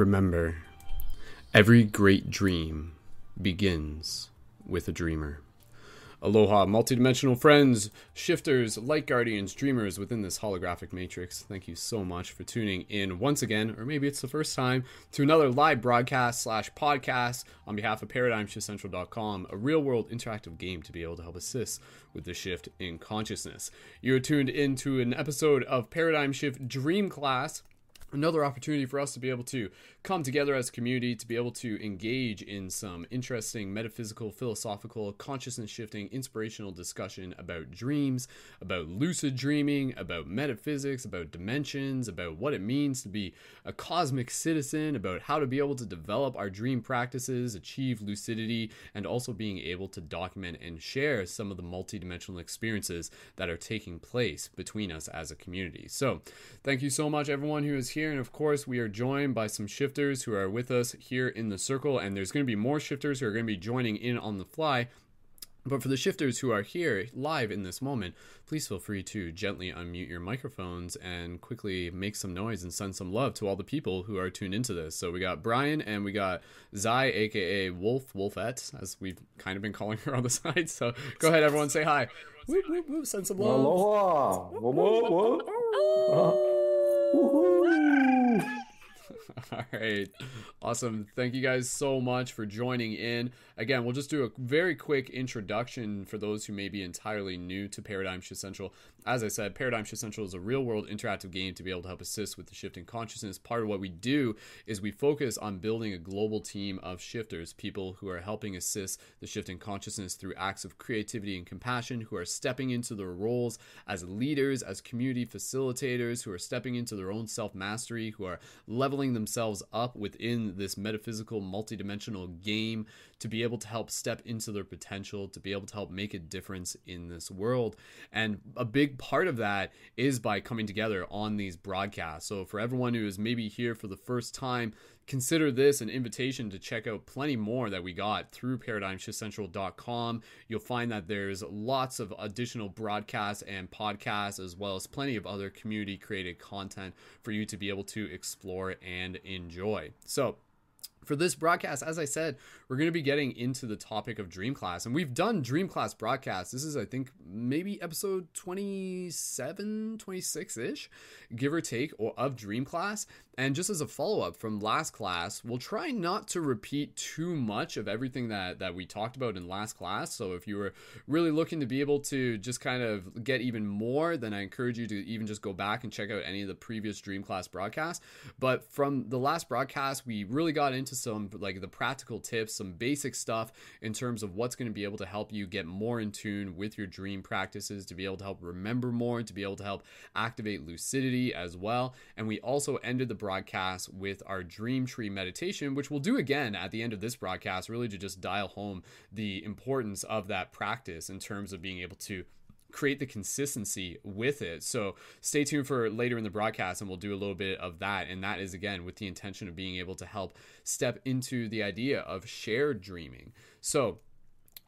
Remember, every great dream begins with a dreamer. Aloha, multidimensional friends, shifters, light guardians, dreamers within this holographic matrix. Thank you so much for tuning in once again, or maybe it's the first time, to another live broadcast slash podcast on behalf of ParadigmShiftCentral.com, a real world interactive game to be able to help assist with the shift in consciousness. You're tuned into an episode of Paradigm Shift Dream Class another opportunity for us to be able to come together as a community to be able to engage in some interesting metaphysical philosophical consciousness shifting inspirational discussion about dreams about lucid dreaming about metaphysics about dimensions about what it means to be a cosmic citizen about how to be able to develop our dream practices achieve lucidity and also being able to document and share some of the multidimensional experiences that are taking place between us as a community. So thank you so much everyone who is here here. And of course, we are joined by some shifters who are with us here in the circle. And there's going to be more shifters who are going to be joining in on the fly. But for the shifters who are here live in this moment, please feel free to gently unmute your microphones and quickly make some noise and send some love to all the people who are tuned into this. So we got Brian and we got Zai, aka Wolf, Wolfette, as we've kind of been calling her on the side. So go ahead, everyone, say hi. Whoop, whoop, whoop, send some love. Aloha. Whoop, whoop, whoop. All right. Awesome. Thank you guys so much for joining in. Again, we'll just do a very quick introduction for those who may be entirely new to Paradigm Shift Central. As I said, Paradigm Shift Central is a real world interactive game to be able to help assist with the shift in consciousness. Part of what we do is we focus on building a global team of shifters, people who are helping assist the shift in consciousness through acts of creativity and compassion, who are stepping into their roles as leaders, as community facilitators, who are stepping into their own self mastery, who are leveling themselves up within this metaphysical, multidimensional game to be able to help step into their potential, to be able to help make a difference in this world. And a big part of that is by coming together on these broadcasts. So, for everyone who is maybe here for the first time, consider this an invitation to check out plenty more that we got through paradigmshiftcentral.com. You'll find that there's lots of additional broadcasts and podcasts, as well as plenty of other community created content for you to be able to explore and enjoy. So, for this broadcast, as I said, we're going to be getting into the topic of Dream Class. And we've done Dream Class broadcasts. This is, I think, maybe episode 27, 26 ish, give or take, or of Dream Class. And just as a follow up from last class, we'll try not to repeat too much of everything that, that we talked about in last class. So if you were really looking to be able to just kind of get even more, then I encourage you to even just go back and check out any of the previous Dream Class broadcasts. But from the last broadcast, we really got into some like the practical tips, some basic stuff in terms of what's going to be able to help you get more in tune with your dream practices, to be able to help remember more, to be able to help activate lucidity as well. And we also ended the broadcast broadcast with our dream tree meditation, which we'll do again at the end of this broadcast, really to just dial home the importance of that practice in terms of being able to create the consistency with it. So stay tuned for later in the broadcast and we'll do a little bit of that. And that is again with the intention of being able to help step into the idea of shared dreaming. So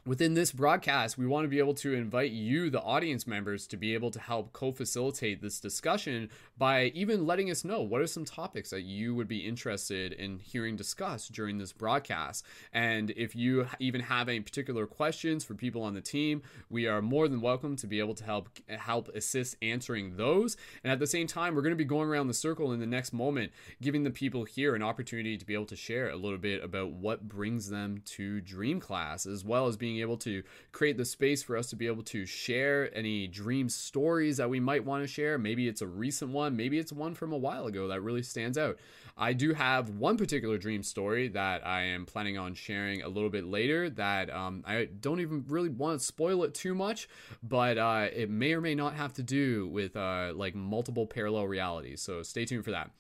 Within this broadcast, we want to be able to invite you, the audience members, to be able to help co facilitate this discussion by even letting us know what are some topics that you would be interested in hearing discussed during this broadcast. And if you even have any particular questions for people on the team, we are more than welcome to be able to help help assist answering those. And at the same time, we're going to be going around the circle in the next moment, giving the people here an opportunity to be able to share a little bit about what brings them to Dream Class, as well as being being able to create the space for us to be able to share any dream stories that we might want to share. Maybe it's a recent one, maybe it's one from a while ago that really stands out. I do have one particular dream story that I am planning on sharing a little bit later that um, I don't even really want to spoil it too much, but uh, it may or may not have to do with uh, like multiple parallel realities. So stay tuned for that.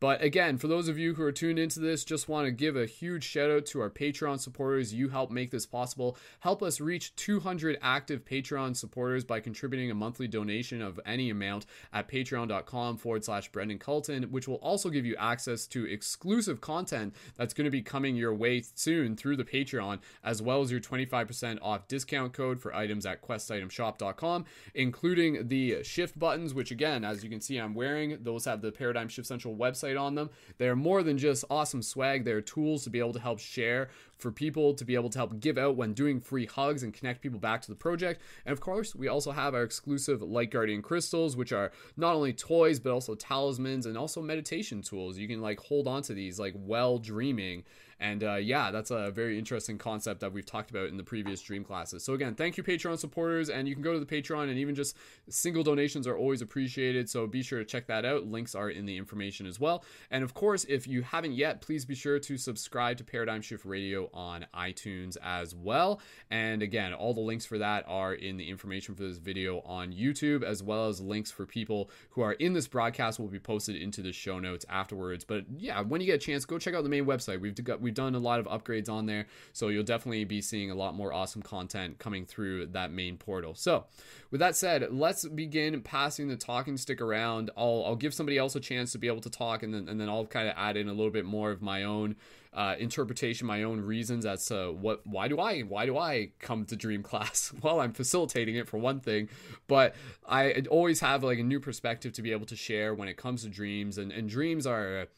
But again, for those of you who are tuned into this, just want to give a huge shout out to our Patreon supporters. You help make this possible. Help us reach 200 active Patreon supporters by contributing a monthly donation of any amount at patreon.com forward slash Brendon Culliton, which will also give you access to exclusive content that's going to be coming your way soon through the Patreon, as well as your 25% off discount code for items at questitemshop.com, including the shift buttons, which again, as you can see, I'm wearing. Those have the Paradigm Shift Central website on them. They're more than just awesome swag, they're tools to be able to help share for people to be able to help give out when doing free hugs and connect people back to the project. And of course, we also have our exclusive Light Guardian crystals, which are not only toys but also talismans and also meditation tools. You can like hold on to these like well dreaming and uh, yeah, that's a very interesting concept that we've talked about in the previous dream classes. So again, thank you Patreon supporters, and you can go to the Patreon, and even just single donations are always appreciated. So be sure to check that out. Links are in the information as well. And of course, if you haven't yet, please be sure to subscribe to Paradigm Shift Radio on iTunes as well. And again, all the links for that are in the information for this video on YouTube, as well as links for people who are in this broadcast will be posted into the show notes afterwards. But yeah, when you get a chance, go check out the main website. We've got we we've done a lot of upgrades on there, so you'll definitely be seeing a lot more awesome content coming through that main portal. So, with that said, let's begin passing the talking stick around. I'll I'll give somebody else a chance to be able to talk, and then and then I'll kind of add in a little bit more of my own uh, interpretation, my own reasons as to what why do I why do I come to Dream Class? well, I'm facilitating it for one thing, but I always have like a new perspective to be able to share when it comes to dreams, and and dreams are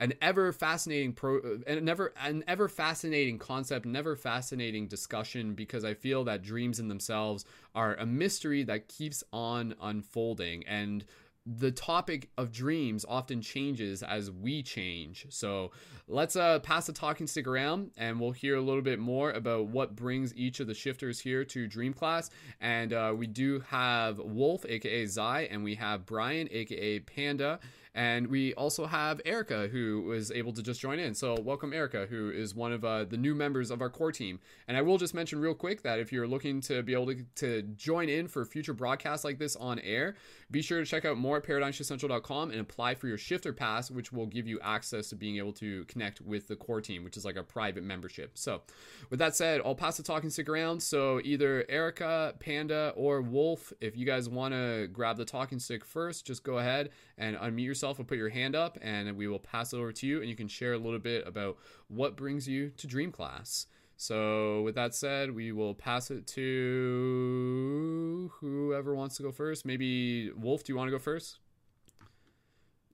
an ever fascinating pro and never an ever fascinating concept never fascinating discussion because i feel that dreams in themselves are a mystery that keeps on unfolding and the topic of dreams often changes as we change. So let's uh, pass the talking stick around and we'll hear a little bit more about what brings each of the shifters here to Dream Class. And uh, we do have Wolf, aka Zai, and we have Brian, aka Panda. And we also have Erica, who was able to just join in. So, welcome, Erica, who is one of uh, the new members of our core team. And I will just mention real quick that if you're looking to be able to, to join in for future broadcasts like this on air, be sure to check out more at paradigmshiftcentral.com and apply for your shifter pass, which will give you access to being able to connect with the core team, which is like a private membership. So, with that said, I'll pass the talking stick around. So, either Erica, Panda, or Wolf, if you guys want to grab the talking stick first, just go ahead and unmute yourself and put your hand up, and we will pass it over to you, and you can share a little bit about what brings you to Dream Class. So, with that said, we will pass it to whoever wants to go first. Maybe Wolf, do you want to go first?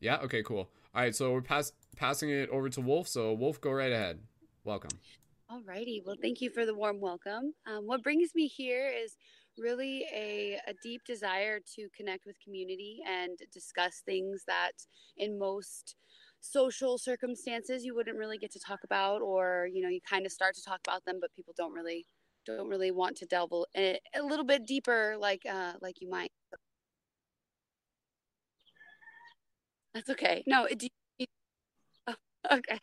Yeah. Okay. Cool. All right. So we're pass passing it over to Wolf. So Wolf, go right ahead. Welcome. Alrighty. Well, thank you for the warm welcome. Um, what brings me here is really a, a deep desire to connect with community and discuss things that in most social circumstances you wouldn't really get to talk about or you know you kind of start to talk about them but people don't really don't really want to delve a, a little bit deeper like uh like you might. That's okay. No it, oh, okay.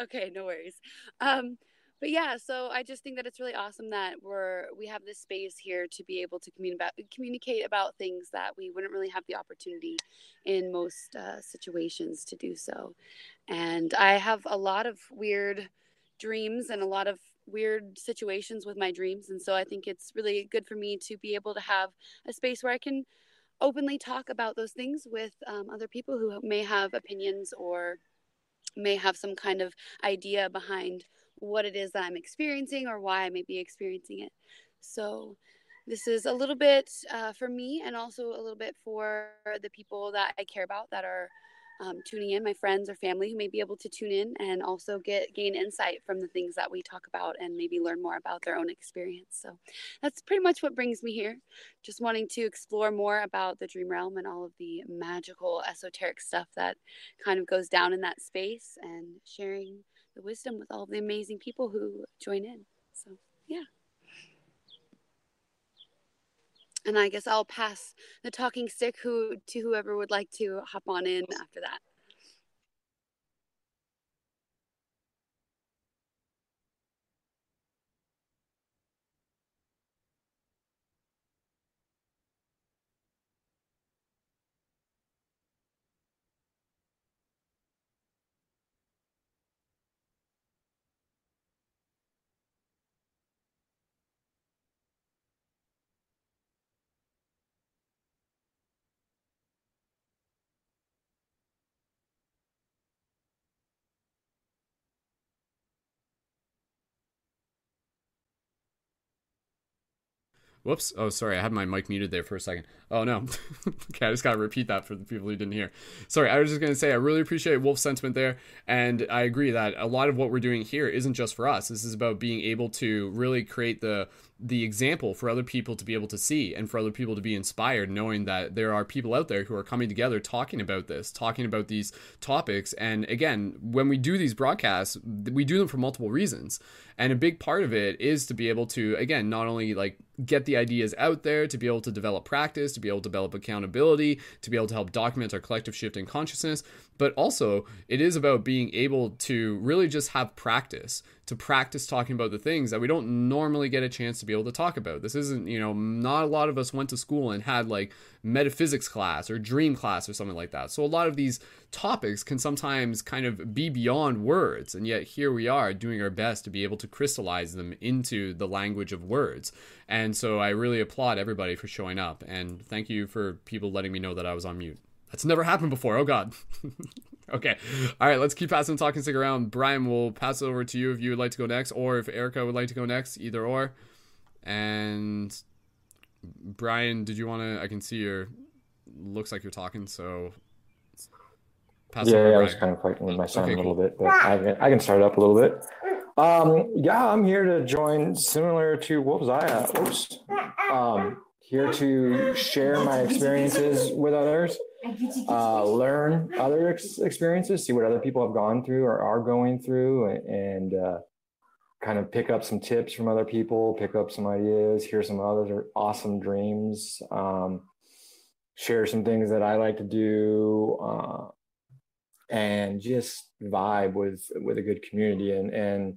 Okay no worries. Um but yeah, so I just think that it's really awesome that we're we have this space here to be able to about, communicate about things that we wouldn't really have the opportunity in most uh, situations to do so. And I have a lot of weird dreams and a lot of weird situations with my dreams, and so I think it's really good for me to be able to have a space where I can openly talk about those things with um, other people who may have opinions or may have some kind of idea behind what it is that I'm experiencing or why I may be experiencing it. So, this is a little bit uh, for me and also a little bit for the people that I care about that are um, tuning in, my friends or family who may be able to tune in and also get gain insight from the things that we talk about and maybe learn more about their own experience. So that's pretty much what brings me here. Just wanting to explore more about the dream realm and all of the magical, esoteric stuff that kind of goes down in that space and sharing the wisdom with all the amazing people who join in. So, yeah. And I guess I'll pass the talking stick who to whoever would like to hop on in after that. Whoops. Oh, sorry. I had my mic muted there for a second. Oh, no. okay, I just got to repeat that for the people who didn't hear. Sorry, I was just going to say I really appreciate Wolf's sentiment there. And I agree that a lot of what we're doing here isn't just for us. This is about being able to really create the the example for other people to be able to see and for other people to be inspired knowing that there are people out there who are coming together talking about this talking about these topics. And again when we do these broadcasts we do them for multiple reasons. And a big part of it is to be able to again not only like get the ideas out there to be able to develop practice to be able to develop accountability to be able to help document our collective shift in consciousness but also it is about being able to really just have practice to practice talking about the things that we don't normally get a chance to be able to talk about. This isn't, you know, not a lot of us went to school and had like metaphysics class or dream class or something like that. So a lot of these topics can sometimes kind of be beyond words. And yet here we are doing our best to be able to crystallize them into the language of words. And so I really applaud everybody for showing up. And thank you for people letting me know that I was on mute. That's never happened before. Oh, God. okay. All right. Let's keep passing the talking stick around. Brian, we'll pass it over to you if you would like to go next, or if Erica would like to go next, either or. And Brian, did you want to? I can see your. Looks like you're talking, so. Pass yeah, yeah I was kind of fighting with my son okay, a little cool. bit, but I can, I can start up a little bit. Um, yeah, I'm here to join, similar to what was I at? Oops. Um, here to share my experiences with others uh, learn other ex- experiences, see what other people have gone through or are going through, and uh, kind of pick up some tips from other people, pick up some ideas, hear some other awesome dreams, um, share some things that I like to do, uh, and just vibe with with a good community and and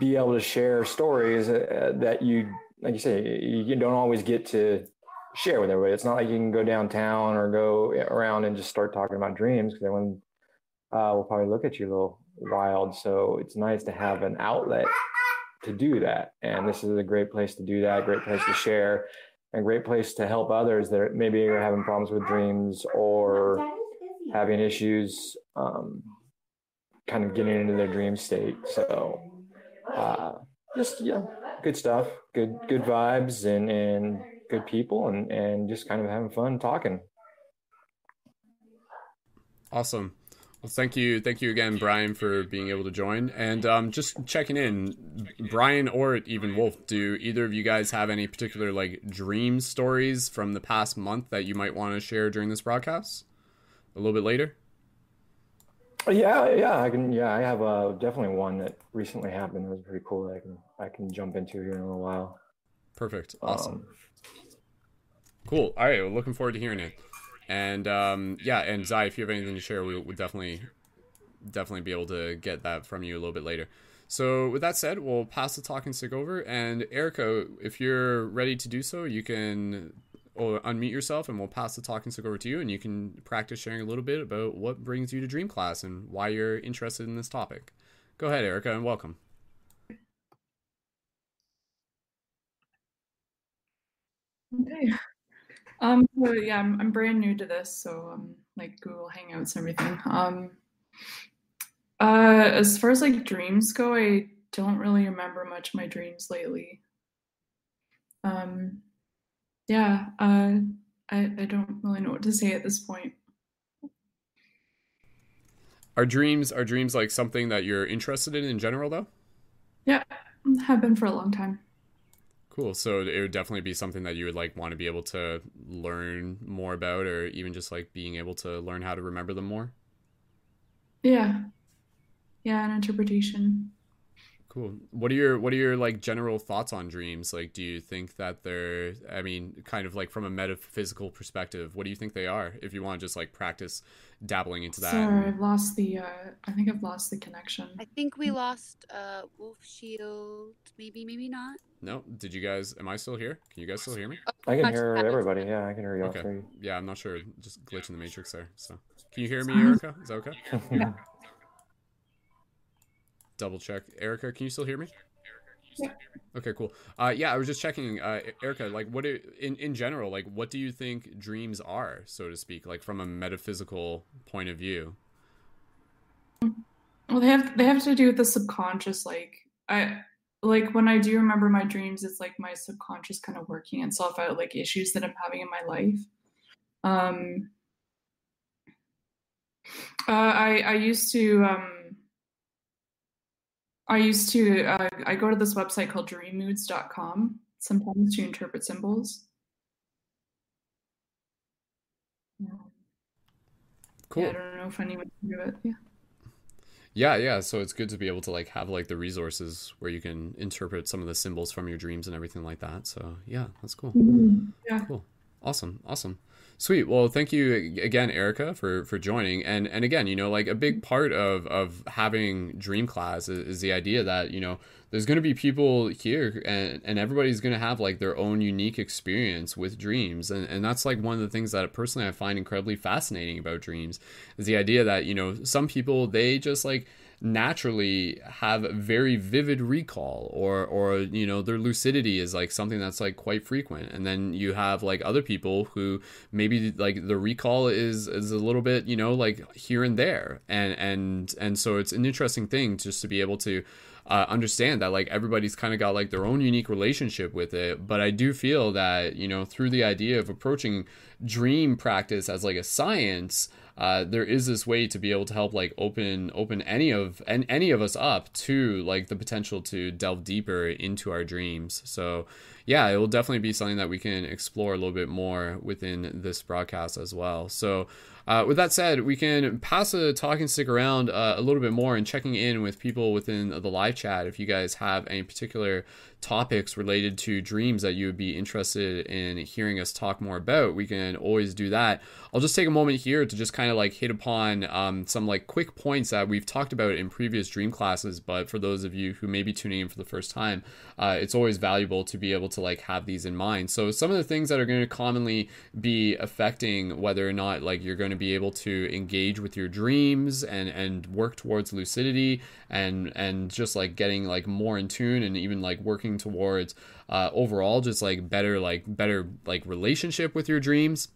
be able to share stories uh, that you like you say you don't always get to share with everybody. It's not like you can go downtown or go around and just start talking about dreams because everyone uh, will probably look at you a little wild. So it's nice to have an outlet to do that. And this is a great place to do that, great place to share, and great place to help others that maybe are having problems with dreams or having issues um, kind of getting into their dream state. So uh, just yeah, good stuff, good good vibes and and good people and and just kind of having fun talking. Awesome. Well, thank you, thank you again, Brian, for being able to join. And um, just checking in, Brian or even Wolf, do either of you guys have any particular like dream stories from the past month that you might want to share during this broadcast? A little bit later. Yeah, yeah, I can. Yeah, I have uh, definitely one that recently happened. that was pretty cool. I can I can jump into here in a little while. Perfect. Awesome. Um, Cool. All right. We're well, looking forward to hearing it. And um, yeah, and Zai, if you have anything to share, we would definitely, definitely be able to get that from you a little bit later. So with that said, we'll pass the talking stick over. And Erica, if you're ready to do so, you can or unmute yourself and we'll pass the talking stick over to you and you can practice sharing a little bit about what brings you to dream class and why you're interested in this topic go ahead erica and welcome okay um so yeah i'm, I'm brand new to this so um like google hangouts and everything um uh as far as like dreams go i don't really remember much of my dreams lately um yeah, uh, I, I don't really know what to say at this point. Are dreams are dreams like something that you're interested in in general though? Yeah, have been for a long time. Cool. So it would definitely be something that you would like want to be able to learn more about or even just like being able to learn how to remember them more? Yeah. Yeah, an interpretation. Cool. What are your what are your like general thoughts on dreams? Like do you think that they're I mean, kind of like from a metaphysical perspective, what do you think they are? If you want to just like practice dabbling into that. Sorry, I've lost the uh I think I've lost the connection. I think we lost uh Wolf Shield. Maybe, maybe not. No. Did you guys am I still here? Can you guys still hear me? I can hear everybody. Yeah, I can hear you okay. three. Yeah, I'm not sure. Just glitch in the matrix there. So can you hear me, Erica? Is that okay? yeah double check. Erica, can you still hear me? Okay, cool. Uh, yeah, I was just checking, uh, Erica. Like, what are, in in general, like, what do you think dreams are, so to speak, like from a metaphysical point of view? Well, they have they have to do with the subconscious. Like, I like when I do remember my dreams, it's like my subconscious kind of working itself out, like issues that I'm having in my life. Um, uh, I I used to um I used to, uh, I go to this website called dreammoods.com sometimes to interpret symbols. Cool. Yeah, I don't know if anyone do it. Yeah. Yeah, yeah. So it's good to be able to like have like the resources where you can interpret some of the symbols from your dreams and everything like that. So yeah, that's cool. Mm-hmm. Yeah. Cool. Awesome. Awesome. Sweet. Well, thank you again, Erica, for for joining. And and again, you know, like a big part of of having Dream Class is, is the idea that you know there's going to be people here, and and everybody's going to have like their own unique experience with dreams, and and that's like one of the things that personally I find incredibly fascinating about dreams is the idea that you know some people they just like naturally have very vivid recall or or you know their lucidity is like something that's like quite frequent. And then you have like other people who maybe like the recall is is a little bit you know like here and there. And and and so it's an interesting thing just to be able to uh, understand that like everybody's kind of got like their own unique relationship with it. But i do feel that you know through the idea of approaching dream practice as like a science uh, there is this way to be able to help like open open any of and any of us up to like the potential to delve deeper into our dreams. So yeah it will definitely be something that we can explore a little bit more within this broadcast as well. So uh, with that said, we can pass the talking stick around uh, a little bit more and checking in with people within the live chat if you guys have any particular topics related to dreams that you would be interested in hearing us talk more about, we can always do that. I'll just take a moment here to just kind of like hit upon um, some like quick points that we've talked about in previous dream classes, but for those of you who may be tuning in for the first time, uh, it's always valuable to be able to like have these in mind. So some of the things that are going to commonly be affecting whether or not like you're going to be able to engage with your dreams and and work towards lucidity and and just like getting like more in tune and even like working towards uh, overall just like better like better like relationship with your dreams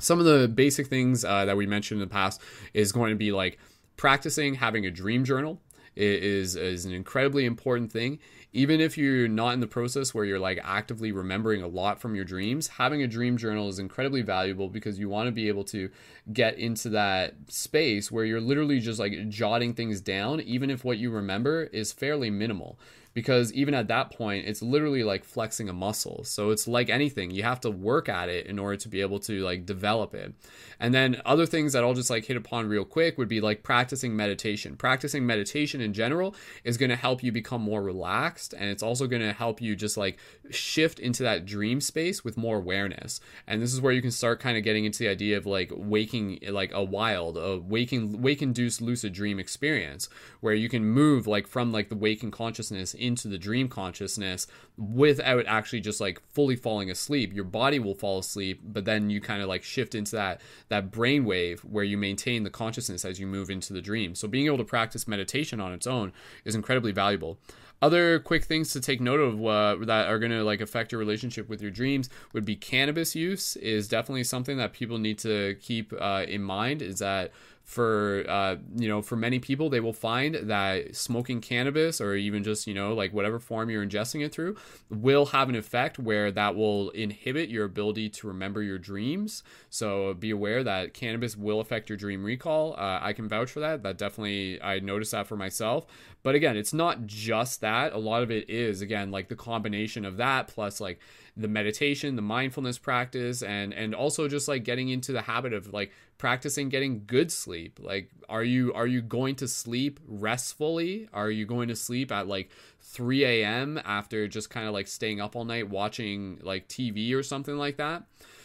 some of the basic things uh, that we mentioned in the past is going to be like practicing having a dream journal is is an incredibly important thing even if you're not in the process where you're like actively remembering a lot from your dreams, having a dream journal is incredibly valuable because you want to be able to get into that space where you're literally just like jotting things down, even if what you remember is fairly minimal. Because even at that point it's literally like flexing a muscle. So it's like anything you have to work at it in order to be able to like develop it. And then other things that i'll just like hit upon real quick would be like practicing meditation. Practicing meditation in general is going to help you become more relaxed and it's also going to help you just like shift into that dream space with more awareness. And this is where you can start kind of getting into the idea of like waking like a wild a waking wake induced lucid dream experience where you can move like from like the waking consciousness into the dream consciousness without actually just like fully falling asleep. Your body will fall asleep, but then you kind of like shift into that that brain wave where you maintain the consciousness as you move into the dream. So being able to practice meditation on its own is incredibly valuable. Other quick things to take note of uh, that are going to like affect your relationship with your dreams would be cannabis use is definitely something that people need to keep uh, in mind. Is that for uh, you know for many people they will find that smoking cannabis or even just you know like whatever form you're ingesting it through will have an effect where that will inhibit your ability to remember your dreams. So be aware that cannabis will affect your dream recall. Uh, i can vouch for that. That definitely i noticed that for myself but again it's not just that a lot of it is again like the combination of that plus like the meditation, the mindfulness practice, and and also just like getting into the habit of like practicing getting good sleep. Like, are you are you going to sleep restfully? Are you going to sleep at like 3 a.m. after just kind of like staying up all night watching like TV or something like that?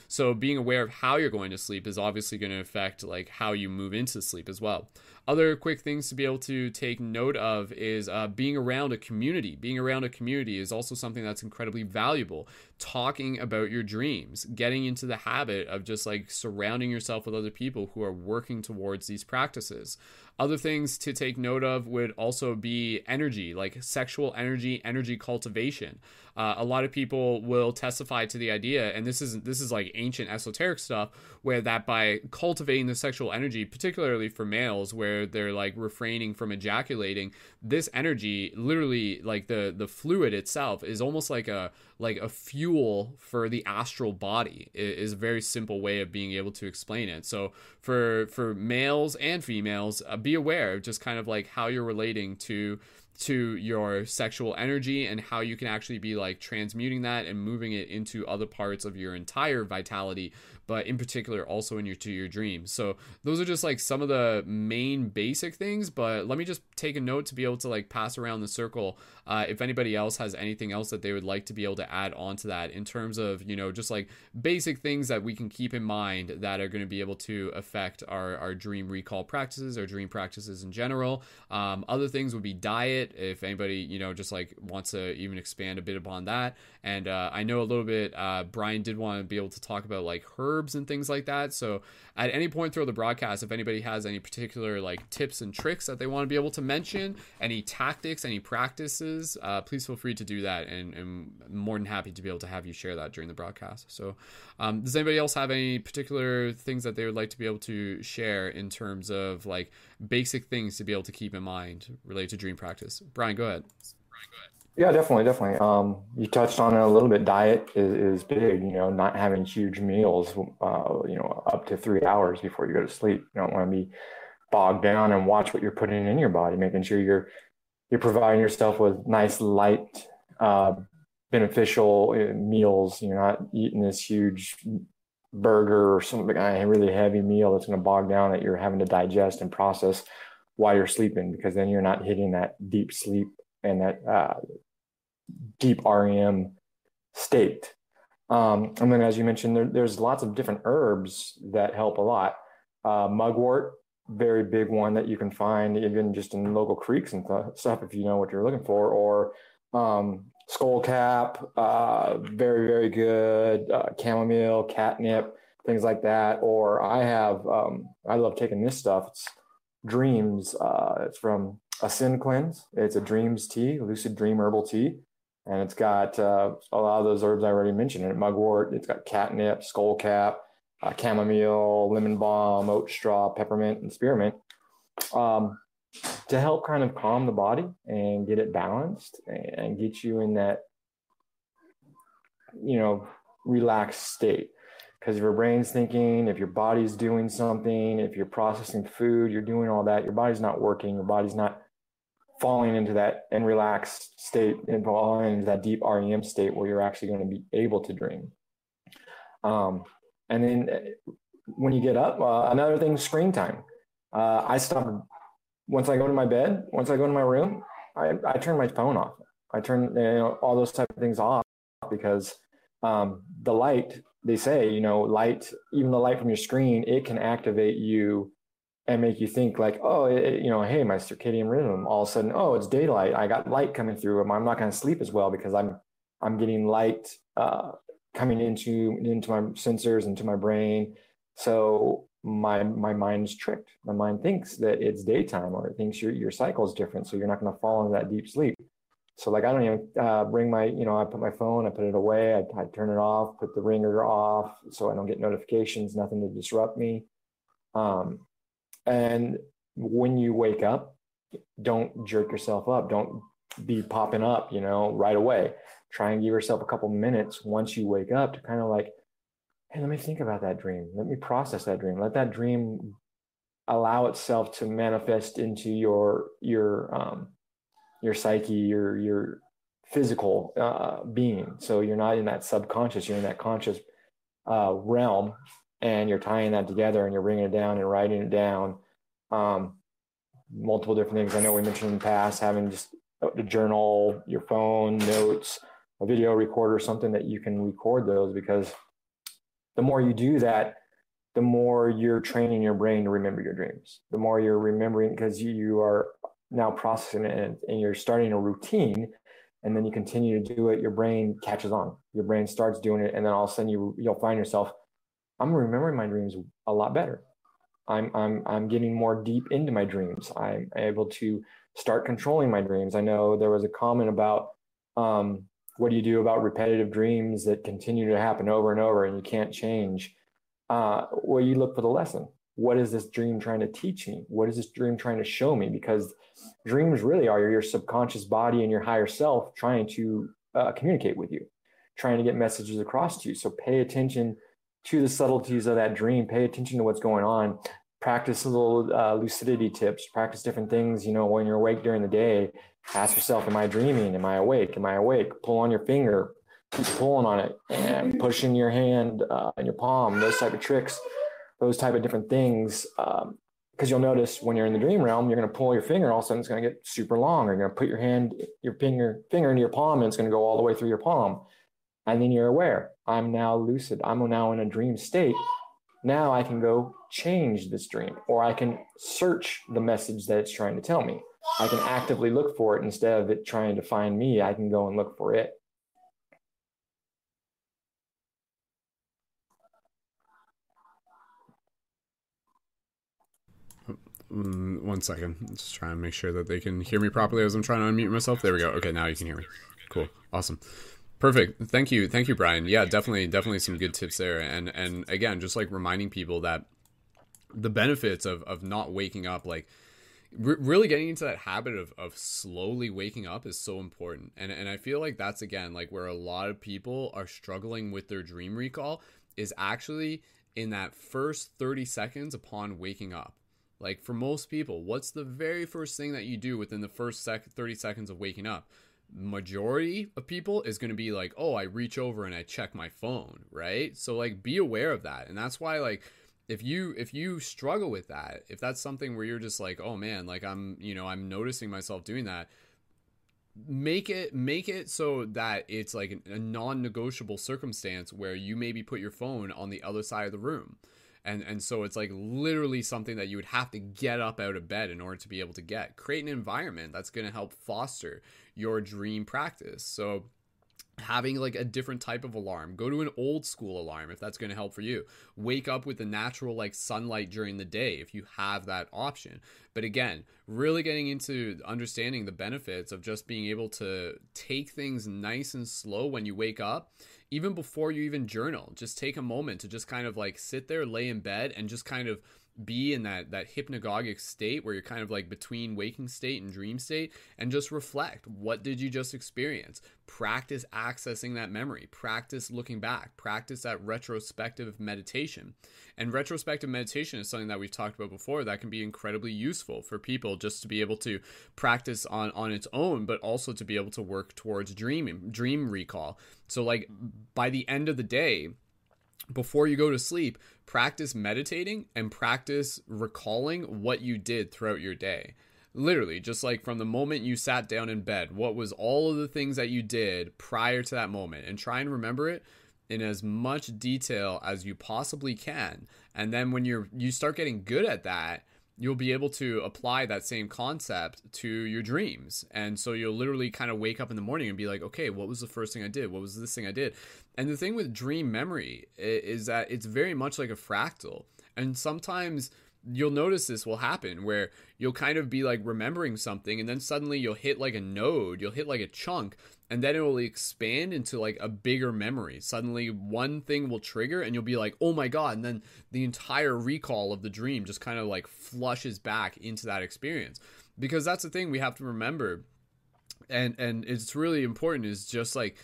So being aware of how you're going to sleep is obviously going to affect like how you move into sleep as well. Other quick things to be able to take note of is uh, being around a community. Being around a community is also something that's incredibly valuable. Talking about your dreams, getting into the habit of just like surrounding yourself with other people who are working towards these practices. Other things to take note of would also be energy, like sexual energy, energy cultivation. Uh, a lot of people will testify to the idea, and this is this is like ancient esoteric stuff, where that by cultivating the sexual energy, particularly for males, where they're like refraining from ejaculating, this energy, literally like the the fluid itself, is almost like a like a fuel for the astral body. It is a very simple way of being able to explain it. So for for males and females, uh, be aware of just kind of like how you're relating to to your sexual energy and how you can actually be like transmuting that and moving it into other parts of your entire vitality but in particular also in your to your dreams. So those are just like some of the main basic things. But let me just take a note to be able to like pass around the circle. Uh, if anybody else has anything else that they would like to be able to add on to that in terms of you know just like basic things that we can keep in mind that are going to be able to affect our our dream recall practices or dream practices in general. Um, other things would be diet. If anybody you know just like wants to even expand a bit upon that. And uh, I know a little bit. Uh, Brian did want to be able to talk about like herbs and things like that. So at any point through the broadcast, if anybody has any particular like tips and tricks that they want to be able to mention, any tactics, any practices, uh, please feel free to do that. And, and I'm more than happy to be able to have you share that during the broadcast. So um, does anybody else have any particular things that they would like to be able to share in terms of like basic things to be able to keep in mind related to dream practice? Brian, go ahead. Brian, go ahead. Yeah, definitely, definitely. Um, you touched on it a little bit. Diet is, is big. You know, not having huge meals. Uh, you know, up to three hours before you go to sleep. You don't want to be bogged down and watch what you're putting in your body. Making sure you're you're providing yourself with nice, light, uh, beneficial uh, meals. You're not eating this huge burger or something, a really heavy meal that's going to bog down that you're having to digest and process while you're sleeping, because then you're not hitting that deep sleep and that uh, deep REM state. Um, and then, as you mentioned, there, there's lots of different herbs that help a lot. Uh, mugwort, very big one that you can find even just in local creeks and stuff if you know what you're looking for. Or um, skullcap, uh, very very good. Uh, chamomile, catnip, things like that. Or I have, um, I love taking this stuff. It's Dreams. Uh, it's from Ascend Cleanse. It's a dreams tea, lucid dream herbal tea. And it's got uh, a lot of those herbs I already mentioned it mugwort, it's got catnip, skullcap, uh, chamomile, lemon balm, oat straw, peppermint, and spearmint um, to help kind of calm the body and get it balanced and get you in that, you know, relaxed state. Because if your brain's thinking, if your body's doing something, if you're processing food, you're doing all that, your body's not working, your body's not falling into that and relaxed state and falling into that deep REM state where you're actually going to be able to dream. Um, and then uh, when you get up, uh, another thing, screen time. Uh, I stop once I go to my bed, once I go to my room, I, I turn my phone off. I turn you know, all those type of things off because um, the light, they say, you know, light, even the light from your screen, it can activate you and make you think like, oh, it, you know, hey, my circadian rhythm. All of a sudden, oh, it's daylight. I got light coming through. I'm not going to sleep as well because I'm I'm getting light uh, coming into into my sensors into my brain. So my my mind's tricked. My mind thinks that it's daytime or it thinks your your cycle is different, so you're not going to fall into that deep sleep. So like I don't even uh, bring my you know I put my phone, I put it away, I, I turn it off, put the ringer off, so I don't get notifications, nothing to disrupt me. Um, and when you wake up, don't jerk yourself up. Don't be popping up, you know, right away. Try and give yourself a couple minutes once you wake up to kind of like hey, let me think about that dream. Let me process that dream. Let that dream allow itself to manifest into your your um, your psyche, your your physical uh, being. So you're not in that subconscious. You're in that conscious uh, realm, and you're tying that together, and you're bringing it down and writing it down. Um, multiple different things. I know we mentioned in the past having just a journal, your phone, notes, a video recorder, something that you can record those because the more you do that, the more you're training your brain to remember your dreams. The more you're remembering because you, you are now processing it and, and you're starting a routine and then you continue to do it, your brain catches on. Your brain starts doing it, and then all of a sudden you you'll find yourself, I'm remembering my dreams a lot better. I'm I'm I'm getting more deep into my dreams. I'm able to start controlling my dreams. I know there was a comment about um, what do you do about repetitive dreams that continue to happen over and over and you can't change? Uh, well, you look for the lesson. What is this dream trying to teach me? What is this dream trying to show me? Because dreams really are your subconscious body and your higher self trying to uh, communicate with you, trying to get messages across to you. So pay attention to the subtleties of that dream. Pay attention to what's going on. Practice little uh, lucidity tips. Practice different things. You know, when you're awake during the day, ask yourself, am I dreaming? Am I awake? Am I awake? Pull on your finger, keep pulling on it and pushing your hand uh, in your palm, those type of tricks, those type of different things. Um, because you'll notice when you're in the dream realm, you're going to pull your finger, all of a sudden it's going to get super long. You're going to put your hand, your finger, finger into your palm, and it's going to go all the way through your palm. And then you're aware. I'm now lucid. I'm now in a dream state. Now I can go change this dream, or I can search the message that it's trying to tell me. I can actively look for it instead of it trying to find me. I can go and look for it. Mm, one second. Just trying to make sure that they can hear me properly as I'm trying to unmute myself. There we go. Okay, now you can hear me. Cool. Awesome. Perfect. Thank you. Thank you, Brian. Yeah, definitely, definitely some good tips there. And and again, just like reminding people that the benefits of of not waking up like really getting into that habit of, of slowly waking up is so important. And, and i feel like that's again like where a lot of people are struggling with their dream recall is actually in that first 30 seconds upon waking up. Like for most people what's the very first thing that you do within the first sec- 30 seconds of waking up? Majority of people is going to be like oh i reach over and i check my phone right? So like be aware of that. And that's why like if you if you struggle with that if that's something where you're just like oh man like i'm you know i'm noticing myself doing that make it make it so that it's like a non-negotiable circumstance where you maybe put your phone on the other side of the room. And and so it's like literally something that you would have to get up out of bed in order to be able to get. Create an environment that's going to help foster your dream practice. So having like a different type of alarm. Go to an old school alarm if that's going to help for you. Wake up with the natural like sunlight during the day if you have that option. But again really getting into understanding the benefits of just being able to take things nice and slow when you wake up even before you even journal. Just take a moment to just kind of like sit there lay in bed and just kind of be in that that hypnagogic state where you're kind of like between waking state and dream state and just reflect. What did you just experience? Practice accessing that memory. Practice looking back. Practice that retrospective meditation. And retrospective meditation is something that we've talked about before that can be incredibly useful for people just to be able to practice on on its own but also to be able to work towards dreaming dream recall. So like by the end of the day before you go to sleep, practice meditating and practice recalling what you did throughout your day. Literally, just like from the moment you sat down in bed, what was all of the things that you did prior to that moment, and try and remember it in as much detail as you possibly can. And then when you're you start getting good at that, you'll be able to apply that same concept to your dreams. And so you'll literally kind of wake up in the morning and be like, okay, what was the first thing I did? What was this thing I did? And the thing with dream memory is that it's very much like a fractal. And sometimes you'll notice this will happen where you'll kind of be like remembering something and then suddenly you'll hit like a node, you'll hit like a chunk and then it will expand into like a bigger memory. Suddenly one thing will trigger and you'll be like, "Oh my god." And then the entire recall of the dream just kind of like flushes back into that experience. Because that's the thing we have to remember. And and it's really important is just like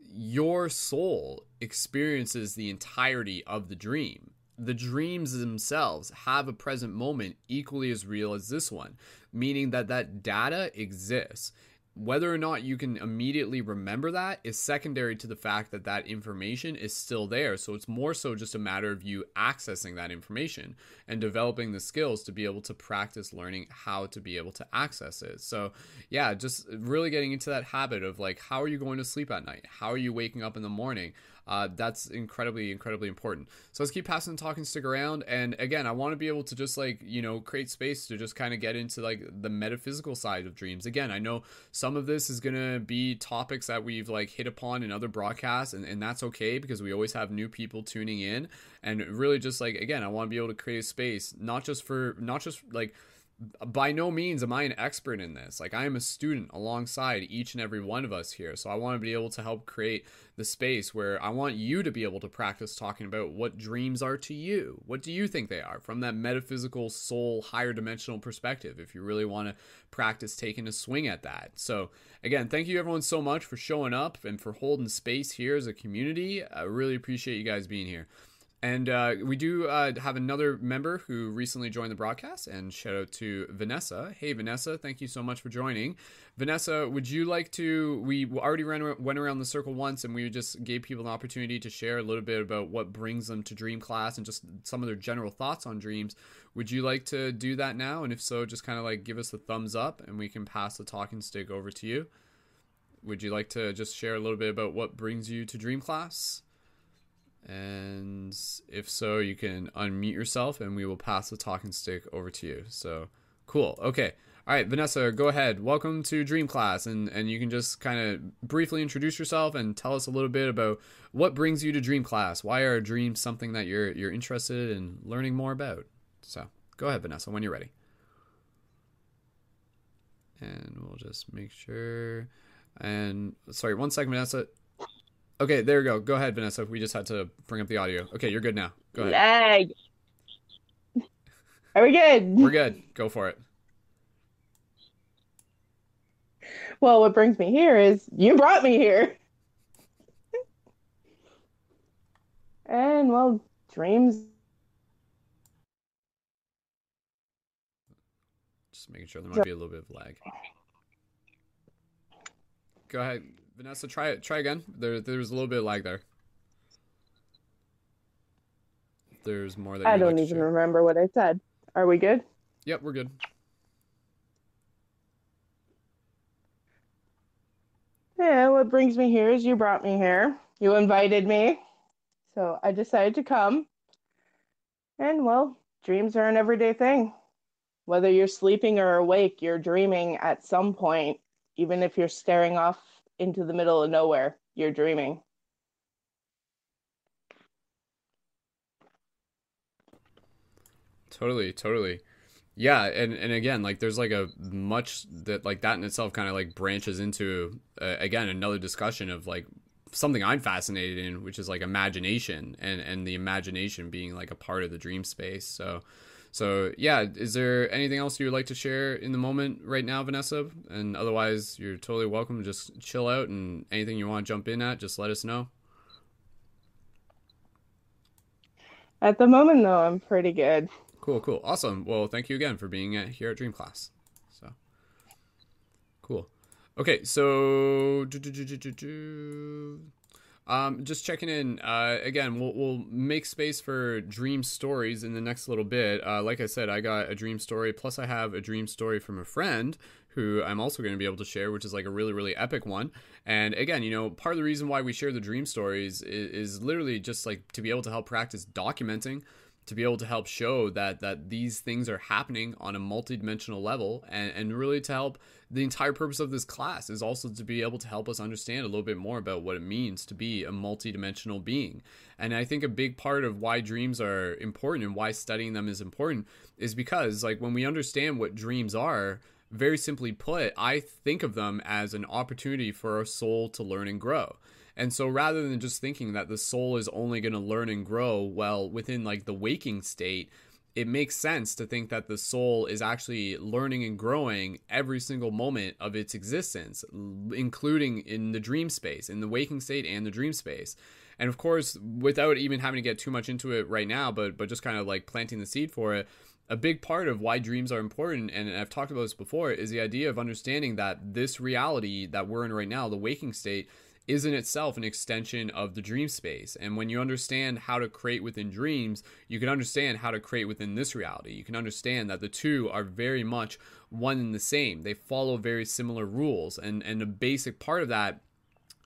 your soul experiences the entirety of the dream the dreams themselves have a present moment equally as real as this one, meaning that that data exists. Whether or not you can immediately remember that is secondary to the fact that that information is still there. So it's more so just a matter of you accessing that information and developing the skills to be able to practice learning how to be able to access it. So, yeah, just really getting into that habit of like, how are you going to sleep at night? How are you waking up in the morning? Uh, that's incredibly incredibly important. So let's keep passing the talking stick around. And again i want to be able to just like you know create space to just kind of get into like the metaphysical side of dreams. Again i know some of this is going to be topics that we've like hit upon in other broadcasts and, and that's okay because we always have new people tuning in. And really just like again i want to be able to create a space not just for not just like by no means am I an expert in this. Like I am a student alongside each and every one of us here. So I want to be able to help create the space where I want you to be able to practice talking about what dreams are to you. What do you think they are from that metaphysical soul higher dimensional perspective if you really want to practice taking a swing at that. So again, thank you everyone so much for showing up and for holding space here as a community. I really appreciate you guys being here. And uh, we do uh, have another member who recently joined the broadcast, and shout out to Vanessa. Hey, Vanessa, thank you so much for joining. Vanessa, would you like to? We already ran, went around the circle once, and we just gave people an opportunity to share a little bit about what brings them to Dream Class and just some of their general thoughts on dreams. Would you like to do that now? And if so, just kind of like give us a thumbs up, and we can pass the talking stick over to you. Would you like to just share a little bit about what brings you to Dream Class? And if so, you can unmute yourself and we will pass the talking stick over to you. So cool. Okay. All right, Vanessa, go ahead. Welcome to Dream Class, and, and you can just kind of briefly introduce yourself and tell us a little bit about what brings you to Dream Class. Why are dreams something that you're you're interested in learning more about? So go ahead, Vanessa, when you're ready. And we'll just make sure. And sorry, one second, Vanessa. Okay, there we go. Go ahead, Vanessa. We just had to bring up the audio. Okay, you're good now. Go ahead. Lag. Are we good? We're good. Go for it. Well, what brings me here is you brought me here. and well, dreams. Just making sure there might be a little bit of lag. Go ahead. Vanessa, try it. Try again. There, there's a little bit of lag there. There's more that I don't like even remember what I said. Are we good? Yep, we're good. Yeah, what brings me here is you brought me here. You invited me. So I decided to come. And well, dreams are an everyday thing. Whether you're sleeping or awake, you're dreaming at some point, even if you're staring off into the middle of nowhere. You're dreaming. Totally, totally. Yeah, and and again, like there's like a much that like that in itself kind of like branches into uh, again another discussion of like something I'm fascinated in, which is like imagination and and the imagination being like a part of the dream space. So So yeah, is there anything else you would like to share in the moment right now, Vanessa? And otherwise, you're totally welcome. To just chill out and anything you want to jump in at, just let us know. At the moment, though, I'm pretty good. Cool, cool, awesome. Well, thank you again for being at, here at Dream Class. So cool. Okay, so um, just checking in. Uh, again, we'll, we'll make space for dream stories in the next little bit. Uh, like I said, I got a dream story, plus I have a dream story from a friend who I'm also going to be able to share, which is like a really, really epic one. And again, you know, part of the reason why we share the dream stories is, is literally just like to be able to help practice documenting to be able to help show that that these things are happening on a multidimensional level and, and really to help the entire purpose of this class is also to be able to help us understand a little bit more about what it means to be a multidimensional being. And I think a big part of why dreams are important and why studying them is important is because like when we understand what dreams are, very simply put, I think of them as an opportunity for our soul to learn and grow. And so rather than just thinking that the soul is only going to learn and grow well within like the waking state, it makes sense to think that the soul is actually learning and growing every single moment of its existence, including in the dream space, in the waking state and the dream space. And of course, without even having to get too much into it right now, but but just kind of like planting the seed for it, a big part of why dreams are important, and I've talked about this before, is the idea of understanding that this reality that we're in right now, the waking state, is in itself an extension of the dream space. And when you understand how to create within dreams, you can understand how to create within this reality. You can understand that the two are very much one and the same. They follow very similar rules. And and a basic part of that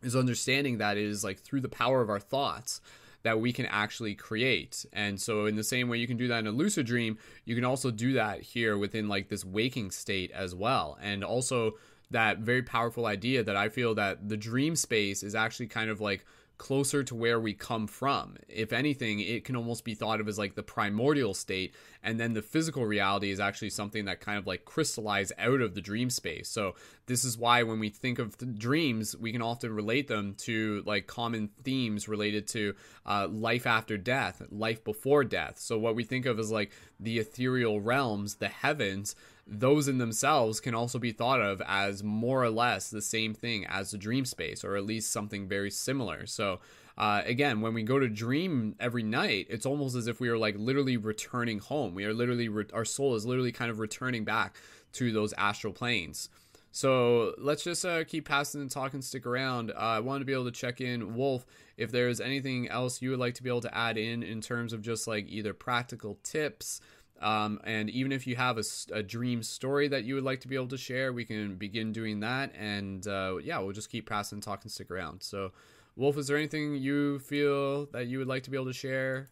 is understanding that it is like through the power of our thoughts that we can actually create. And so in the same way you can do that in a lucid dream, you can also do that here within like this waking state as well. And also that very powerful idea that I feel that the dream space is actually kind of like closer to where we come from. If anything, it can almost be thought of as like the primordial state, and then the physical reality is actually something that kind of like crystallize out of the dream space. So this is why when we think of dreams, we can often relate them to like common themes related to uh, life after death, life before death. So what we think of as like the ethereal realms, the heavens those in themselves can also be thought of as more or less the same thing as the dream space, or at least something very similar. So, uh, again, when we go to dream every night, it's almost as if we are like literally returning home. We are literally, re- our soul is literally kind of returning back to those astral planes. So let's just uh, keep passing and talking, stick around. Uh, I wanted to be able to check in, Wolf, if there's anything else you would like to be able to add in in terms of just like either practical tips, um, and even if you have a, a, dream story that you would like to be able to share, we can begin doing that. And uh, yeah, we'll just keep passing, talking, stick around. So, Wolf, is there anything you feel that you would like to be able to share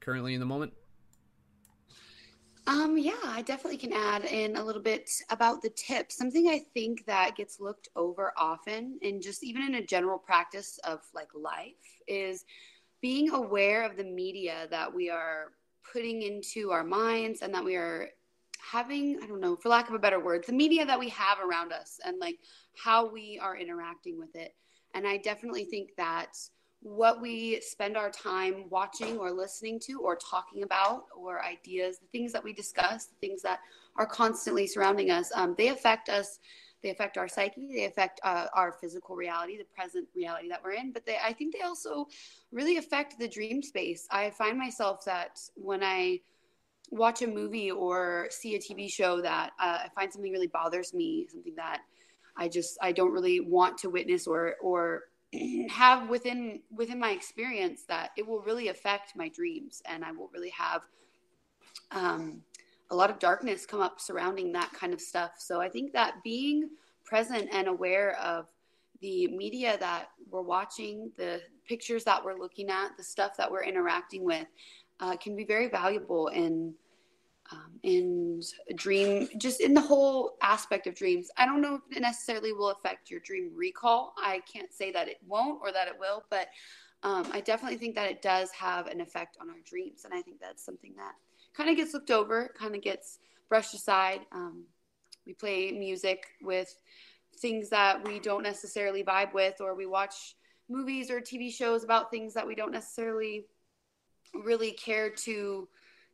currently in the moment? Um, yeah, I definitely can add in a little bit about the tips. Something I think that gets looked over often, and just even in a general practice of like life, is being aware of the media that we are putting into our minds and that we are having i don't know for lack of a better word the media that we have around us and like how we are interacting with it. And i definitely think that what we spend our time watching or listening to or talking about or ideas the things that we discuss the things that are constantly surrounding us um, they affect us they affect our psyche they affect uh, our physical reality the present reality that we're in but they i think they also really affect the dream space. I find myself that when i watch a movie or see a tv show that uh, i find something really bothers me something that i just i don't really want to witness or or have within within my experience that it will really affect my dreams and i will really have um a lot of darkness come up surrounding that kind of stuff. So I think that being present and aware of the media that we're watching, the pictures that we're looking at, the stuff that we're interacting with, uh, can be very valuable in um, in dream, just in the whole aspect of dreams. I don't know if it necessarily will affect your dream recall. I can't say that it won't or that it will, but um, I definitely think that it does have an effect on our dreams, and I think that's something that kind of gets looked over, kind of gets brushed aside. Um, we play music with things that we don't necessarily vibe with, or we watch movies or TV shows about things that we don't necessarily really care to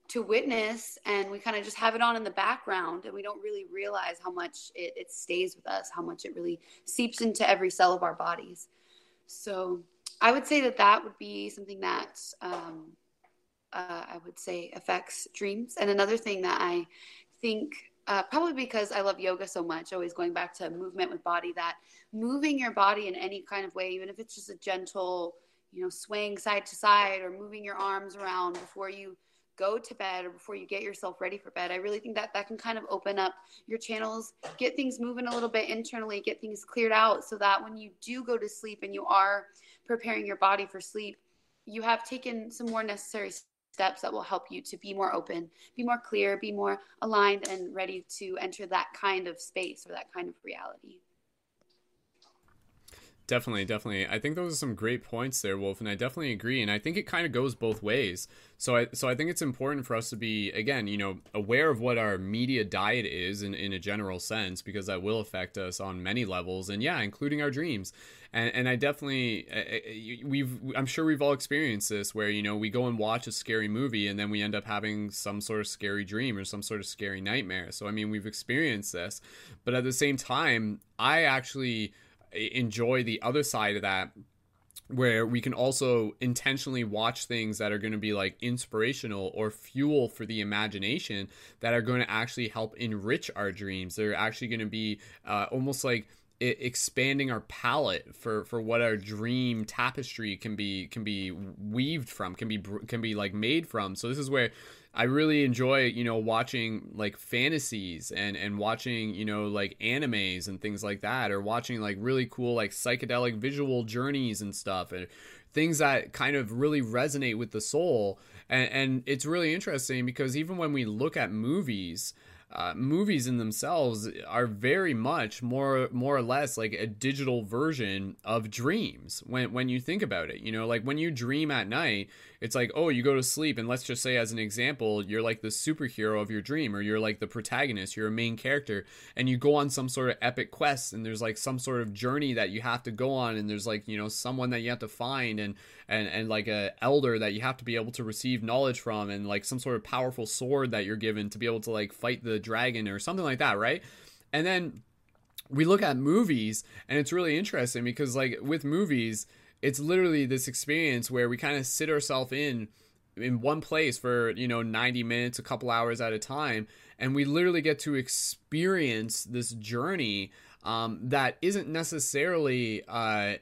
to witness and we kind of just have it on in the background and we don't really realize how much it, it stays with us how much it really seeps into every cell of our bodies so i would say that that would be something that um, uh, i would say affects dreams and another thing that i think uh, probably because I love yoga so much, always going back to movement with body, that moving your body in any kind of way, even if it's just a gentle, you know, swaying side to side or moving your arms around before you go to bed or before you get yourself ready for bed. I really think that that can kind of open up your channels, get things moving a little bit internally, get things cleared out so that when you do go to sleep and you are preparing your body for sleep, you have taken some more necessary steps that will help you to be more open, be more clear, be more aligned and ready to enter that kind of space or that kind of reality. Definitely, definitely. I think those are some great points there, Wolf, and I definitely agree. And I think it kind of goes both ways. So I so I think it's important for us to be again, you know, aware of what our media diet is in, in a general sense, because that will affect us on many levels, and yeah, including our dreams. And and I definitely eh, eh, eh, we've I'm sure we've all experienced this where you know we go and watch a scary movie and then we end up having some sort of scary dream or some sort of scary nightmare. So I mean, we've experienced this, but at the same time, I actually enjoy the other side of that where we can also intentionally watch things that are going to be like inspirational or fuel for the imagination that are going to actually help enrich our dreams. They're actually going to be uh, almost like expanding our palette for for what our dream tapestry can be can be weaved from can be can be like made from. So this is where I really enjoy, you know, watching like fantasies and and watching, you know, like animes and things like that or watching like really cool like psychedelic visual journeys and stuff and things that kind of really resonate with the soul. And and it's really interesting because even when we look at movies, uh, movies in themselves are very much more more or less like a digital version of dreams when when you think about it you know like when you dream at night it's like oh you go to sleep and let's just say as an example you're like the superhero of your dream or you're like the protagonist you're a main character and you go on some sort of epic quest and there's like some sort of journey that you have to go on and there's like you know someone that you have to find and and and like a elder that you have to be able to receive knowledge from and like some sort of powerful sword that you're given to be able to like fight the dragon or something like that right? And then we look at movies and it's really interesting because like with movies it's literally this experience where we kind of sit ourselves in in one place for you know 90 minutes a couple hours at a time and we literally get to experience this journey um, that isn't necessarily uh,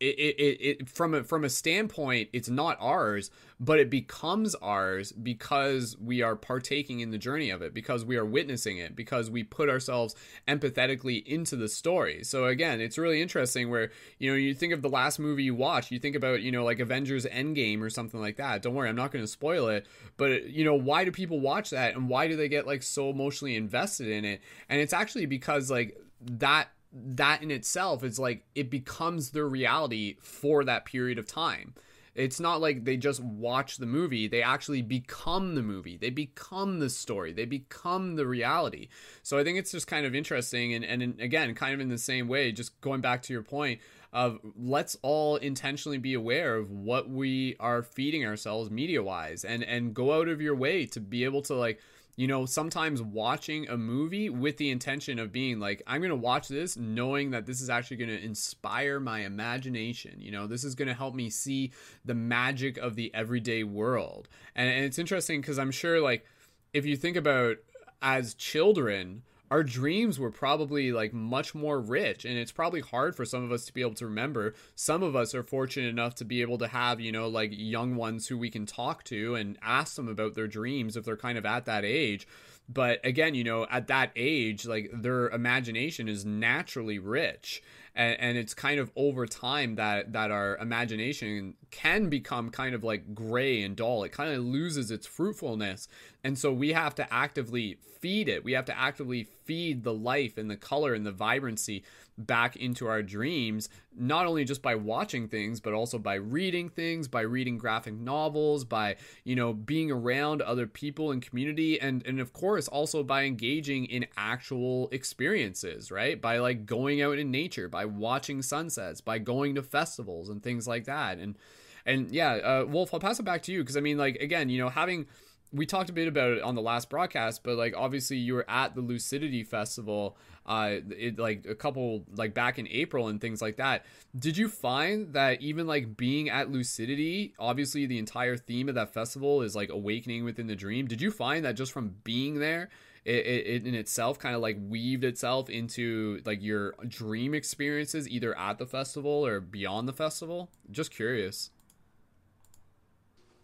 it, it, it from a from a standpoint it's not ours but it becomes ours because we are partaking in the journey of it because we are witnessing it because we put ourselves empathetically into the story. So again it's really interesting where you know you think of the last movie you watch you think about you know like avengers endgame or something like that. Don't worry i'm not going to spoil it. But you know why do people watch that and why do they get like so emotionally invested in it? And it's actually because like that that in itself is like it becomes their reality for that period of time. It's not like they just watch the movie, they actually become the movie. They become the story. They become the reality. So I think it's just kind of interesting and and again, kind of in the same way, just going back to your point of let's all intentionally be aware of what we are feeding ourselves media wise and and go out of your way to be able to like you know, sometimes watching a movie with the intention of being like, I'm going to watch this knowing that this is actually going to inspire my imagination. You know, this is going to help me see the magic of the everyday world. And, and it's interesting because I'm sure, like, if you think about as children, our dreams were probably like much more rich and it's probably hard for some of us to be able to remember. Some of us are fortunate enough to be able to have you know like young ones who we can talk to and ask them about their dreams if they're kind of at that age. But again you know at that age like their imagination is naturally rich and, and it's kind of over time that that our imagination can become kind of like gray and dull. It kind of loses its fruitfulness and so we have to actively feed it we have to actively feed the life and the color and the vibrancy back into our dreams, not only just by watching things, but also by reading things, by reading graphic novels, by, you know, being around other people and community, and, and of course, also by engaging in actual experiences, right? By like going out in nature, by watching sunsets, by going to festivals and things like that. And, and yeah, uh, Wolf, I'll pass it back to you because I mean, like, again, you know, having we talked a bit about it on the last broadcast, but like obviously you were at the Lucidity Festival, uh, it like a couple like back in April and things like that. Did you find that even like being at Lucidity, obviously the entire theme of that festival is like awakening within the dream. Did you find that just from being there, it, it, in itself kind of like weaved itself into like your dream experiences either at the festival or beyond the festival? Just curious.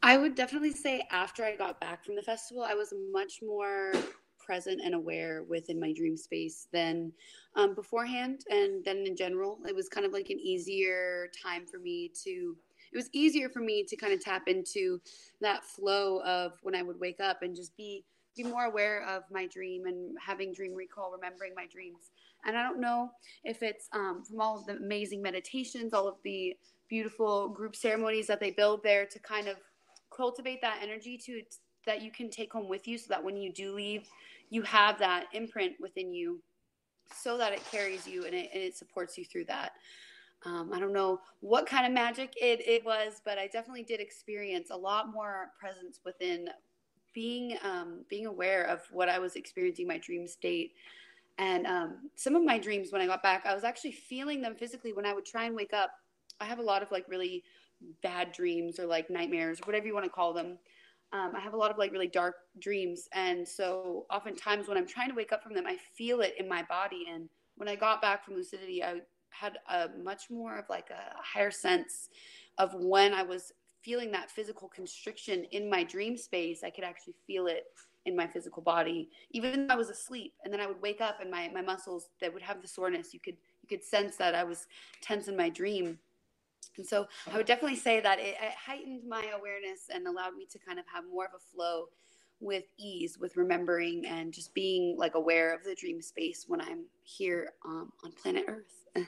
I would definitely say after I got back from the festival, I was much more present and aware within my dream space than um, beforehand and then in general. It was kind of like an easier time for me to. It was easier for me to kind of tap into that flow of when I would wake up and just be be more aware of my dream and having dream recall, remembering my dreams. And I don't know if it's um, from all of the amazing meditations, all of the beautiful group ceremonies that they build there to kind of cultivate that energy to that you can take home with you so that when you do leave you have that imprint within you so that it carries you and it, and it supports you through that. Um, i don't know what kind of magic it, it was but i definitely did experience a lot more presence within being um, being aware of what i was experiencing my dream state. And um, some of my dreams when i got back i was actually feeling them physically when i would try and wake up. I have a lot of like really bad dreams or like nightmares, whatever you want to call them. Um, I have a lot of like really dark dreams. And so oftentimes when I'm trying to wake up from them, I feel it in my body. And when I got back from lucidity, I had a much more of like a higher sense of when I was feeling that physical constriction in my dream space. I could actually feel it in my physical body, even though I was asleep. And then I would wake up and my, my muscles that would have the soreness. You could, you could sense that I was tense in my dream. And so I would definitely say that it, it, heightened my awareness and allowed me to kind of have more of a flow with ease, with remembering and just being like aware of the dream space when I'm here um, on planet Earth.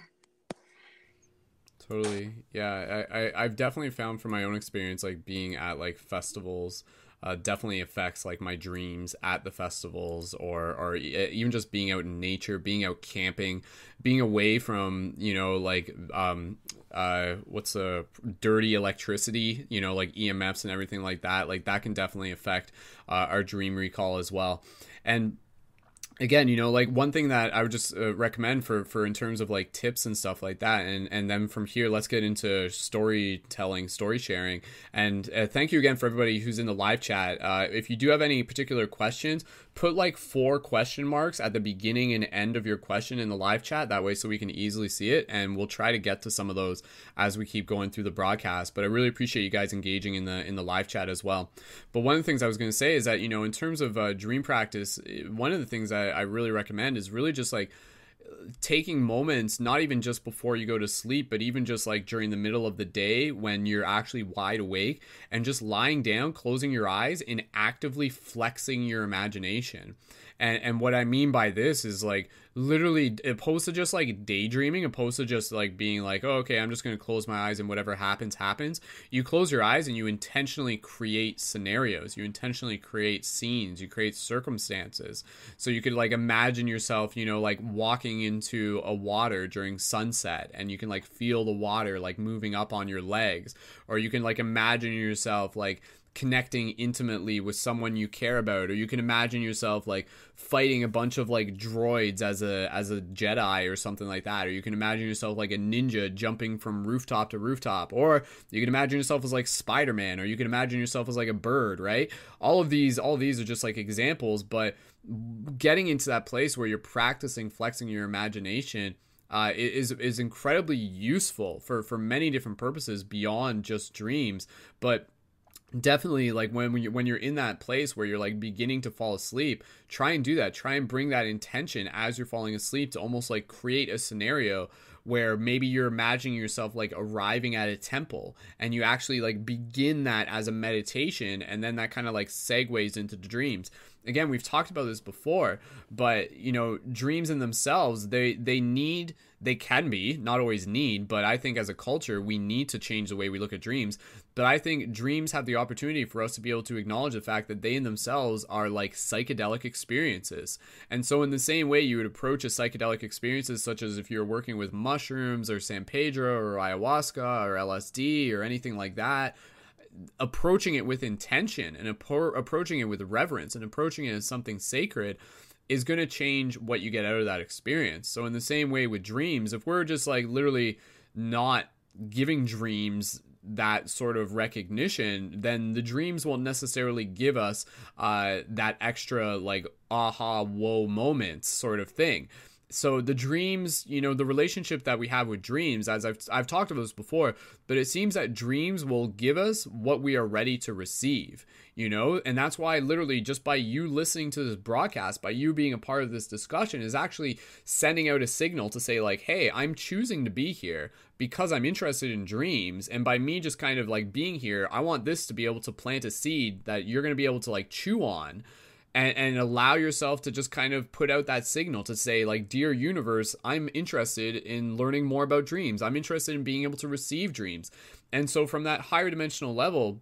totally. Yeah. I, I, I've definitely found from my own experience, like being at like festivals, uh, definitely affects like my dreams at the festivals or or even just being out in nature being out camping being away from you know like um uh, what's a dirty electricity, you know, like EMFs and everything like that. Like that can definitely affect uh, our dream recall as well. And again you know like one thing that i would just uh, recommend for for in terms of like tips and stuff like that and and then from here let's get into storytelling story sharing. And uh, thank you again for everybody who's in the live chat. Uh, if you do have any particular questions put like four question marks at the beginning and end of your question in the live chat. That way so we can easily see it and we'll try to get to some of those as we keep going through the broadcast but i really appreciate you guys engaging in the in the live chat as well. But one of the things i was going to say is that you know in terms of uh, dream practice one of the things I really recommend is really just like taking moments not even just before you go to sleep but even just like during the middle of the day when you're actually wide awake and just lying down closing your eyes and actively flexing your imagination. And and what I mean by this is like literally opposed to just like daydreaming, opposed to just like being like, oh, okay, I'm just gonna close my eyes and whatever happens, happens. You close your eyes and you intentionally create scenarios. You intentionally create scenes. You create circumstances. So you could like imagine yourself, you know, like walking into a water during sunset and you can like feel the water like moving up on your legs. Or you can like imagine yourself like connecting intimately with someone you care about or you can imagine yourself like fighting a bunch of like droids as a as a jedi or something like that or you can imagine yourself like a ninja jumping from rooftop to rooftop or you can imagine yourself as like spider-man or you can imagine yourself as like a bird right? All of these all of these are just like examples but getting into that place where you're practicing flexing your imagination uh, is is incredibly useful for for many different purposes beyond just dreams but definitely like when when you're, when you're in that place where you're like beginning to fall asleep try and do that. Try and bring that intention as you're falling asleep to almost like create a scenario where maybe you're imagining yourself like arriving at a temple and you actually like begin that as a meditation and then that kind of like segues into the dreams. Again we've talked about this before but you know dreams in themselves they they need they can be not always need but i think as a culture we need to change the way we look at dreams. But i think dreams have the opportunity for us to be able to acknowledge the fact that they in themselves are like psychedelic experiences. And so in the same way you would approach a psychedelic experiences such as if you're working with mushrooms or san pedro or ayahuasca or lsd or anything like that approaching it with intention and appro- approaching it with reverence and approaching it as something sacred is going to change what you get out of that experience. So in the same way with dreams, if we're just like literally not giving dreams that sort of recognition, then the dreams won't necessarily give us uh, that extra like aha whoa moments sort of thing so the dreams you know the relationship that we have with dreams as I've, I've talked about this before but it seems that dreams will give us what we are ready to receive you know? And that's why literally just by you listening to this broadcast by you being a part of this discussion is actually sending out a signal to say like hey i'm choosing to be here because i'm interested in dreams. And by me just kind of like being here i want this to be able to plant a seed that you're going to be able to like chew on and, and allow yourself to just kind of put out that signal to say like dear universe i'm interested in learning more about dreams i'm interested in being able to receive dreams and so from that higher dimensional level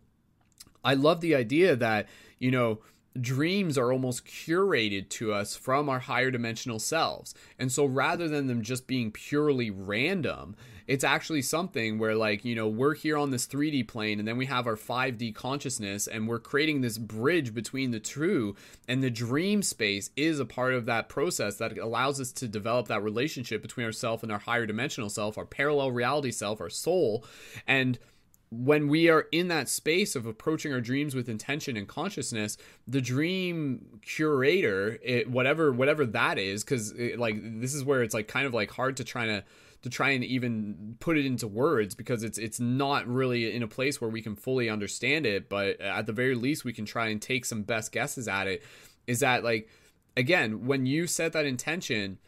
i love the idea that you know dreams are almost curated to us from our higher dimensional selves. And so rather than them just being purely random, it's actually something where like you know we're here on this 3d plane and then we have our 5d consciousness and we're creating this bridge between the two and the dream space is a part of that process that allows us to develop that relationship between ourself and our higher dimensional self our parallel reality self our soul. And when we are in that space of approaching our dreams with intention and consciousness the dream curator it, whatever whatever that is because like this is where it's like kind of like hard to try to to try and even put it into words because it's it's not really in a place where we can fully understand it but at the very least we can try and take some best guesses at it. Is that like again when you set that intention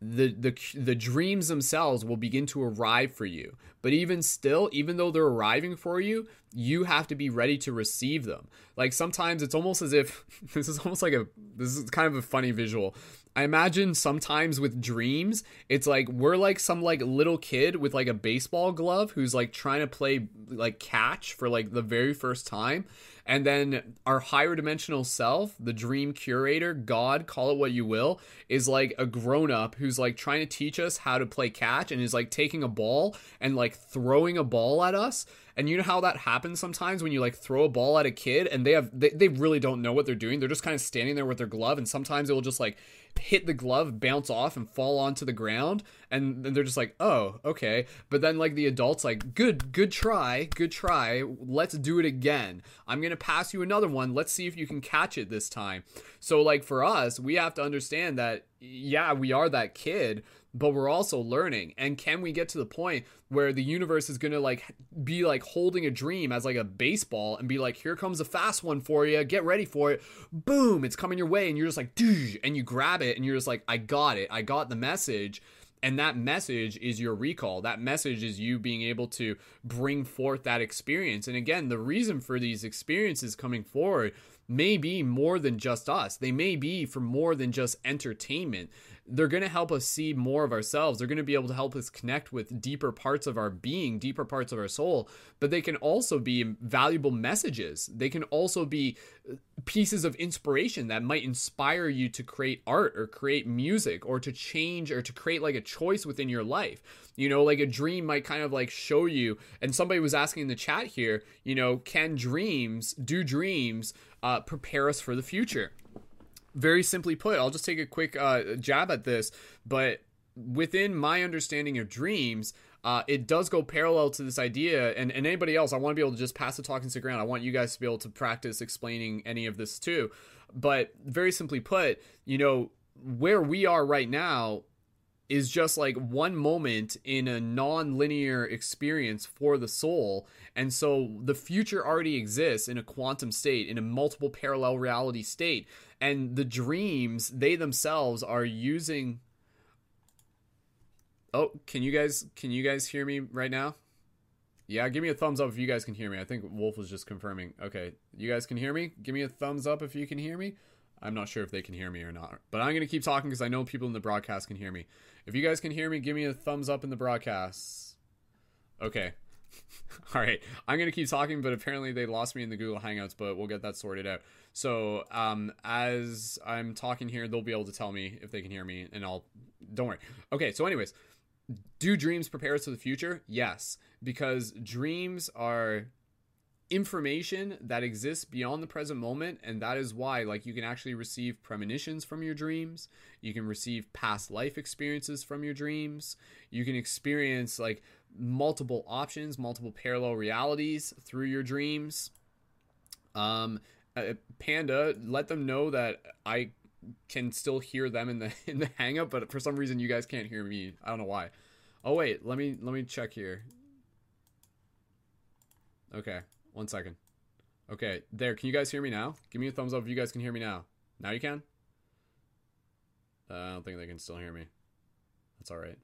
the the the dreams themselves will begin to arrive for you. But even still even though they're arriving for you you have to be ready to receive them. Like sometimes it's almost as if this is almost like a this is kind of a funny visual I imagine sometimes with dreams, it's like we're like some like little kid with like a baseball glove who's like trying to play like catch for like the very first time. And then our higher dimensional self, the dream curator, God, call it what you will, is like a grown up who's like trying to teach us how to play catch and is like taking a ball and like throwing a ball at us. And you know how that happens sometimes when you like throw a ball at a kid and they have they, they really don't know what they're doing. They're just kind of standing there with their glove and sometimes it will just like hit the glove, bounce off, and fall onto the ground. And then they're just like, oh, okay. But then like the adults like, good, good try, good try. Let's do it again. I'm gonna pass you another one. Let's see if you can catch it this time. So like for us, we have to understand that yeah, we are that kid, but we're also learning. And can we get to the point where the universe is going to like be like holding a dream as like a baseball and be like, here comes a fast one for you. Get ready for it. Boom, it's coming your way. And you're just like, and you grab it and you're just like, I got it. I got the message. And that message is your recall. That message is you being able to bring forth that experience. And again, the reason for these experiences coming forward may be more than just us. They may be for more than just entertainment they're going to help us see more of ourselves. They're going to be able to help us connect with deeper parts of our being, deeper parts of our soul. But they can also be valuable messages. They can also be uh, pieces of inspiration that might inspire you to create art or create music or to change or to create like a choice within your life. You know, like a dream might kind of like show you. And somebody was asking in the chat here, you know, can dreams, do dreams uh, prepare us for the future? Very simply put, I'll just take a quick uh, jab at this, but within my understanding of dreams, uh, it does go parallel to this idea. And, and anybody else, I want to be able to just pass the talk and stick around. I want you guys to be able to practice explaining any of this too. But very simply put, you know, where we are right now is just like one moment in a non-linear experience for the soul. And so the future already exists in a quantum state in a multiple parallel reality state. And the dreams they themselves are using oh can you guys can you guys hear me right now? Yeah give me a thumbs up if you guys can hear me. I think wolf was just confirming. Okay you guys can hear me? Give me a thumbs up if you can hear me. I'm not sure if they can hear me or not but i'm going to keep talking because i know people in the broadcast can hear me if you guys can hear me give me a thumbs up in the broadcast okay all right i'm to keep talking but apparently they lost me in the google hangouts but we'll get that sorted out so um, as I'm talking here, they'll be able to tell me if they can hear me, and I'll. Don't worry. Okay. So, anyways, do dreams prepare us for the future? Yes, because dreams are information that exists beyond the present moment and that is why like you can actually receive premonitions from your dreams. You can receive past life experiences from your dreams. You can experience like multiple options multiple parallel realities through your dreams. Um uh, panda let them know that i can still hear them in the in the hangout but for some reason you guys can't hear me. I don't know why. Oh wait let me let me check here. Okay one second. Okay, there. Can you guys hear me now? Give me a thumbs up if you guys can hear me now. Now you can? Uh, I don't think they can still hear me. That's all right.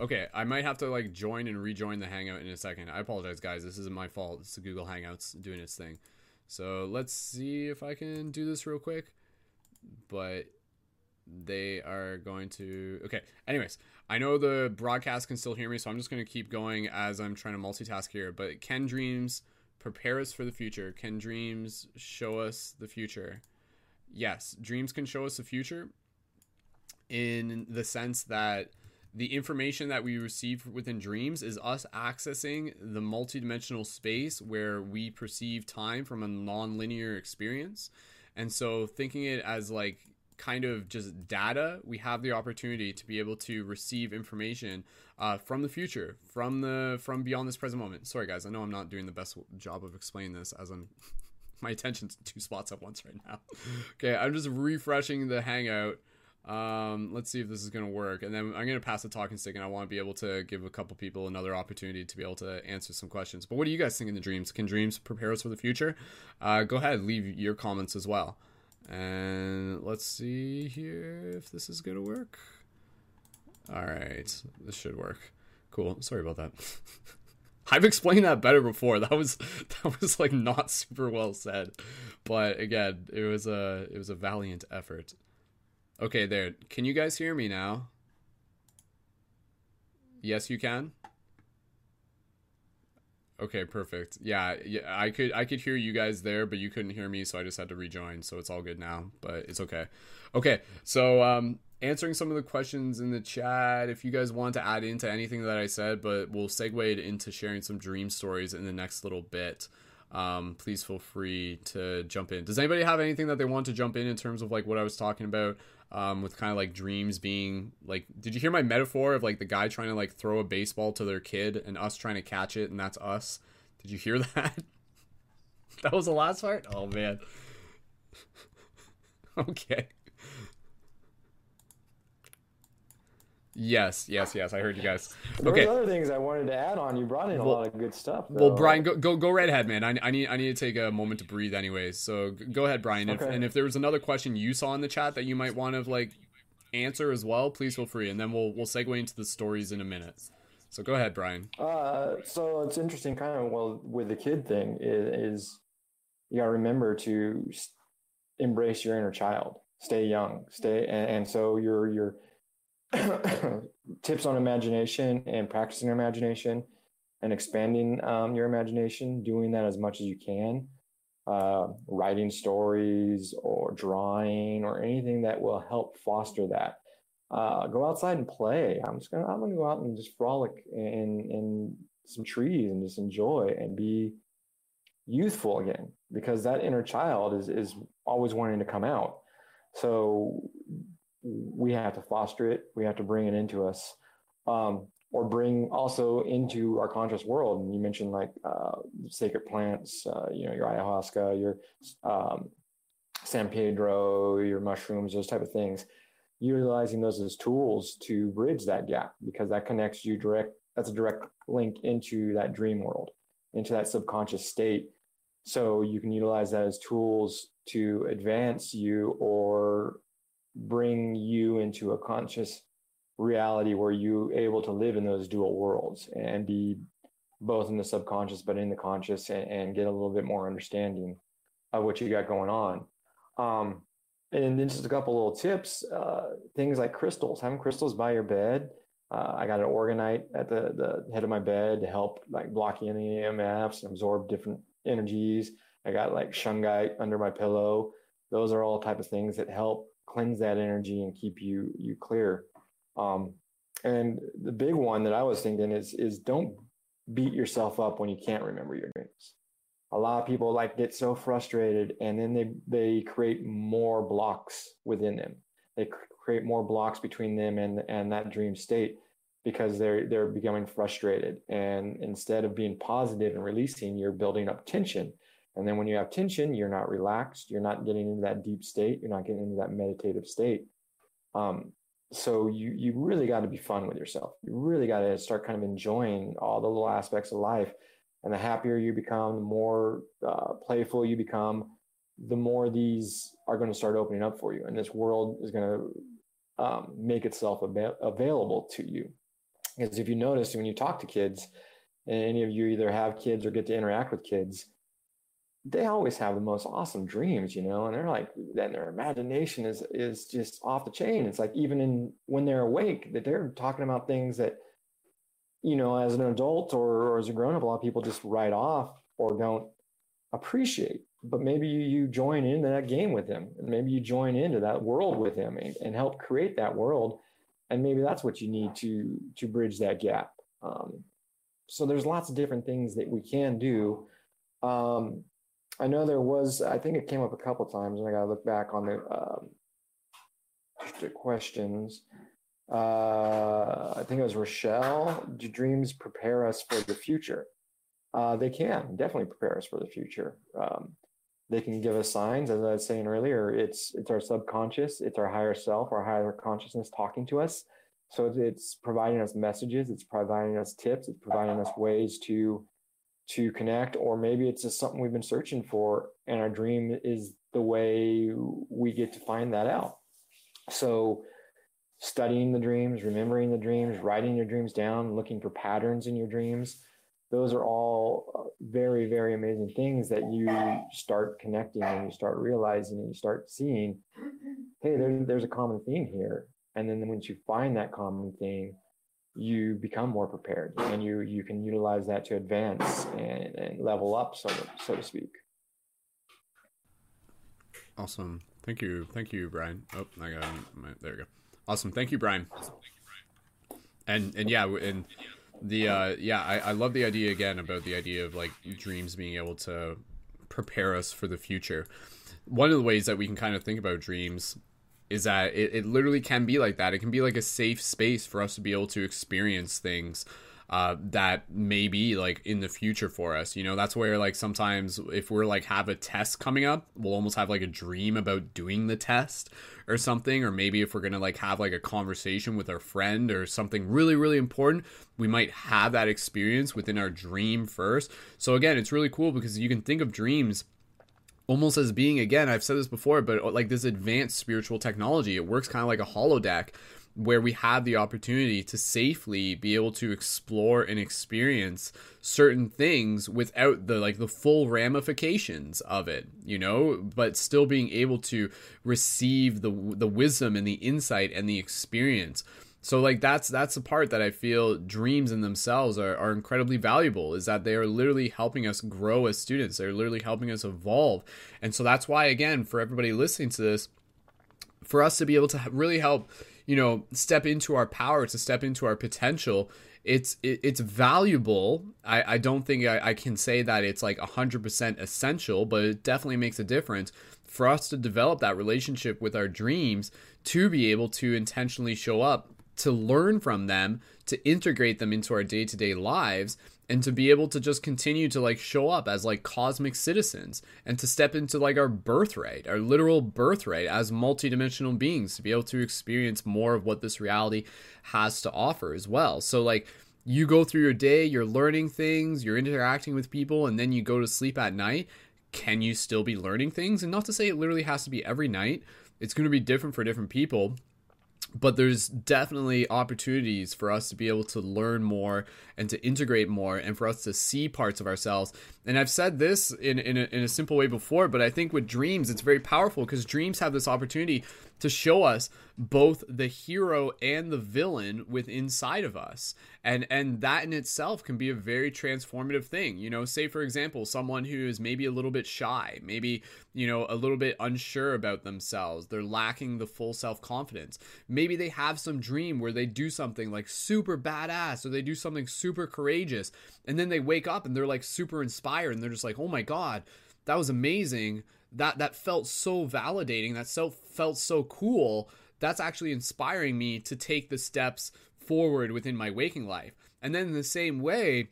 Okay, I might have to like join and rejoin the Hangout in a second. I apologize, guys. This isn't my fault. It's the Google Hangouts doing its thing. So let's see if I can do this real quick. But they are going to. Okay. Anyways, I know the broadcast can still hear me, so I'm just going to keep going as I'm trying to multitask here. But can dreams prepare us for the future? Can dreams show us the future? Yes, dreams can show us the future in the sense that the information that we receive within dreams is us accessing the multidimensional space where we perceive time from a non-linear experience. And so thinking it as like kind of just data, we have the opportunity to be able to receive information uh, from the future, from the from beyond this present moment. Sorry, guys, I know I'm not doing the best job of explaining this as I'm my attention's two spots at once right now. okay, I'm just refreshing the Hangout. Um, let's see if this is gonna work, and then I'm gonna pass the talking stick, and I want to be able to give a couple people another opportunity to be able to answer some questions. But what do you guys think in the dreams? Can dreams prepare us for the future? Uh, go ahead, leave your comments as well. And let's see here if this is to work. All right, this should work. Cool. Sorry about that. I've explained that better before. That was that was like not super well said. But again, it was a it was a valiant effort. Okay, there. Can you guys hear me now? Yes, you can. Okay, perfect. Yeah, yeah, I could I could hear you guys there, but you couldn't hear me, so I just had to rejoin. So it's all good now, but it's okay. Okay, so um, answering some of the questions in the chat. If you guys want to add into anything that I said, but we'll segue it into sharing some dream stories in the next little bit. Um, please feel free to jump in. Does anybody have anything that they want to jump in in terms of like what I was talking about? Um, with kind of like dreams being like did you hear my metaphor of like the guy trying to like throw a baseball to their kid and us trying to catch it and that's us? Did you hear that? That was the last part? Oh man. Okay Yes, yes, yes. I heard you guys. Okay. There other things I wanted to add on. You brought in a lot of good stuff. Though. Well, Brian, go go go right ahead, man. I, I need I need to take a moment to breathe, anyways. So go ahead, Brian. Okay. If, and if there was another question you saw in the chat that you might want to like answer as well, please feel free, and then we'll we'll segue into the stories in a minute. So go ahead, Brian. Uh, so it's interesting, kind of. Well, with the kid thing is, is you got to remember to embrace your inner child. Stay young. Stay, and, and so you're you're tips on imagination and practicing imagination and expanding um, your imagination, doing that as much as you can, uh, writing stories or drawing or anything that will help foster that. Uh, go outside and play. I'm just gonna I'm gonna go out and just frolic in in some trees and just enjoy and be youthful again because that inner child is is always wanting to come out. So we have to foster it. We have to bring it into us, um, or bring also into our conscious world. And you mentioned like uh, sacred plants, uh, you know, your ayahuasca, your um, San Pedro, your mushrooms, those type of things. Utilizing those as tools to bridge that gap because that connects you direct. That's a direct link into that dream world, into that subconscious state. So you can utilize that as tools to advance you or bring you into a conscious reality where you're able to live in those dual worlds and be both in the subconscious but in the conscious and, and get a little bit more understanding of what you got going on. Um, and then just a couple little tips uh, things like crystals having crystals by your bed. Uh, i got an orgonite at the, the head of my bed to help like block any emfs and absorb different energies. I got like shungite under my pillow. Those are all type of things that help cleanse that energy and keep you you clear. Um, and the big one that I was thinking is is don't beat yourself up when you can't remember your dreams. a lot of people like get so frustrated and then they they create more blocks within them they create more blocks between them and and that dream state because they're they're becoming frustrated and instead of being positive and releasing you're building up tension and then when you have tension you're not relaxed you're not getting into that deep state you're not getting into that meditative state. Um, so you you really got to be fun with yourself. You really got to start kind of enjoying all the little aspects of life. And the happier you become the more uh, playful you become the more these are going to start opening up for you. And this world is going to um, make itself av- available to you. Because if you notice when you talk to kids and any of you either have kids or get to interact with kids they always have the most awesome dreams you know and they're like then their imagination is is just off the chain. It's like even in when they're awake that they're talking about things that you know as an adult or, or as a grown-up a lot of people just write off or don't appreciate. But maybe you, you join into that game with him and maybe you join into that world with him and, and help create that world. And maybe that's what you need to to bridge that gap. Um, so there's lots of different things that we can do. Um, i know there was i think it came up a couple times and i got to look back on the um, the questions. Uh, i think it was rochelle do dreams prepare us for the future? Uh, they can definitely prepare us for the future. Um, they can give us signs as i was saying earlier it's it's our subconscious it's our higher self our higher consciousness talking to us. So it's providing us messages it's providing us tips it's providing us ways to to connect or maybe it's just something we've been searching for and our dream is the way we get to find that out. So studying the dreams remembering the dreams writing your dreams down looking for patterns in your dreams those are all uh, very very amazing things that you start connecting and you start realizing and you start seeing hey there, there's a common theme here. And then once you find that common theme you become more prepared and you you can utilize that to advance and, and level up so to, so to speak. Awesome. Thank you. Thank you brian. Oh i got my, there we go. Awesome. Thank you brian. And and yeah and the uh, yeah, I, I love the idea again about the idea of like dreams being able to prepare us for the future. One of the ways that we can kind of think about dreams is that it, it literally can be like that. It can be like a safe space for us to be able to experience things uh, that may be like in the future for us. You know, that's where like sometimes if we're like have a test coming up, we'll almost have like a dream about doing the test or something. Or maybe if we're gonna like have like a conversation with our friend or something really, really important, we might have that experience within our dream first. So again, it's really cool because you can think of dreams almost as being again i've said this before but like this advanced spiritual technology it works kind of like a holodeck where we have the opportunity to safely be able to explore and experience certain things without the like the full ramifications of it you know? But still being able to receive the the wisdom and the insight and the experience so like that's that's the part that I feel dreams in themselves are, are incredibly valuable is that they are literally helping us grow as students. They're literally helping us evolve. And so that's why again for everybody listening to this for us to be able to really help you know step into our power to step into our potential it's it, it's valuable i i don't think I, I can say that it's like 100% essential but it definitely makes a difference for us to develop that relationship with our dreams to be able to intentionally show up to learn from them to integrate them into our day-to-day lives and to be able to just continue to like show up as like cosmic citizens and to step into like our birthright, our literal birthright as multidimensional beings to be able to experience more of what this reality has to offer as well. So like you go through your day, you're learning things, you're interacting with people and then you go to sleep at night, can you still be learning things? And not to say it literally has to be every night. It's going to be different for different people but there's definitely opportunities for us to be able to learn more and to integrate more and for us to see parts of ourselves and i've said this in, in, a, in a simple way before but i think with dreams it's very powerful because dreams have this opportunity to show us both the hero and the villain within inside of us. And and that in itself can be a very transformative thing. You know say for example someone who is maybe a little bit shy maybe you know a little bit unsure about themselves they're lacking the full self-confidence. Maybe they have some dream where they do something like super badass or they do something super courageous and then they wake up and they're like super inspired and they're just like oh my god that was amazing. That that felt so validating. That so felt so cool. That's actually inspiring me to take the steps forward within my waking life. And then in the same way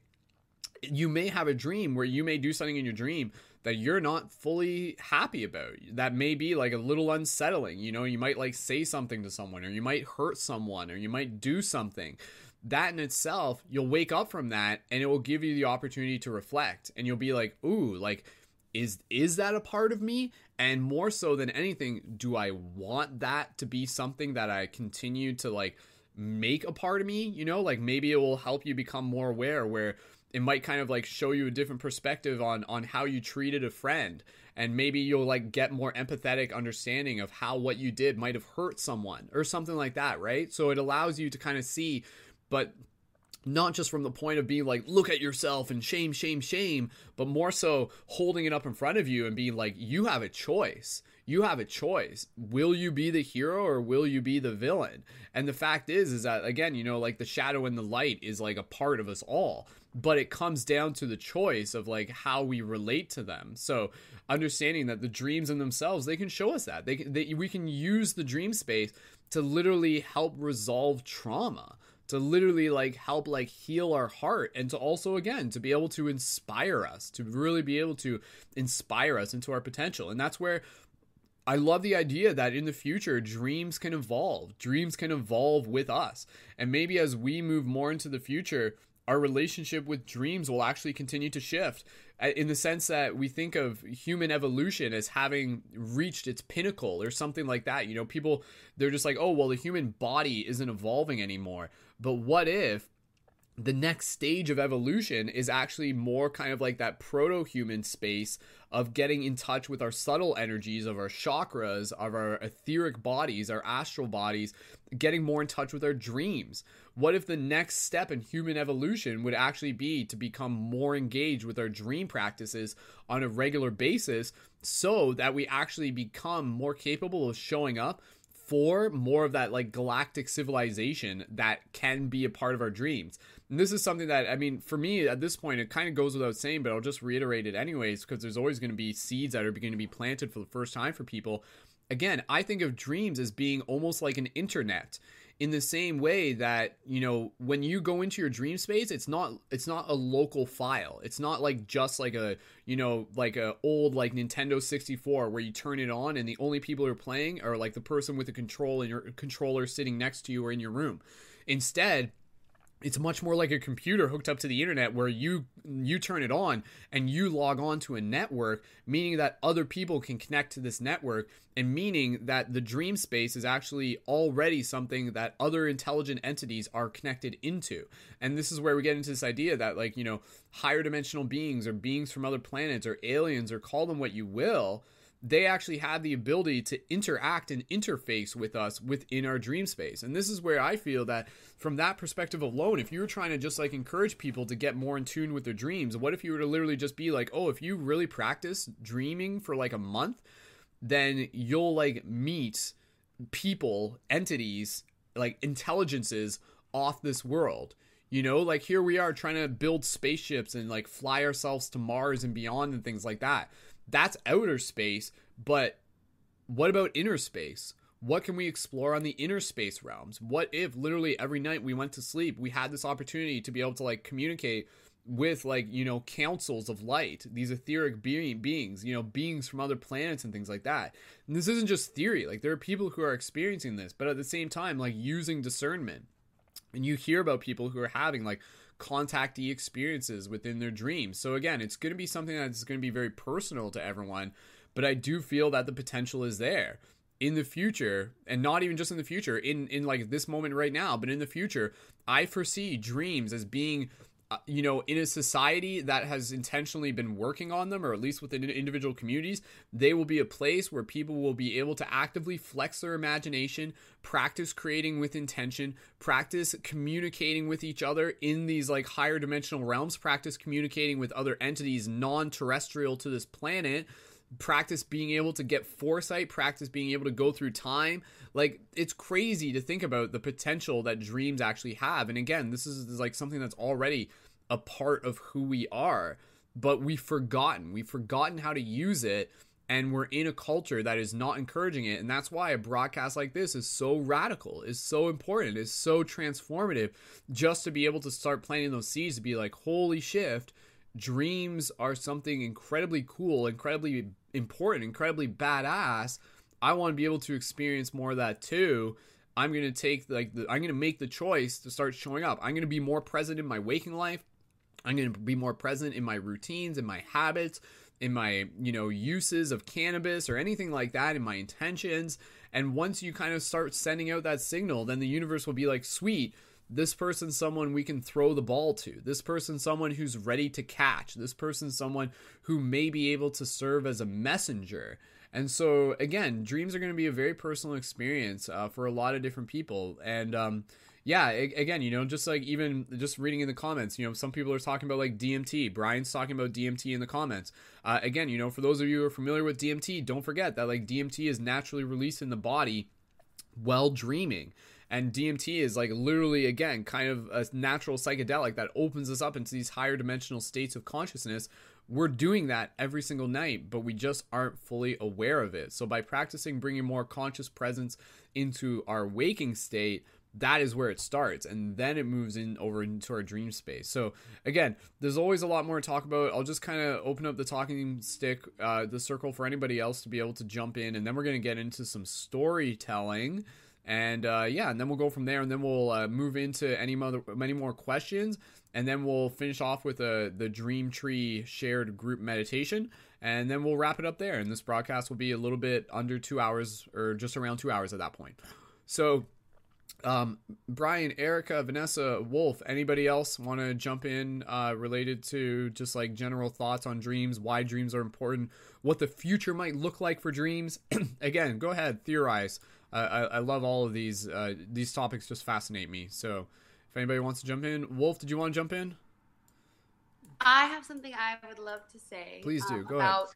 you may have a dream where you may do something in your dream that you're not fully happy about. That may be like a little unsettling. You know you might like say something to someone or you might hurt someone or you might do something that in itself you'll wake up from that and it will give you the opportunity to reflect and you'll be like ooh like is is that a part of me? And more so than anything do i want that to be something that i continue to like make a part of me? You know like maybe it will help you become more aware where it might kind of like show you a different perspective on on how you treated a friend. And maybe you'll like get more empathetic understanding of how what you did might have hurt someone or something like that right? So it allows you to kind of see but not just from the point of being like look at yourself and shame shame shame but more so holding it up in front of you and being like you have a choice. You have a choice. Will you be the hero or will you be the villain? And the fact is is that again you know like the shadow and the light is like a part of us all but it comes down to the choice of like how we relate to them. So understanding that the dreams in themselves they can show us that. They, they we can use the dream space to literally help resolve trauma to literally like help like heal our heart and to also again to be able to inspire us to really be able to inspire us into our potential. And that's where I love the idea that in the future dreams can evolve. Dreams can evolve with us. And maybe as we move more into the future our relationship with dreams will actually continue to shift in the sense that we think of human evolution as having reached its pinnacle or something like that. You know, people, they're just like, oh, well, the human body isn't evolving anymore. But what if the next stage of evolution is actually more kind of like that proto human space of getting in touch with our subtle energies of our chakras, of our etheric bodies, our astral bodies, getting more in touch with our dreams. What if the next step in human evolution would actually be to become more engaged with our dream practices on a regular basis so that we actually become more capable of showing up for more of that like galactic civilization that can be a part of our dreams. And this is something that I mean, for me at this point, it kind of goes without saying, but I'll just reiterate it anyways because there's always going to be seeds that are going to be planted for the first time for people. Again, I think of dreams as being almost like an internet in the same way that you know when you go into your dream space it's not it's not a local file. It's not like just like a you know like a old like nintendo 64 where you turn it on and the only people who are playing are like the person with the control and your controller sitting next to you or in your room. Instead it's much more like a computer hooked up to the internet where you you turn it on and you log on to a network meaning that other people can connect to this network and meaning that the dream space is actually already something that other intelligent entities are connected into. And this is where we get into this idea that like you know higher dimensional beings or beings from other planets or aliens or call them what you will they actually have the ability to interact and interface with us within our dream space. And this is where I feel that from that perspective alone, if you were trying to just like encourage people to get more in tune with their dreams, what if you were to literally just be like, oh, if you really practice dreaming for like a month, then you'll like meet people, entities, like intelligences off this world. You know, like here we are trying to build spaceships and like fly ourselves to Mars and beyond and things like that that's outer space, but what about inner space? What can we explore on the inner space realms? What if literally every night we went to sleep, we had this opportunity to be able to like communicate with like, you know, councils of light, these etheric being, beings, you know, beings from other planets and things like that. And this isn't just theory. Like there are people who are experiencing this, but at the same time like using discernment. And you hear about people who are having like contactee experiences within their dreams. So again, it's going to be something that's going to be very personal to everyone, but I do feel that the potential is there in the future and not even just in the future in in like this moment right now but in the future i foresee dreams as being uh, you know, in a society that has intentionally been working on them, or at least within individual communities, they will be a place where people will be able to actively flex their imagination, practice creating with intention, practice communicating with each other in these like higher dimensional realms, practice communicating with other entities non terrestrial to this planet practice being able to get foresight, practice being able to go through time. Like it's crazy to think about the potential that dreams actually have. And again, this is like something that's already a part of who we are, but we've forgotten. We've forgotten how to use it and we're in a culture that is not encouraging it and that's why a broadcast like this is so radical is so important is so transformative just to be able to start planting those seeds to be like holy shift dreams are something incredibly cool, incredibly important, incredibly badass. I want to be able to experience more of that too. I'm going to take like the, I'm going to make the choice to start showing up. I'm going to be more present in my waking life. I'm going to be more present in my routines, in my habits, in my, you know, uses of cannabis or anything like that, in my intentions. And once you kind of start sending out that signal, then the universe will be like, "Sweet, this person's someone we can throw the ball to. This person's someone who's ready to catch. This person's someone who may be able to serve as a messenger. And so, again, dreams are going to be a very personal experience uh, for a lot of different people. And um, yeah, again, you know, just like even just reading in the comments, you know, some people are talking about like DMT. Brian's talking about DMT in the comments. Uh, again, you know, for those of you who are familiar with DMT, don't forget that like DMT is naturally released in the body while dreaming and DMT is like literally again kind of a natural psychedelic that opens us up into these higher dimensional states of consciousness. We're doing that every single night, but we just aren't fully aware of it. So by practicing bringing more conscious presence into our waking state, that is where it starts and then it moves in over into our dream space so again there's always a lot more to talk about i'll just kind of open up the talking stick uh, the circle for anybody else to be able to jump in and then we're going to get into some storytelling and uh, yeah, and then we'll go from there, and then we'll uh, move into any other many more questions, and then we'll finish off with uh, the Dream Tree shared group meditation, and then we'll wrap it up there. And this broadcast will be a little bit under two hours, or just around two hours at that point. So, um, Brian, Erica, Vanessa, Wolf, anybody else want to jump in uh, related to just like general thoughts on dreams, why dreams are important, what the future might look like for dreams? Again, go ahead, theorize. I, I love all of these. Uh, these topics just fascinate me. So, if anybody wants to jump in, Wolf, did you want to jump in? I have something I would love to say. Please do. Um, Go about, ahead.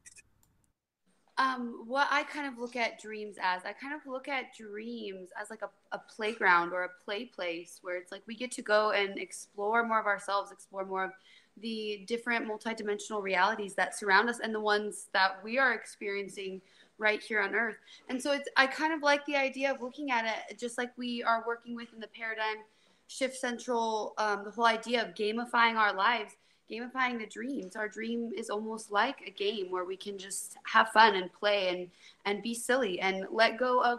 Um, what I kind of look at dreams as, I kind of look at dreams as like a, a playground or a play place where it's like we get to go and explore more of ourselves, explore more of the different multidimensional realities that surround us and the ones that we are experiencing right here on earth. And so it's I kind of like the idea of looking at it just like we are working with in the paradigm shift central um, the whole idea of gamifying our lives gamifying the dreams our dream is almost like a game where we can just have fun and play and and be silly and let go of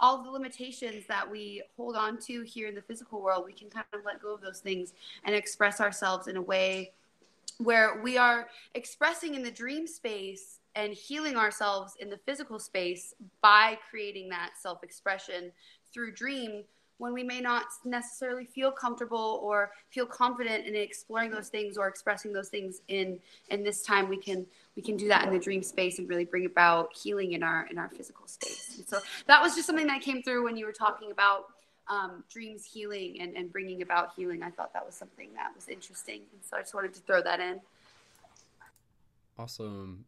all the limitations that we hold on to here in the physical world we can kind of let go of those things and express ourselves in a way where we are expressing in the dream space and healing ourselves in the physical space by creating that self expression through dream when we may not necessarily feel comfortable or feel confident in exploring those things or expressing those things in in this time we can we can do that in the dream space and really bring about healing in our in our physical space. And so that was just something that came through when you were talking about um, dreams healing and, and bringing about healing. I thought that was something that was interesting. And so i just wanted to throw that in. Awesome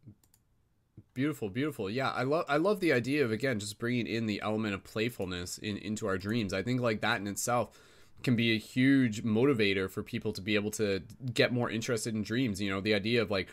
Beautiful, beautiful. Yeah, I love I love the idea of again just bringing in the element of playfulness in into our dreams. I think like that in itself can be a huge motivator for people to be able to get more interested in dreams. You know, the idea of like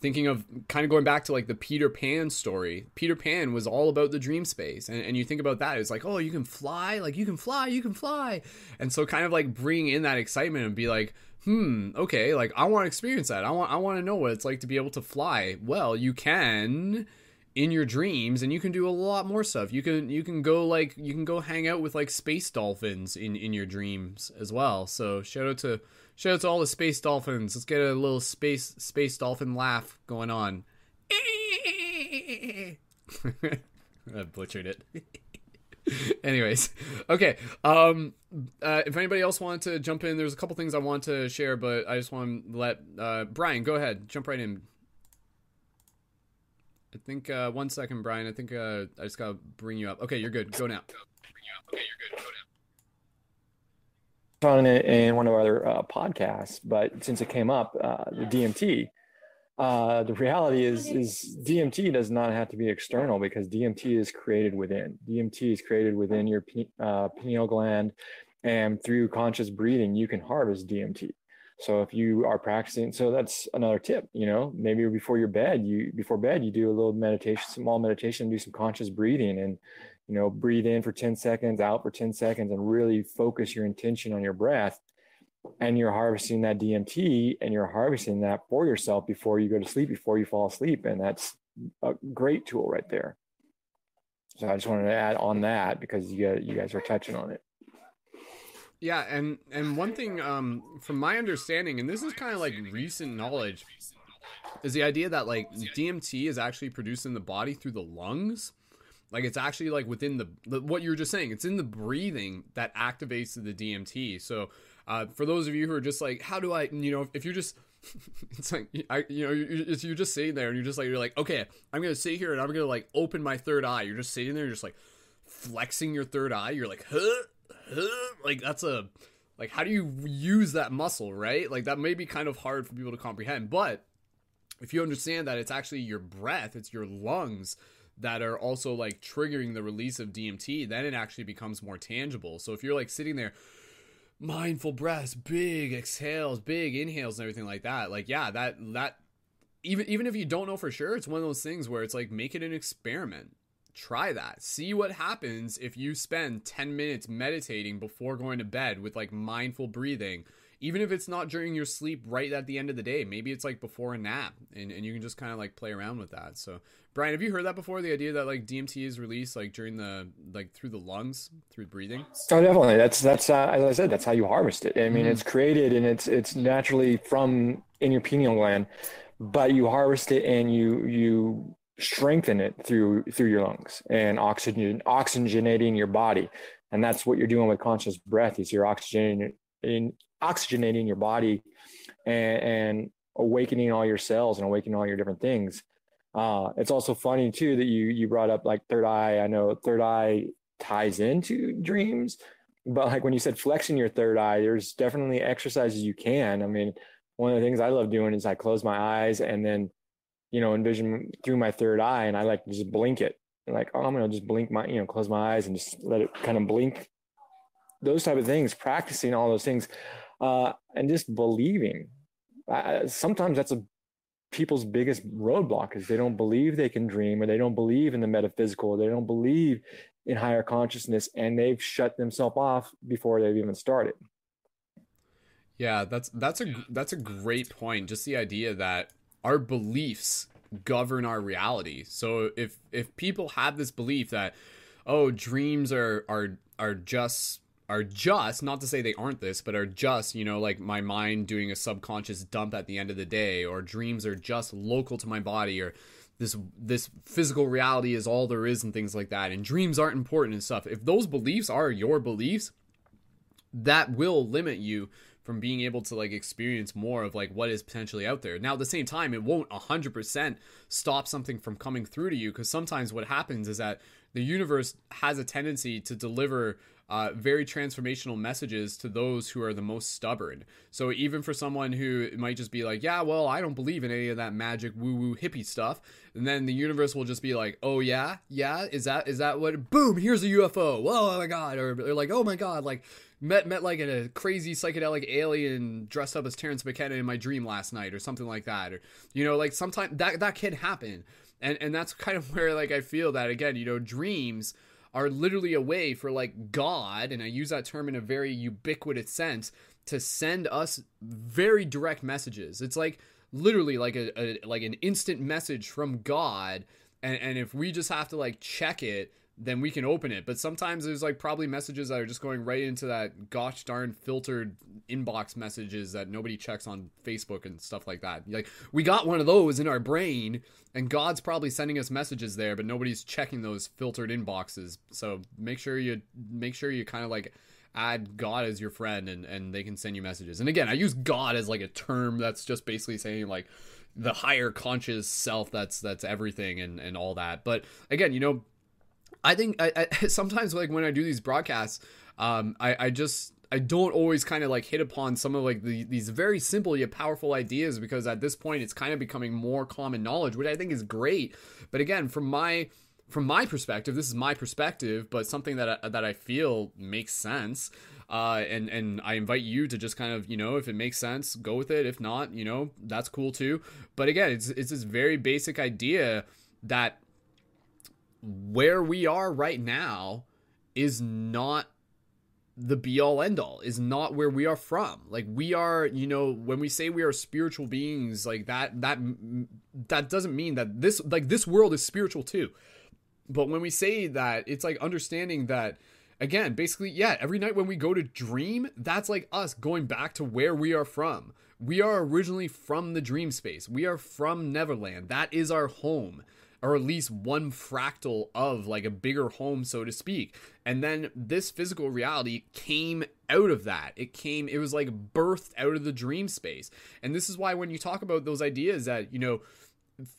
thinking of kind of going back to like the Peter Pan story. Peter Pan was all about the dream space. And, and you think about that, it's like, oh, you can fly, like you can fly, you can fly. And so kind of like bring in that excitement and be like, hmm, okay, like I want to experience that. I want I want to know what it's like to be able to fly. Well, you can in your dreams and you can do a lot more stuff. You can you can go like you can go hang out with like space dolphins in in your dreams as well. So shout out to shout out to all the space dolphins. Let's get a little space space dolphin laugh going on. I butchered it. Anyways, okay. Um, uh, if anybody else wanted to jump in, there's a couple things I want to share, but I just want to let uh, Brian go ahead, jump right in. I think uh, one second, Brian. I think uh, I just gotta bring you up. Okay, you're good. Go now. Okay, you're good. Go now. On it in one of our other uh, podcasts, but since it came up, uh, the DMT, uh, the reality is is DMT does not have to be external because DMT is created within. DMT is created within your uh, pineal gland, and through conscious breathing, you can harvest DMT. So if you are practicing, so that's another tip. You know, maybe before your bed, you before bed you do a little meditation, small meditation, do some conscious breathing, and you know, breathe in for ten seconds, out for ten seconds, and really focus your intention on your breath and you're harvesting that DMT and you're harvesting that for yourself before you go to sleep, before you fall asleep. And that's a great tool right there. So I just wanted to add on that because you you guys are touching on it. Yeah, and and one thing um, from my understanding, and this is kind of like recent knowledge, is the idea that like DMT is actually produced in the body through the lungs. Like it's actually like within the what you were just saying. It's in the breathing that activates the DMT. So uh, for those of you who are just like, how do I, you know, if you're just, it's like, I, you know, you're, you're just sitting there and you're just like, you're like, okay, I'm gonna sit here and I'm gonna like open my third eye. You're just sitting there, you're just like flexing your third eye. You're like, huh, huh, like that's a, like how do you use that muscle, right? Like that may be kind of hard for people to comprehend, but if you understand that it's actually your breath, it's your lungs that are also like triggering the release of DMT, then it actually becomes more tangible. So if you're like sitting there mindful breaths, big exhales, big inhales, and everything like that. Like, yeah, that that even even if you don't know for sure, it's one of those things where it's like make it an experiment. Try that. See what happens if you spend 10 minutes meditating before going to bed with like mindful breathing. Even if it's not during your sleep right at the end of the day, maybe it's like before a nap and, and you can just kind of like play around with that. So Brian, have you heard that before? The idea that like DMT is released like during the like through the lungs through breathing. Oh, definitely. That's that's uh, as I said, that's how you harvest it. I mean, mm-hmm. it's created and it's it's naturally from in your pineal gland, but you harvest it and you you strengthen it through through your lungs and oxygen oxygenating your body, and that's what you're doing with conscious breath. Is you're oxygenating in oxygenating your body and, and awakening all your cells and awakening all your different things uh, it's also funny too that you you brought up like third eye. I know third eye ties into dreams, but like when you said flexing your third eye, there's definitely exercises you can. I mean, one of the things I love doing is I close my eyes and then, you know, envision through my third eye, and I like just blink it. Like, oh, I'm gonna just blink my, you know, close my eyes and just let it kind of blink. Those type of things, practicing all those things, uh, and just believing. Uh, sometimes that's a people's biggest roadblock is they don't believe they can dream or they don't believe in the metaphysical they don't believe in higher consciousness and they've shut themselves off before they've even started yeah that's that's a that's a great point just the idea that our beliefs govern our reality so if if people have this belief that oh dreams are are are just are just not to say they aren't this but are just you know like my mind doing a subconscious dump at the end of the day or dreams are just local to my body or this this physical reality is all there is and things like that and dreams aren't important and stuff if those beliefs are your beliefs that will limit you from being able to like experience more of like what is potentially out there. Now at the same time it won't 100% stop something from coming through to you because sometimes what happens is that the universe has a tendency to deliver uh, very transformational messages to those who are the most stubborn. So even for someone who might just be like, yeah, well, I don't believe in any of that magic woo woo hippie stuff, and then the universe will just be like, oh yeah, yeah, is that is that what? Boom, here's a UFO. Oh my god, or they're like, oh my god, like met met like a crazy psychedelic alien dressed up as Terrence McKenna in my dream last night, or something like that, or you know, like sometimes that that can happen, and and that's kind of where like I feel that again, you know, dreams are literally a way for like God, and I use that term in a very ubiquitous sense, to send us very direct messages. It's like literally like a, a like an instant message from God, and and if we just have to like check it, then we can open it. But sometimes there's like probably messages that are just going right into that gosh darn filtered inbox messages that nobody checks on Facebook and stuff like that. Like we got one of those in our brain and God's probably sending us messages there, but nobody's checking those filtered inboxes. So make sure you make sure you kind of like add God as your friend and and they can send you messages. And again, I use God as like a term that's just basically saying like the higher conscious self that's that's everything and and all that. But again, you know, I think I, I sometimes like when I do these broadcasts, um, I, I just I don't always kind of like hit upon some of like the, these very simple yet powerful ideas because at this point it's kind of becoming more common knowledge, which I think is great. But again, from my from my perspective, this is my perspective, but something that I, that I feel makes sense. Uh, and and I invite you to just kind of you know if it makes sense, go with it. If not, you know that's cool too. But again, it's it's this very basic idea that where we are right now is not the be all end all is not where we are from. Like we are you know when we say we are spiritual beings like that that that doesn't mean that this like this world is spiritual too. But when we say that it's like understanding that again basically yeah every night when we go to dream that's like us going back to where we are from. We are originally from the dream space. We are from neverland. That is our home or at least one fractal of like a bigger home, so to speak. And then this physical reality came out of that. It came, it was like birthed out of the dream space. And this is why when you talk about those ideas that, you know,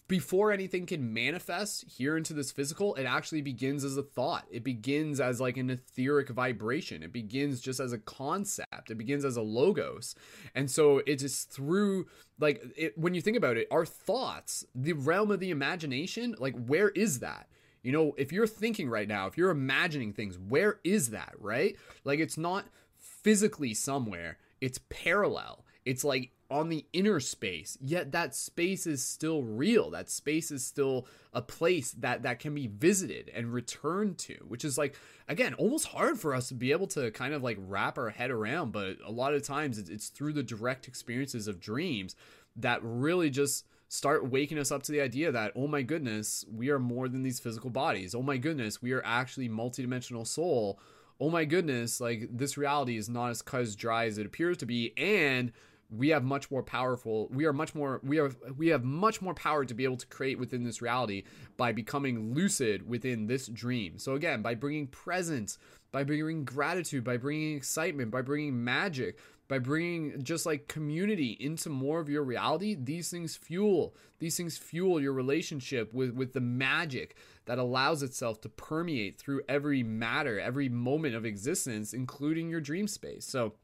before anything can manifest here into this physical, it actually begins as a thought. It begins as like an etheric vibration. It begins just as a concept. It begins as a logos. And so it is through like it, when you think about it, our thoughts, the realm of the imagination, like where is that? You know, if you're thinking right now, if you're imagining things, where is that, right? Like it's not physically somewhere. It's parallel. It's like on the inner space yet that space is still real. That space is still a place that that can be visited and returned to which is like again almost hard for us to be able to kind of like wrap our head around but a lot of times it's through the direct experiences of dreams that really just start waking us up to the idea that oh my goodness we are more than these physical bodies. Oh my goodness we are actually multidimensional soul. Oh my goodness like this reality is not as cut as dry as it appears to be. And we have much more powerful we are much more we are we have much more power to be able to create within this reality by becoming lucid within this dream. So again by bringing presence by bringing gratitude by bringing excitement by bringing magic by bringing just like community into more of your reality these things fuel these things fuel your relationship with with the magic that allows itself to permeate through every matter every moment of existence including your dream space. So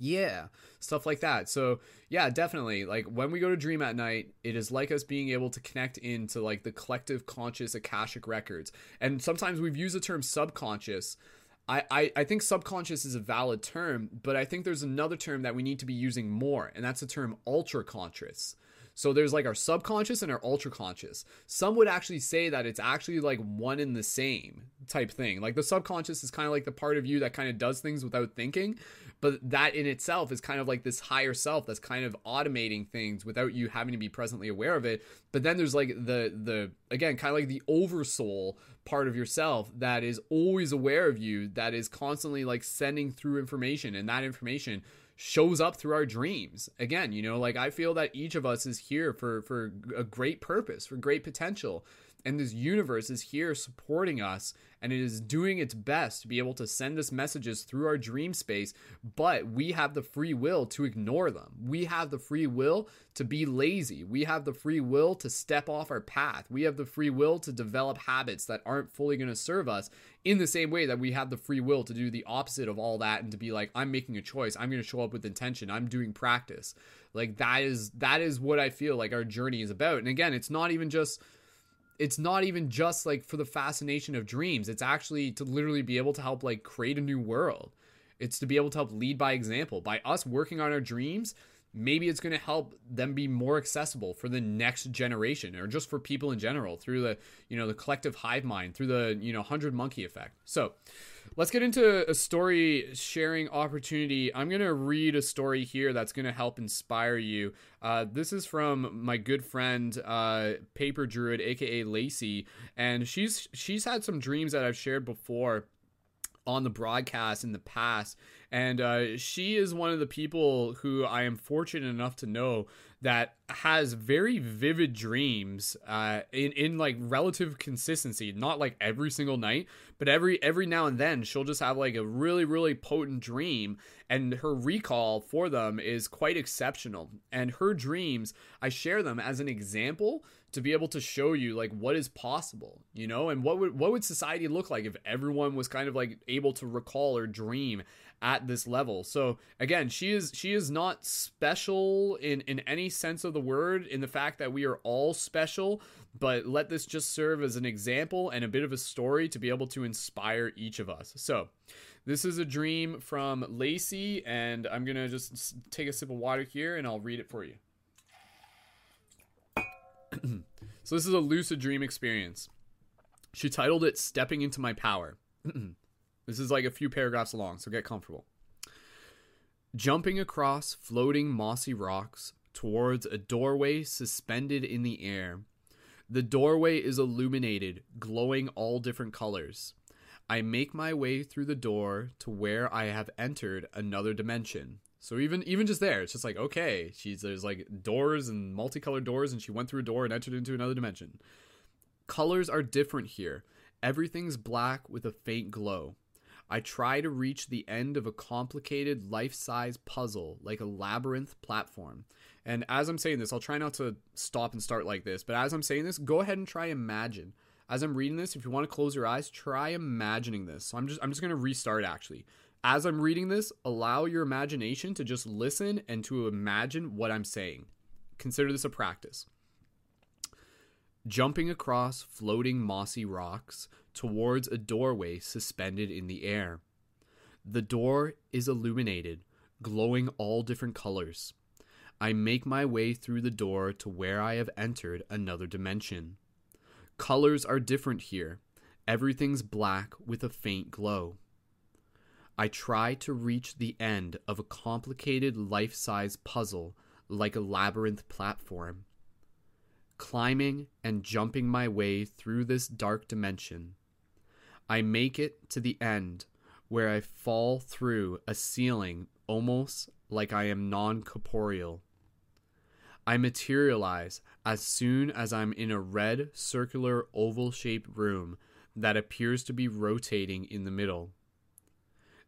yeah stuff like that. So yeah definitely. Like when we go to dream at night it is like us being able to connect into like the collective conscious akashic records. And sometimes we've used the term subconscious. I, I, I think subconscious is a valid term, but I think there's another term that we need to be using more, and that's the term ultra conscious. So there's like our subconscious and our ultra conscious. Some would actually say that it's actually like one and the same type thing. Like the subconscious is kind of like the part of you that kind of does things without thinking, but that in itself is kind of like this higher self that's kind of automating things without you having to be presently aware of it but then there's like the the again kind of like the oversoul part of yourself that is always aware of you that is constantly like sending through information and that information shows up through our dreams. Again you know like i feel that each of us is here for for a great purpose for great potential. And this universe is here supporting us and it is doing its best to be able to send us messages through our dream space. But we have the free will to ignore them. We have the free will to be lazy. We have the free will to step off our path. We have the free will to develop habits that aren't fully going to serve us in the same way that we have the free will to do the opposite of all that and to be like i'm making a choice i'm going to show up with intention i'm doing practice like that is that is what i feel like our journey is about and again it's not even just it's not even just like for the fascination of dreams. It's actually to literally be able to help like create a new world. It's to be able to help lead by example. By us working on our dreams, maybe it's going to help them be more accessible for the next generation or just for people in general through the, you know, the collective hive mind, through the, you know, 100 monkey effect. So, let's get into a story sharing opportunity. I'm going to read a story here that's going to help inspire you. Uh, this is from my good friend, uh, Paper Druid, aka Lacey, and she's she's had some dreams that I've shared before on the broadcast in the past. And uh, she is one of the people who I am fortunate enough to know that has very vivid dreams uh, in in like relative consistency. Not like every single night, but every every now and then she'll just have like a really really potent dream, and her recall for them is quite exceptional. And her dreams, I share them as an example to be able to show you like what is possible, you know, and what would what would society look like if everyone was kind of like able to recall or dream at this level. So again, she is she is not special in in any sense of the word in the fact that we are all special, but let this just serve as an example and a bit of a story to be able to inspire each of us. So, this is a dream from Lacey and I'm going to just take a sip of water here and I'll read it for you. so this is a lucid dream experience. She titled it Stepping into My Power. this is like a few paragraphs long, so get comfortable. Jumping across floating mossy rocks towards a doorway suspended in the air. The doorway is illuminated, glowing all different colors. I make my way through the door to where I have entered another dimension. So even even just there, it's just like okay, she's there's like doors and multicolored doors, and she went through a door and entered into another dimension. Colors are different here. Everything's black with a faint glow. I try to reach the end of a complicated life-size puzzle, like a labyrinth platform. And as I'm saying this, I'll try not to stop and start like this, but as I'm saying this, go ahead and try imagine. As I'm reading this, if you want to close your eyes, try imagining this. So I'm just I'm just going to restart actually as I'm reading this, allow your imagination to just listen and to imagine what I'm saying. Consider this a practice. Jumping across floating mossy rocks towards a doorway suspended in the air. The door is illuminated, glowing all different colors. I make my way through the door to where I have entered another dimension. Colors are different here. Everything's black with a faint glow. I try to reach the end of a complicated life size puzzle like a labyrinth platform. Climbing and jumping my way through this dark dimension. I make it to the end where I fall through a ceiling almost like I am non corporeal. I materialize as soon as I'm in a red, circular, oval shaped room that appears to be rotating in the middle.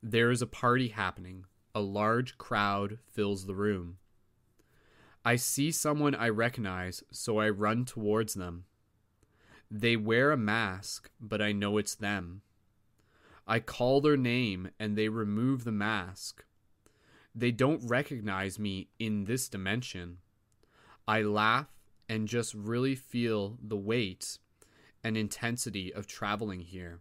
There is a party happening. A large crowd fills the room. I see someone I recognize, so I run towards them. They wear a mask, but I know it's them. I call their name and they remove the mask. They don't recognize me in this dimension. I laugh and just really feel the weight and intensity of traveling here.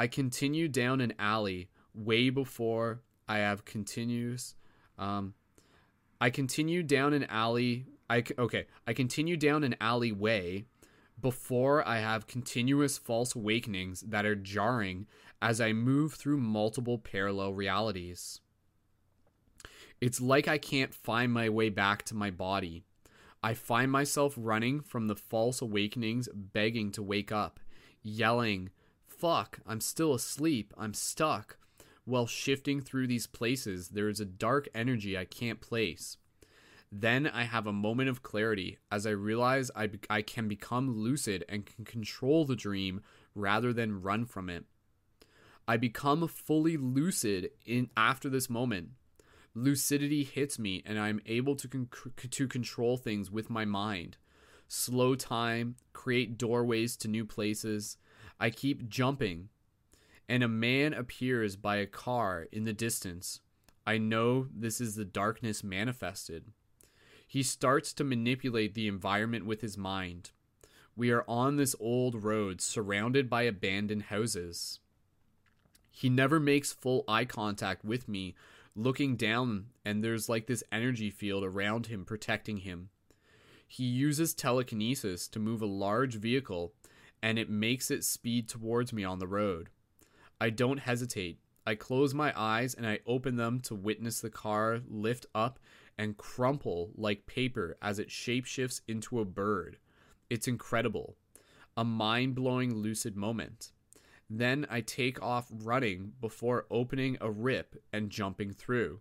I continue down an alley way before I have continues. Um, I continue down an alley. I okay. I continue down an alleyway before I have continuous false awakenings that are jarring as I move through multiple parallel realities. It's like I can't find my way back to my body. I find myself running from the false awakenings, begging to wake up, yelling, fuck, I'm still asleep, I'm stuck. While shifting through these places, there is a dark energy I can't place. Then I have a moment of clarity as I realize I, be- I can become lucid and can control the dream rather than run from it. I become fully lucid in after this moment. Lucidity hits me and I am able to con- to control things with my mind. Slow time, create doorways to new places, I keep jumping, and a man appears by a car in the distance. I know this is the darkness manifested. He starts to manipulate the environment with his mind. We are on this old road surrounded by abandoned houses. He never makes full eye contact with me, looking down, and there's like this energy field around him protecting him. He uses telekinesis to move a large vehicle and it makes it speed towards me on the road. I don't hesitate. I close my eyes and I open them to witness the car lift up and crumple like paper as it shapeshifts into a bird. It's incredible. A mind blowing lucid moment. Then I take off running before opening a rip and jumping through.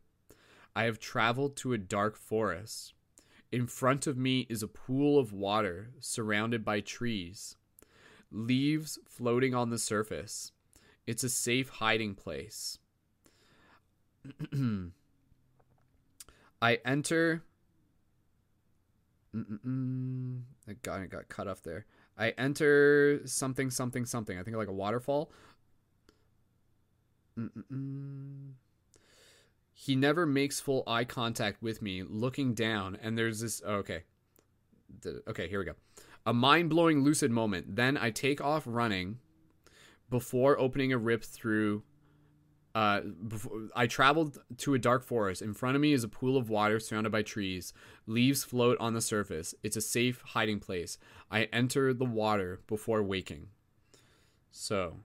I have traveled to a dark forest. In front of me is a pool of water surrounded by trees, leaves floating on the surface. It's a safe hiding place. I enter. I got, I got cut off there. I enter something, something, something. I think like a waterfall. Mm-mm-mm. He never makes full eye contact with me, looking down, and there's this. Oh, okay. The, okay, here we go. A mind blowing lucid moment. Then I take off running before opening a rip through. Uh, before, I traveled to a dark forest. In front of me is a pool of water surrounded by trees. Leaves float on the surface. It's a safe hiding place. I enter the water before waking. So,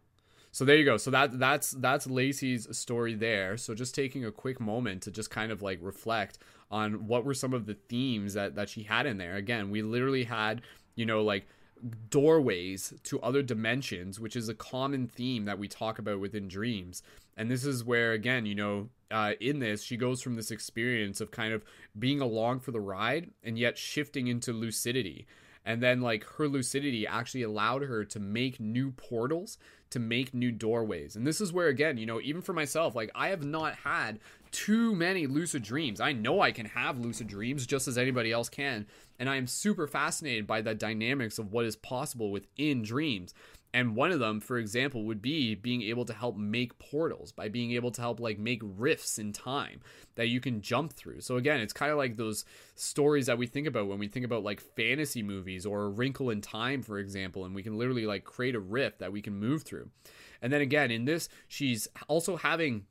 so there you go. So that that's that's Lacey's story there. So just taking a quick moment to just kind of like reflect on what were some of the themes that that she had in there. Again, we literally had, you know, like doorways to other dimensions, which is a common theme that we talk about within dreams. And this is where, again, you know, uh, in this, she goes from this experience of kind of being along for the ride and yet shifting into lucidity. And then, like, her lucidity actually allowed her to make new portals, to make new doorways. And this is where, again, you know, even for myself, like, I have not had too many lucid dreams. I know I can have lucid dreams just as anybody else can. And I am super fascinated by the dynamics of what is possible within dreams. And one of them, for example, would be being able to help make portals by being able to help like make rifts in time that you can jump through. So again, it's kind of like those stories that we think about when we think about like fantasy movies or a wrinkle in time, for example, and we can literally like create a rift that we can move through. And then again, in this, she's also having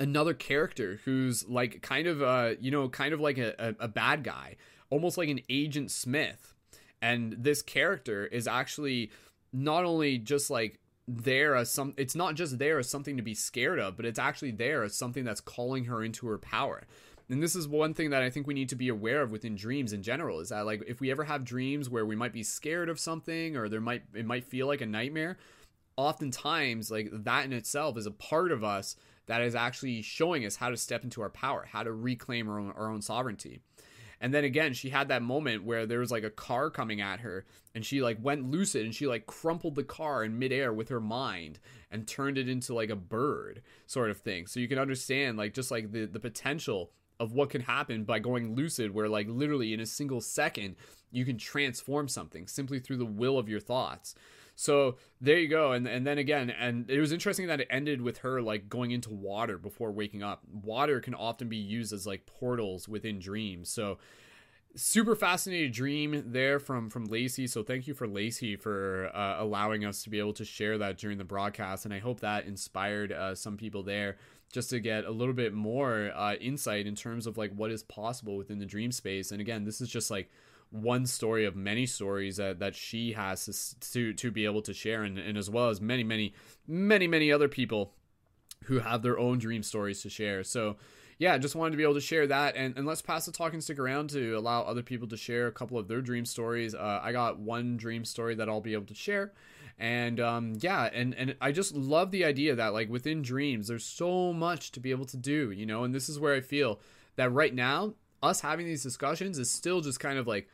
another character who's like kind of uh you know kind of like a, a, a bad guy almost like an agent smith. And this character is actually not only just like there as some it's not just there as something to be scared of but it's actually there as something that's calling her into her power. And this is one thing that i think we need to be aware of within dreams in general is that like if we ever have dreams where we might be scared of something or there might it might feel like a nightmare oftentimes like that in itself is a part of us that is actually showing us how to step into our power, how to reclaim our own, our own sovereignty. And then again, she had that moment where there was like a car coming at her and she like went lucid and she like crumpled the car in midair with her mind and turned it into like a bird sort of thing. So you can understand like just like the, the potential of what can happen by going lucid where like literally in a single second you can transform something simply through the will of your thoughts. So there you go. And and then again, and it was interesting that it ended with her like going into water before waking up. Water can often be used as like portals within dreams. So super fascinating dream there from from Lacey. So thank you for Lacey for uh, allowing us to be able to share that during the broadcast, and I hope that inspired uh, some people there just to get a little bit more uh, insight in terms of like what is possible within the dream space. And again, this is just like one story of many stories that, that she has to, to be able to share and, and as well as many many many many other people who have their own dream stories to share. So yeah just wanted to be able to share that and, and let's pass the talking stick around to allow other people to share a couple of their dream stories. Uh, i got one dream story that i'll be able to share and um, yeah and and i just love the idea that like within dreams there's so much to be able to do you know and this is where i feel that right now us having these discussions is still just kind of like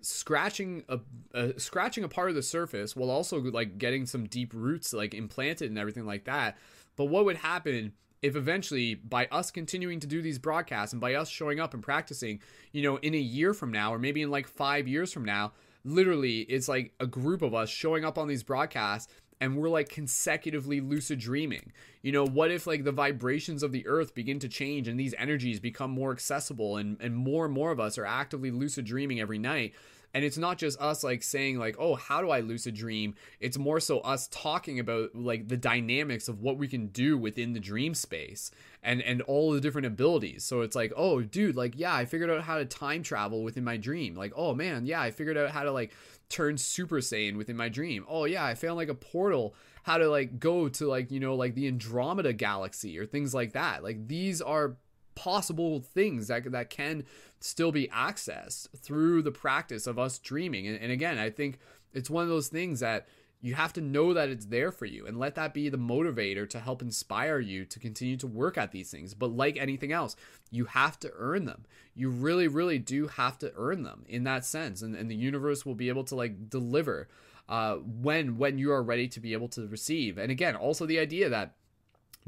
scratching a uh, scratching a part of the surface while also like getting some deep roots like implanted and everything like that. But what would happen if eventually by us continuing to do these broadcasts and by us showing up and practicing, you know, in a year from now or maybe in like 5 years from now, literally it's like a group of us showing up on these broadcasts and we're like consecutively lucid dreaming. You know, what if like the vibrations of the earth begin to change and these energies become more accessible and, and more and more of us are actively lucid dreaming every night? And it's not just us like saying like oh how do i lucid dream? It's more so us talking about like the dynamics of what we can do within the dream space and and all the different abilities. So it's like oh dude like yeah i figured out how to time travel within my dream. Like oh man yeah i figured out how to like turn super saiyan within my dream. Oh yeah i found like a portal how to like go to like you know like the andromeda galaxy or things like that. Like these are possible things that that can still be accessed through the practice of us dreaming and, and again i think it's one of those things that you have to know that it's there for you and let that be the motivator to help inspire you to continue to work at these things. But like anything else, you have to earn them. You really, really do have to earn them in that sense. And, and the universe will be able to like deliver uh, when when you are ready to be able to receive. And again, also the idea that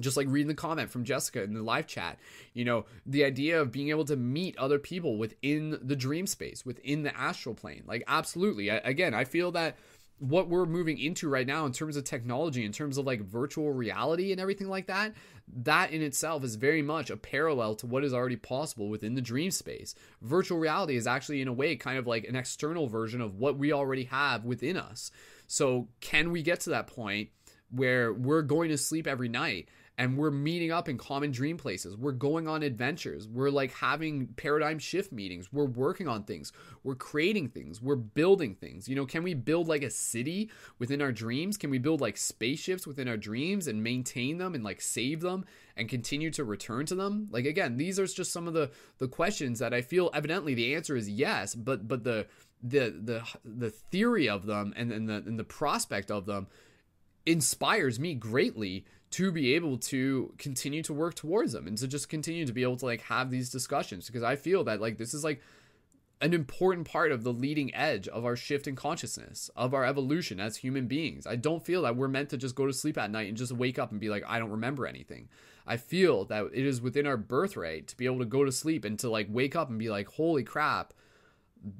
just like reading the comment from Jessica in the live chat, you know, the idea of being able to meet other people within the dream space, within the astral plane. Like, absolutely. I, again, I feel that what we're moving into right now in terms of technology, in terms of like virtual reality and everything like that, that in itself is very much a parallel to what is already possible within the dream space. Virtual reality is actually, in a way, kind of like an external version of what we already have within us. So, can we get to that point where we're going to sleep every night and we're meeting up in common dream places. We're going on adventures. We're like having paradigm shift meetings. We're working on things. We're creating things. We're building things. You know, can we build like a city within our dreams? Can we build like spaceships within our dreams and maintain them and like save them and continue to return to them? Like again, these are just some of the the questions that I feel evidently the answer is yes, but but the the the the theory of them and, and the and the prospect of them inspires me greatly to be able to continue to work towards them and to just continue to be able to like have these discussions because I feel that like this is like an important part of the leading edge of our shift in consciousness, of our evolution as human beings. I don't feel that we're meant to just go to sleep at night and just wake up and be like, I don't remember anything. I feel that it is within our birthright to be able to go to sleep and to like wake up and be like, holy crap,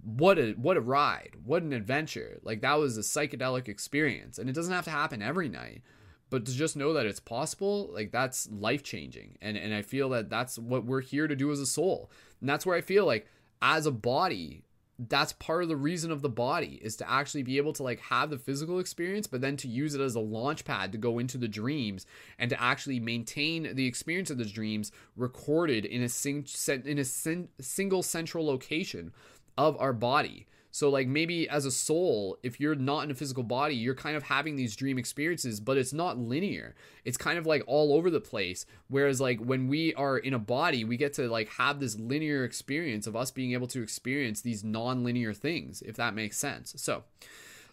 what a what a ride, what an adventure. Like that was a psychedelic experience. And it doesn't have to happen every night but to just know that it's possible like that's life changing and and i feel that that's what we're here to do as a soul. And that's where i feel like as a body that's part of the reason of the body is to actually be able to like have the physical experience but then to use it as a launch pad to go into the dreams and to actually maintain the experience of the dreams recorded in a sing- in a sin- single central location of our body so, like, maybe as a soul, if you're not in a physical body, you're kind of having these dream experiences, but it's not linear. It's kind of like all over the place. Whereas, like, when we are in a body, we get to, like, have this linear experience of us being able to experience these non linear things, if that makes sense. So,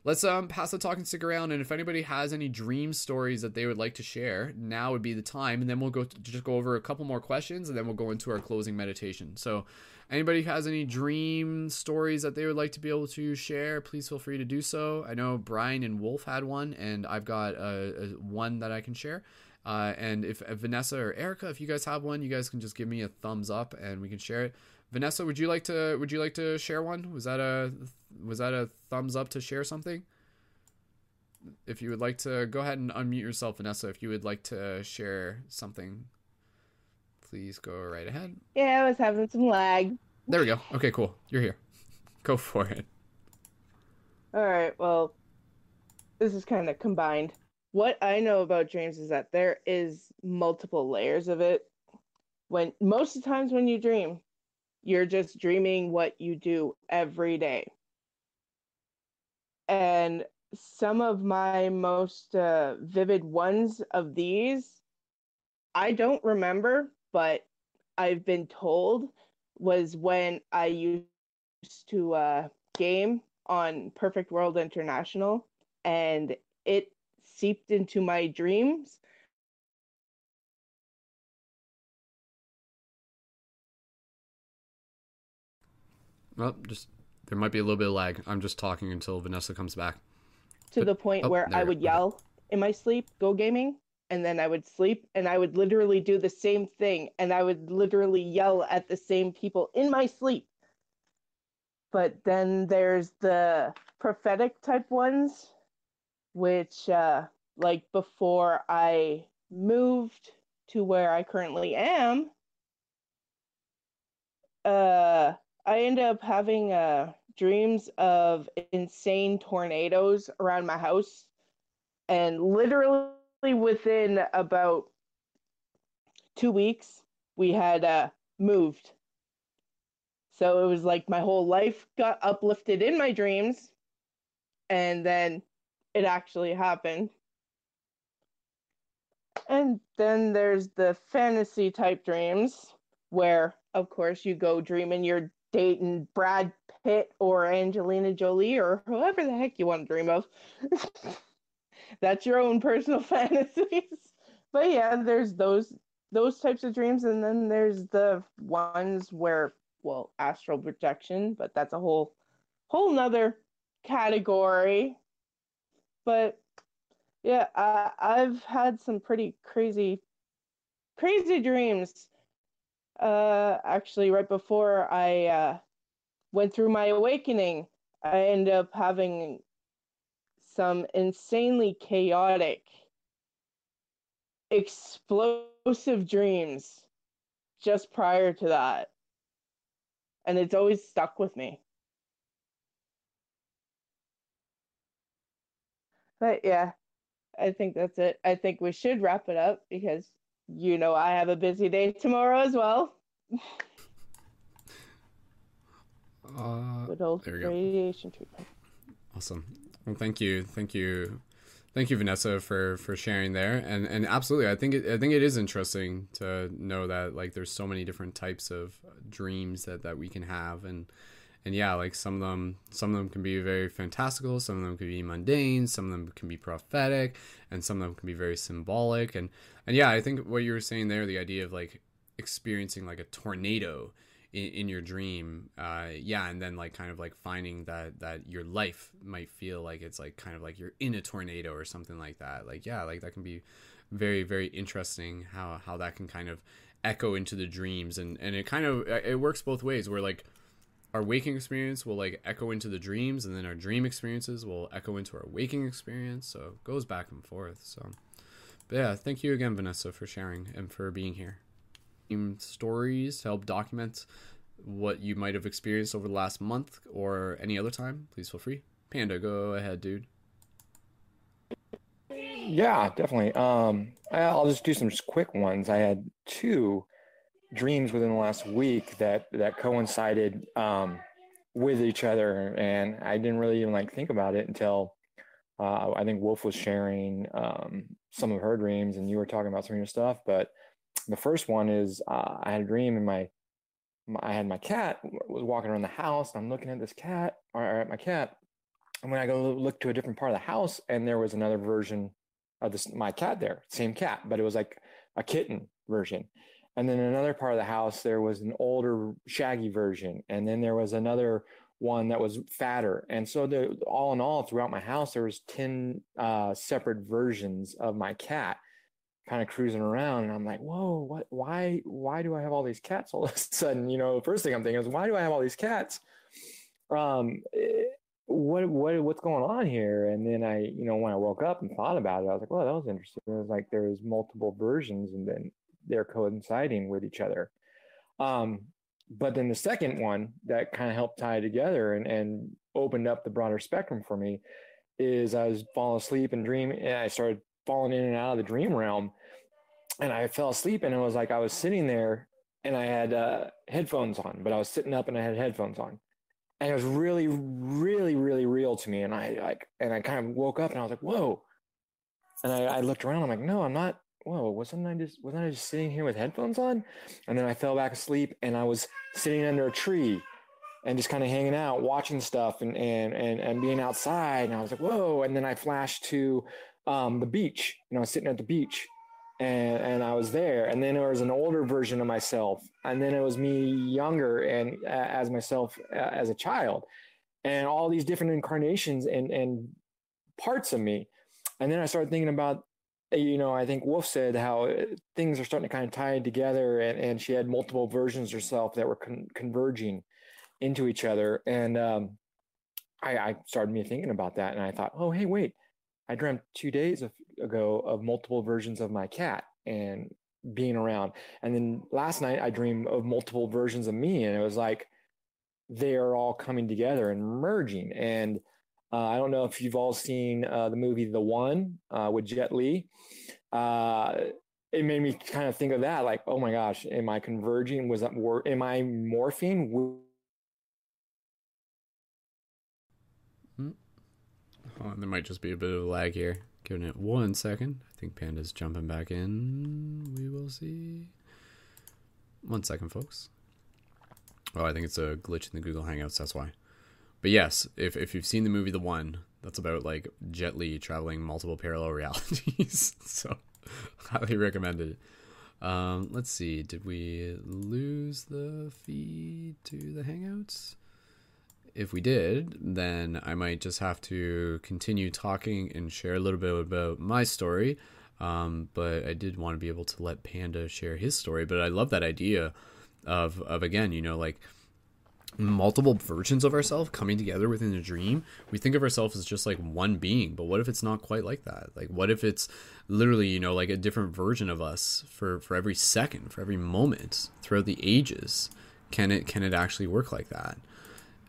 let's um pass the talk and stick around and if anybody has any dream stories that they would like to share now would be the time and then we'll go just go over a couple more questions and then we'll go into our closing meditation so Anybody has any dream stories that they would like to be able to share, please feel free to do so. I know Brian and Wolf had one, and I've got a, a one that I can share. Uh, and if, if, Vanessa or Erica, if you guys have one, you guys can just give me a thumbs up and we can share it. Vanessa, would you like to would you like to share one? Was that a was that a thumbs up to share something? If you would like to go ahead and unmute yourself, Vanessa, if you would like to share something please go right ahead. Yeah, I was having some lag. There we go. Okay, cool. You're here. Go for it. All right. Well, this is kind of combined. What I know about dreams is that there is multiple layers of it. When most of the times when you dream, you're just dreaming what you do every day. And some of my most uh, vivid ones of these, I don't remember, but I've been told was when I used to uh, game on Perfect World International, and it seeped into my dreams. Well, just there might be a little bit of lag. I'm just talking until Vanessa comes back. To but, the point oh, where I would yell in my sleep, "Go gaming!" And then I would sleep and I would literally do the same thing and I would literally yell at the same people in my sleep. But then there's the prophetic type ones, which, uh, like before I moved to where I currently am, uh, I end up having uh, dreams of insane tornadoes around my house. And literally within about two weeks, we had uh, moved. So it was like my whole life got uplifted in my dreams. And then it actually happened. And then there's the fantasy type dreams where, of course, you go dreaming you're dating Brad Pitt or Angelina Jolie or whoever the heck you want to dream of. That's your own personal fantasies. But yeah, there's those those types of dreams and then there's the ones where well, astral projection, but that's a whole whole nother category. But yeah, I've had some pretty crazy crazy dreams uh, actually, right before I uh, went through my awakening, I ended up having some insanely chaotic, explosive dreams just prior to that. And it's always stuck with me. But yeah, I think that's it. I think we should wrap it up because you know I have a busy day tomorrow as well. Uh, Good old radiation go. treatment. Awesome. Well, thank you, thank you, thank you, Vanessa, for for sharing there. And and absolutely, I think it, I think it is interesting to know that like there's so many different types of dreams that that we can have, and and yeah, like some of them, some of them can be very fantastical, some of them can be mundane, some of them can be prophetic, and some of them can be very symbolic. And and yeah, I think what you were saying there, the idea of like experiencing like a tornado in, in your dream uh, yeah and then like kind of like finding that that your life might feel like it's like kind of like you're in a tornado or something like that. Like yeah like that can be very very interesting how how that can kind of echo into the dreams. And and it kind of it works both ways where like our waking experience will like echo into the dreams and then our dream experiences will echo into our waking experience. So it goes back and forth. So but yeah thank you again vanessa for sharing and for being here stories to help document what you might have experienced over the last month or any other time, please feel free. Panda, go ahead, dude. Yeah, definitely. Um, I'll just do some quick ones. I had two dreams within the last week that that coincided um, with each other, and I didn't really even like think about it until uh, I think Wolf was sharing um, some of her dreams, and you were talking about some of your stuff. But the first one is uh, I had a dream and my, my, I had my cat was walking around the house. and I'm looking at this cat or, at my cat. And when I go look to a different part of the house, and there was another version of this my cat there, same cat, but it was like a kitten version. And then another part of the house, there was an older shaggy version, and then there was another one that was fatter. And so, the, all in all, throughout my house, there was ten uh, separate versions of my cat kind of cruising around and I'm like, whoa, what why why do I have all these cats all of a sudden? You know, first thing I'm thinking is why do I have all these cats? Um eh, what what what's going on here? And then I, you know, when I woke up and thought about it, I was like, well, that was interesting. It was like there's multiple versions and then they're coinciding with each other. Um, but then the second one that kind of helped tie together and, and opened up the broader spectrum for me is I was falling asleep and dreaming and I started falling in and out of the dream realm. And I fell asleep and it was like I was sitting there and I had uh, headphones on, but I was sitting up and I had headphones on. And it was really, really, really real to me. And I like, and I kind of woke up and I was like, whoa. And I, I looked around. I'm like, no, I'm not. Whoa, wasn't I just wasn't I just sitting here with headphones on? And then I fell back asleep and I was sitting under a tree and just kind of hanging out, watching stuff and and and and being outside. And I was like, whoa. And then I flashed to um, the beach. Know, I was sitting at the beach and, and I was there. And then there was an older version of myself. And then it was me younger and uh, as myself uh, as a child and all these different incarnations and, and parts of me. And then I started thinking about, you know, I think Wolf said how things are starting to kind of tie together and, and she had multiple versions herself that were con- converging into each other. And, um, I, I started me thinking about that and I thought, oh, hey, wait, I dreamt two days ago of multiple versions of my cat and being around. And then last night I dreamed of multiple versions of me. And it was like, they are all coming together and merging. And uh, I don't know if you've all seen uh, the movie The One uh, with Jet Li. Uh, it made me kind of think of that, like, oh my gosh, am I converging? Was that am I morphing? Hmm. Oh, there might just be a bit of a lag here. Giving it one second. I think Panda's jumping back in. We will see. One second, folks. Oh, I think it's a glitch in the Google Hangouts. That's why. But yes, if if you've seen the movie The One, that's about like Jet Li traveling multiple parallel realities. so highly recommended. Um, let's see. Did we lose the feed to the Hangouts? If we did, then I might just have to continue talking and share a little bit about my story. Um, but I did want to be able to let Panda share his story. But I love that idea of of again, you know, like multiple versions of ourselves coming together within a dream we think of ourselves as just like one being but what if it's not quite like that like what if it's literally you know like a different version of us for for every second for every moment throughout the ages can it can it actually work like that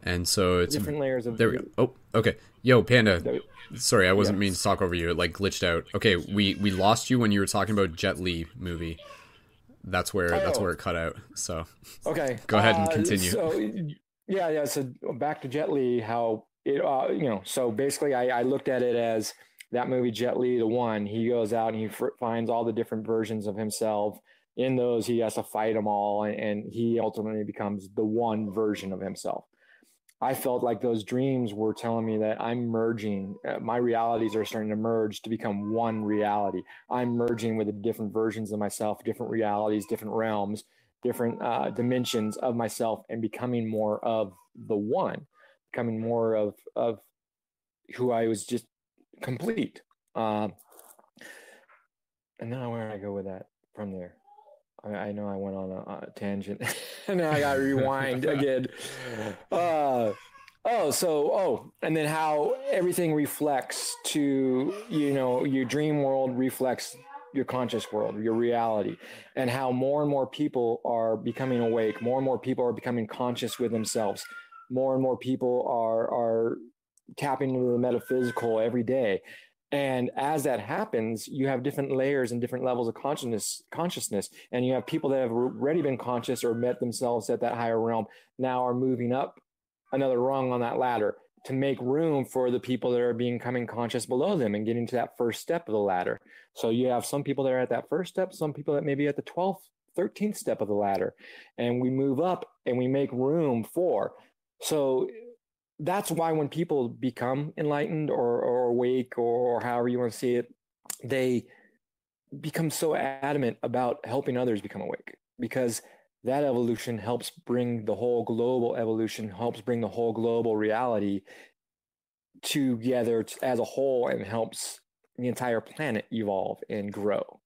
and so it's different layers of there we go oh okay yo panda sorry i wasn't meaning to talk over you it like glitched out okay we we lost you when you were talking about jet li movie that's where oh. that's where it cut out. So okay, go ahead and uh, continue. Uh, so yeah, yeah. So back to Jet Li, how it uh, you know. So basically, I, I looked at it as that movie Jet Li, the one. He goes out and he f- finds all the different versions of himself. In those, he has to fight them all, and, and he ultimately becomes the one version of himself. I felt like those dreams were telling me that I'm merging. Uh, my realities are starting to merge to become one reality. I'm merging with the different versions of myself, different realities, different realms, different uh, dimensions of myself, and becoming more of the one, becoming more of of who I was just complete. Uh, and now where I go with that from there? I, know I went on a, a tangent, and I got rewind again. Uh, oh, so oh, and then how everything reflects to you know your dream world reflects your conscious world, your reality, and how more and more people are becoming awake. More and more people are becoming conscious with themselves. More and more people are are tapping into the metaphysical every day and as that happens, you have different layers and different levels of consciousness, consciousness, and you have people that have already been conscious or met themselves at that higher realm now are moving up another rung on that ladder to make room for the people that are becoming conscious below them and getting to that first step of the ladder. So you have some people that are at that first step, some people that may be at the 12th, 13th step of the ladder, and we move up and we make room for. So that's why when people become enlightened or, or awake or, or however you want to see it, they become so adamant about helping others become awake because that evolution helps bring the whole global evolution, helps bring the whole global reality together as a whole and helps the entire planet evolve and grow.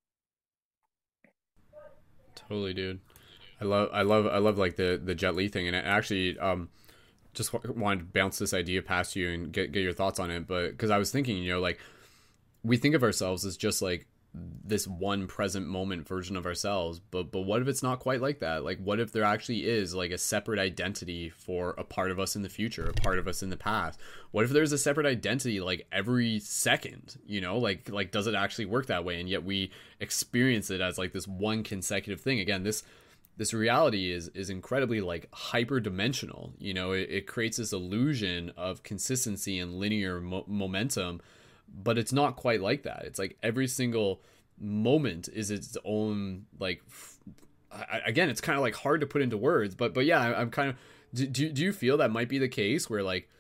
Totally, dude. I love, I love, I love like the the Jet Li thing, and it actually, um, just wanted to bounce this idea past you and get get your thoughts on it. But because I was thinking, you know, like we think of ourselves as just like this one present moment version of ourselves but but what if it's not quite like that? Like what if there actually is like a separate identity for a part of us in the future a part of us in the past? What if there's a separate identity like every second you know? Like like does it actually work that way? And yet we experience it as like this one consecutive thing. Again this this reality is is incredibly like hyper dimensional you know it, it, creates this illusion of consistency and linear mo- momentum but it's not quite like that. It's like every single moment is its own like I, again it's kind of like hard to put into words but but yeah I, am kind of do, do, do you feel that might be the case where like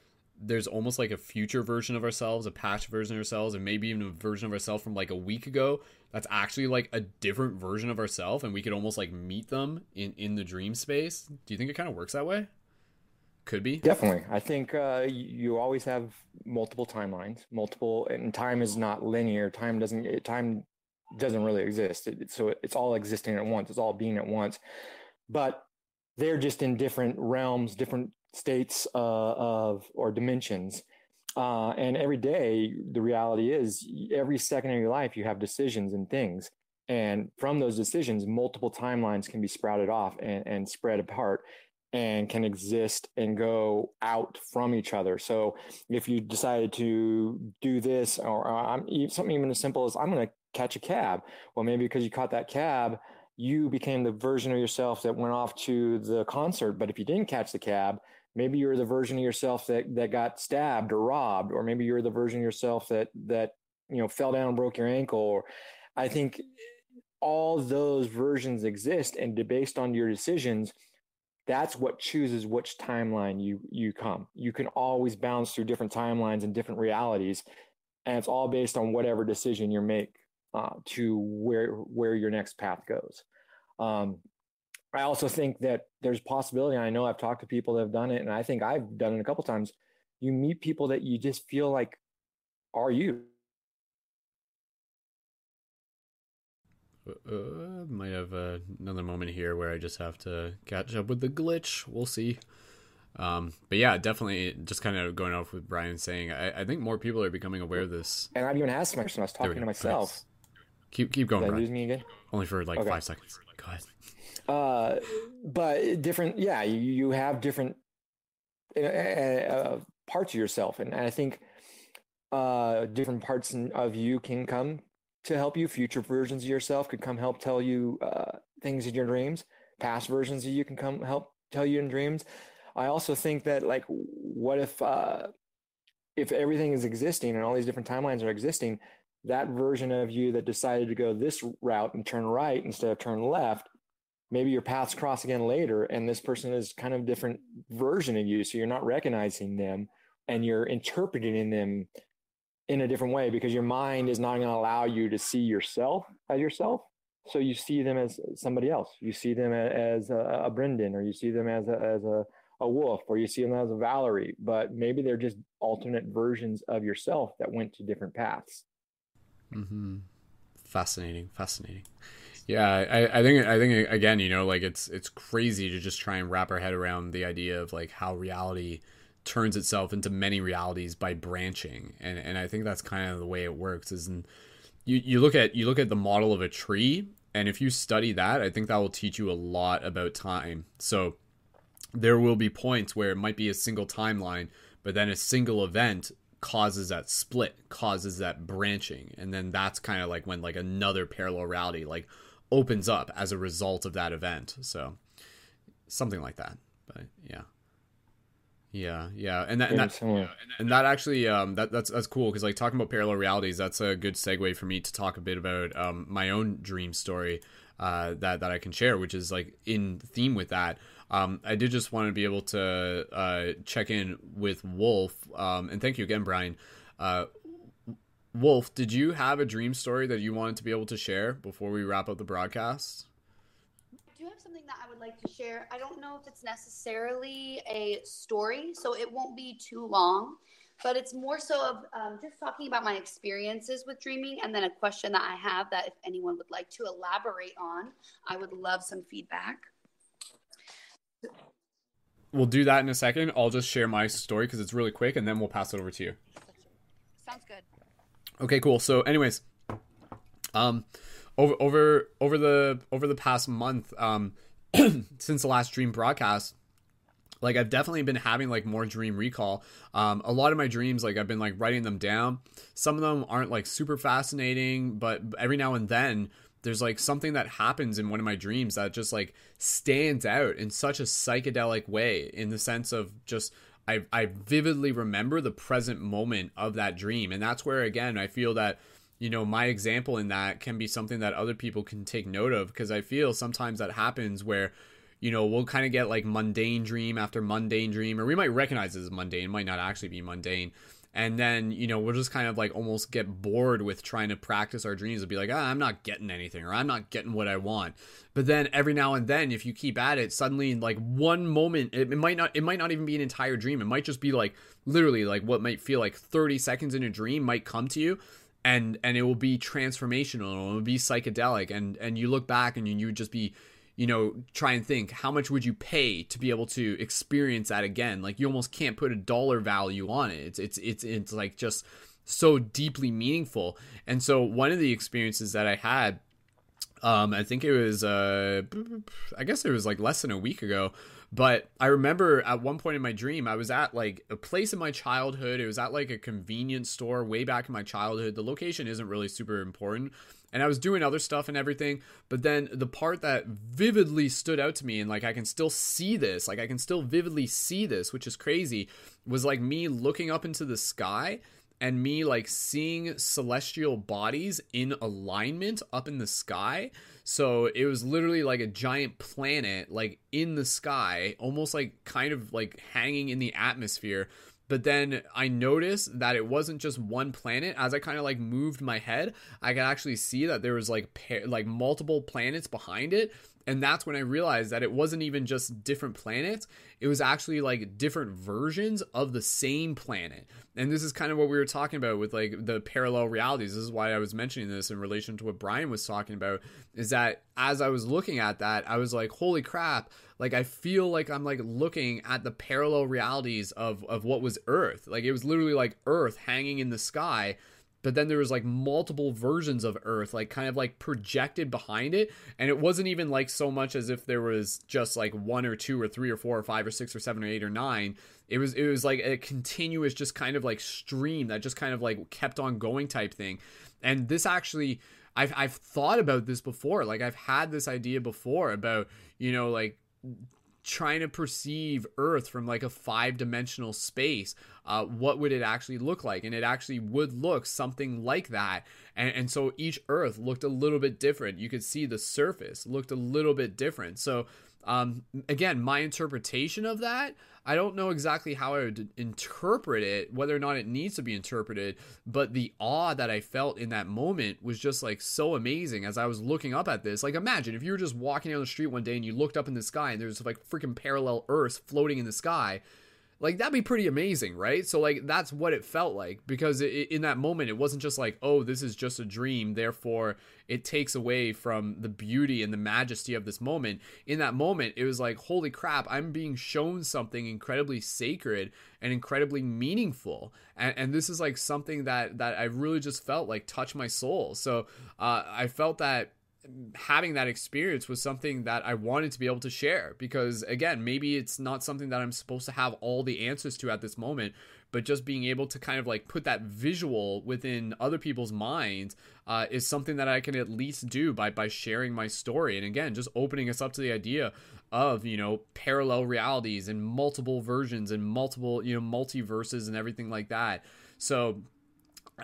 there's almost like a future version of ourselves, a patch version of ourselves, and maybe even a version of ourselves from like a week ago that's actually like a different version of ourselves, and we could almost like meet them in in the dream space. Do you think it kind of works that way? Could be. Definitely. I think uh, you always have multiple timelines, multiple, and time is not linear. Time doesn't. Time doesn't really exist. It, so it's all existing at once. It's all being at once, but they're just in different realms, different states uh, of or dimensions. Uh, and every day, the reality is every second of your life, you have decisions and things. And from those decisions, multiple timelines can be sprouted off and, and spread apart. and can exist and go out from each other. So if you decided to do this, or uh, something even as simple as I'm going to catch a cab, well, maybe because you caught that cab, you became the version of yourself that went off to the concert. But if you didn't catch the cab, maybe you're the version of yourself that that got stabbed or robbed, or maybe you're the version of yourself that that you know fell down and broke your ankle. Or I think all those versions exist, and based on your decisions that's what chooses which timeline you you come you can always bounce through different timelines and different realities and it's all based on whatever decision you make uh, to where where your next path goes um, i also think that there's possibility i know i've talked to people that have done it and i think i've done it a couple times you meet people that you just feel like are you uh, might have uh, another moment here where I just have to catch up with the glitch. We'll see. Um, but yeah, definitely just kind of going off with Brian saying, I, I, think more people are becoming aware of this. And I've even asked my question. I was talking to myself. Nice. Keep keep going. Did Brian. lose me again? Only for like okay. five seconds. Go ahead. Uh, but different, yeah, you, you have different uh, uh, parts of yourself, and I think uh, different parts of you can come to help you. Future versions of yourself could come help tell you uh, things in your dreams. Past versions of you can come help tell you in dreams. I also think that like, what if uh, if everything is existing and all these different timelines are existing, that version of you that decided to go this route and turn right instead of turn left, maybe your paths cross again later, and this person is kind of different version of you, so you're not recognizing them and you're interpreting them in a different way because your mind is not going to allow you to see yourself as yourself. So you see them as somebody else. You see them as a, a Brendon, or you see them as a, as a, a wolf, or you see them as a Valerie. But maybe they're just alternate versions of yourself that went to different paths. Mm-hmm. Fascinating, fascinating. Yeah, I, I think I think again, you know, like it's it's crazy to just try and wrap our head around the idea of like how reality turns itself into many realities by branching. And and I think that's kind of the way it works is in, you you look at you look at the model of a tree and if you study that I think that will teach you a lot about time. So there will be points where it might be a single timeline but then a single event causes that split causes that branching. And then that's kind of like when like another parallel reality like opens up as a result of that event so something like that but yeah yeah, yeah, and that and that, and that actually um that that's that's cool because like talking about parallel realities, that's a good segue for me to talk a bit about um my own dream story uh that that I can share, which is like in theme with that. Um, I did just want to be able to uh check in with Wolf. Um, and thank you again, Brian. Uh, Wolf, did you have a dream story that you wanted to be able to share before we wrap up the broadcast? I do have something that I would like to share. I don't know if it's necessarily a story, so it won't be too long, but it's more so of um, just talking about my experiences with dreaming and then a question that I have that if anyone would like to elaborate on, I would love some feedback. We'll do that in a second. I'll just share my story because it's really quick and then we'll pass it over to you. Sounds good. Okay, cool. So, anyways, um, over over over the over the past month, um, since the last dream broadcast like i've definitely been having like more dream recall um, a lot of my dreams like i've been like writing them down some of them aren't like super fascinating but every now and then there's like something that happens in one of my dreams that just like stands out in such a psychedelic way in the sense of just I, I vividly remember the present moment of that dream. And that's where again i feel that you know my example in that can be something that other people can take note of. Because i feel sometimes that happens where you know we'll kind of get like mundane dream after mundane dream or we might recognize it as mundane it might not actually be mundane and then you know we'll just kind of like almost get bored with trying to practice our dreams and be like ah, i'm not getting anything or i'm not getting what i want. But then every now and then if you keep at it suddenly like one moment it, it might not it might not even be an entire dream. It might just be like literally like what might feel like 30 seconds in a dream might come to you and and it will be transformational it will be psychedelic and and you look back and you, you would just be you know try and think how much would you pay to be able to experience that again like you almost can't put a dollar value on it it's it's it's, it's like just so deeply meaningful and so one of the experiences that i had um i think it was uh i guess it was like less than a week ago But I remember at one point in my dream, I was at like a place in my childhood. It was at like a convenience store way back in my childhood. The location isn't really super important. And I was doing other stuff and everything. But then the part that vividly stood out to me, and like I can still see this, like I can still vividly see this, which is crazy, was like me looking up into the sky and me like seeing celestial bodies in alignment up in the sky. So it was literally like a giant planet like in the sky, almost like kind of like hanging in the atmosphere. But then I noticed that it wasn't just one planet. As I kind of like moved my head, I could actually see that there was like like multiple planets behind it and that's when I realized that it wasn't even just different planets, it was actually like different versions of the same planet. And this is kind of what we were talking about with like the parallel realities. This is why I was mentioning this in relation to what Brian was talking about is that as I was looking at that, I was like, holy crap, like I feel like I'm like looking at the parallel realities of of what was Earth. Like it was literally like Earth hanging in the sky but then there was like multiple versions of earth like kind of like projected behind it and it wasn't even like so much as if there was just like one or two or three or four or five or six or seven or eight or nine. It was it was like a continuous just kind of like stream that just kind of like kept on going type thing. And this actually I've I've thought about this before. Like I've had this idea before about you know like trying to perceive Earth from like a five dimensional space, uh, what would it actually look like? And it actually would look something like that. And, and so each Earth looked a little bit different. You could see the surface looked a little bit different. So um, again, my interpretation of that, I don't know exactly how I would interpret it, whether or not it needs to be interpreted, but the awe that I felt in that moment was just like so amazing as I was looking up at this. Like, imagine if you were just walking down the street one day and you looked up in the sky and there's like freaking parallel Earths floating in the sky like that'd be pretty amazing right? So like that's what it felt like because it, in that moment it wasn't just like oh this is just a dream therefore it takes away from the beauty and the majesty of this moment. In that moment it was like holy crap i'm being shown something incredibly sacred and incredibly meaningful. And, and this is like something that that i really just felt like touch my soul. So uh, i felt that having that experience was something that I wanted to be able to share because again, maybe it's not something that I'm supposed to have all the answers to at this moment, but just being able to kind of like put that visual within other people's minds uh, is something that I can at least do by by sharing my story and again, just opening us up to the idea of you know parallel realities and multiple versions and multiple you know multiverses and everything like that. So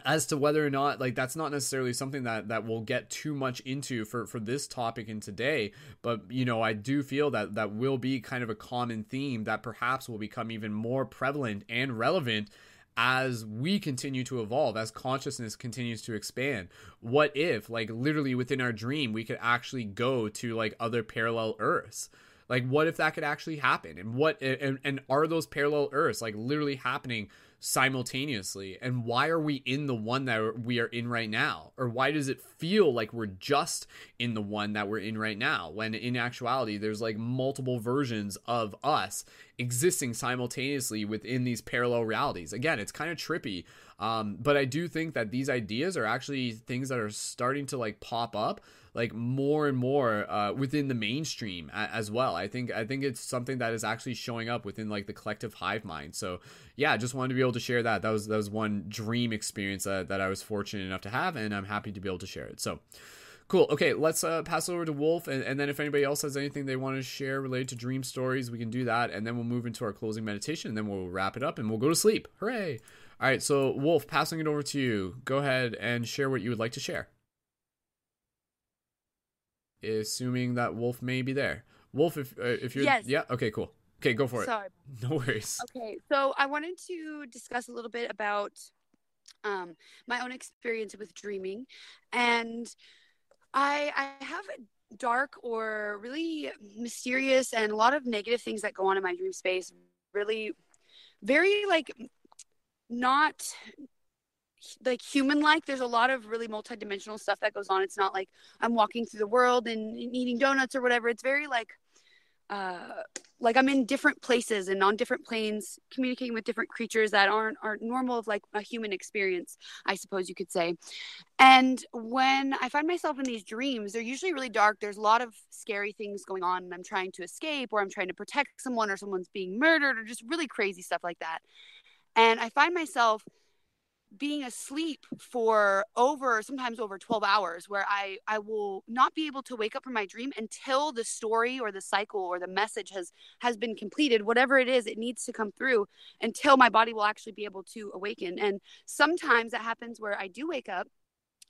as to whether or not like that's not necessarily something that that we'll get too much into for for this topic in today but you know i do feel that that will be kind of a common theme that perhaps will become even more prevalent and relevant as we continue to evolve as consciousness continues to expand. What if like literally within our dream we could actually go to like other parallel earths? Like what if that could actually happen? And what and, and are those parallel earths like literally happening simultaneously? And why are we in the one that we are in right now? Or why does it feel like we're just in the one that we're in right now? When in actuality there's like multiple versions of us existing simultaneously within these parallel realities. Again it's kind of trippy um, but i do think that these ideas are actually things that are starting to like pop up like more and more uh, within the mainstream as well. I think I think it's something that is actually showing up within like the collective hive mind. So yeah, just wanted to be able to share that. That was that was one dream experience that, that I was fortunate enough to have, and I'm happy to be able to share it. So. Cool. Okay, let's uh, pass over to Wolf, and, and then if anybody else has anything they want to share related to dream stories, we can do that, and then we'll move into our closing meditation, and then we'll wrap it up, and we'll go to sleep. Hooray! All right, so Wolf, passing it over to you. Go ahead and share what you would like to share assuming that Wolf may be there. Wolf, if uh, if you're yes. yeah, okay, cool. Okay, go for it. Sorry. No worries. Okay, so I wanted to discuss a little bit about um, my own experience with dreaming, and I I have a dark or really mysterious and a lot of negative things that go on in my dream space. Really, very like not like human like there's a lot of really multidimensional stuff that goes on it's not like i'm walking through the world and eating donuts or whatever it's very like uh like I'm in different places and on different planes, communicating with different creatures that aren't aren't normal of like a human experience, I suppose you could say. And when I find myself in these dreams, they're usually really dark. There's a lot of scary things going on, and I'm trying to escape, or I'm trying to protect someone, or someone's being murdered, or just really crazy stuff like that. And I find myself being asleep for over sometimes over 12 hours where I I will not be able to wake up from my dream until the story or the cycle or the message has has been completed whatever it is it needs to come through until my body will actually be able to awaken. And sometimes it happens where I do wake up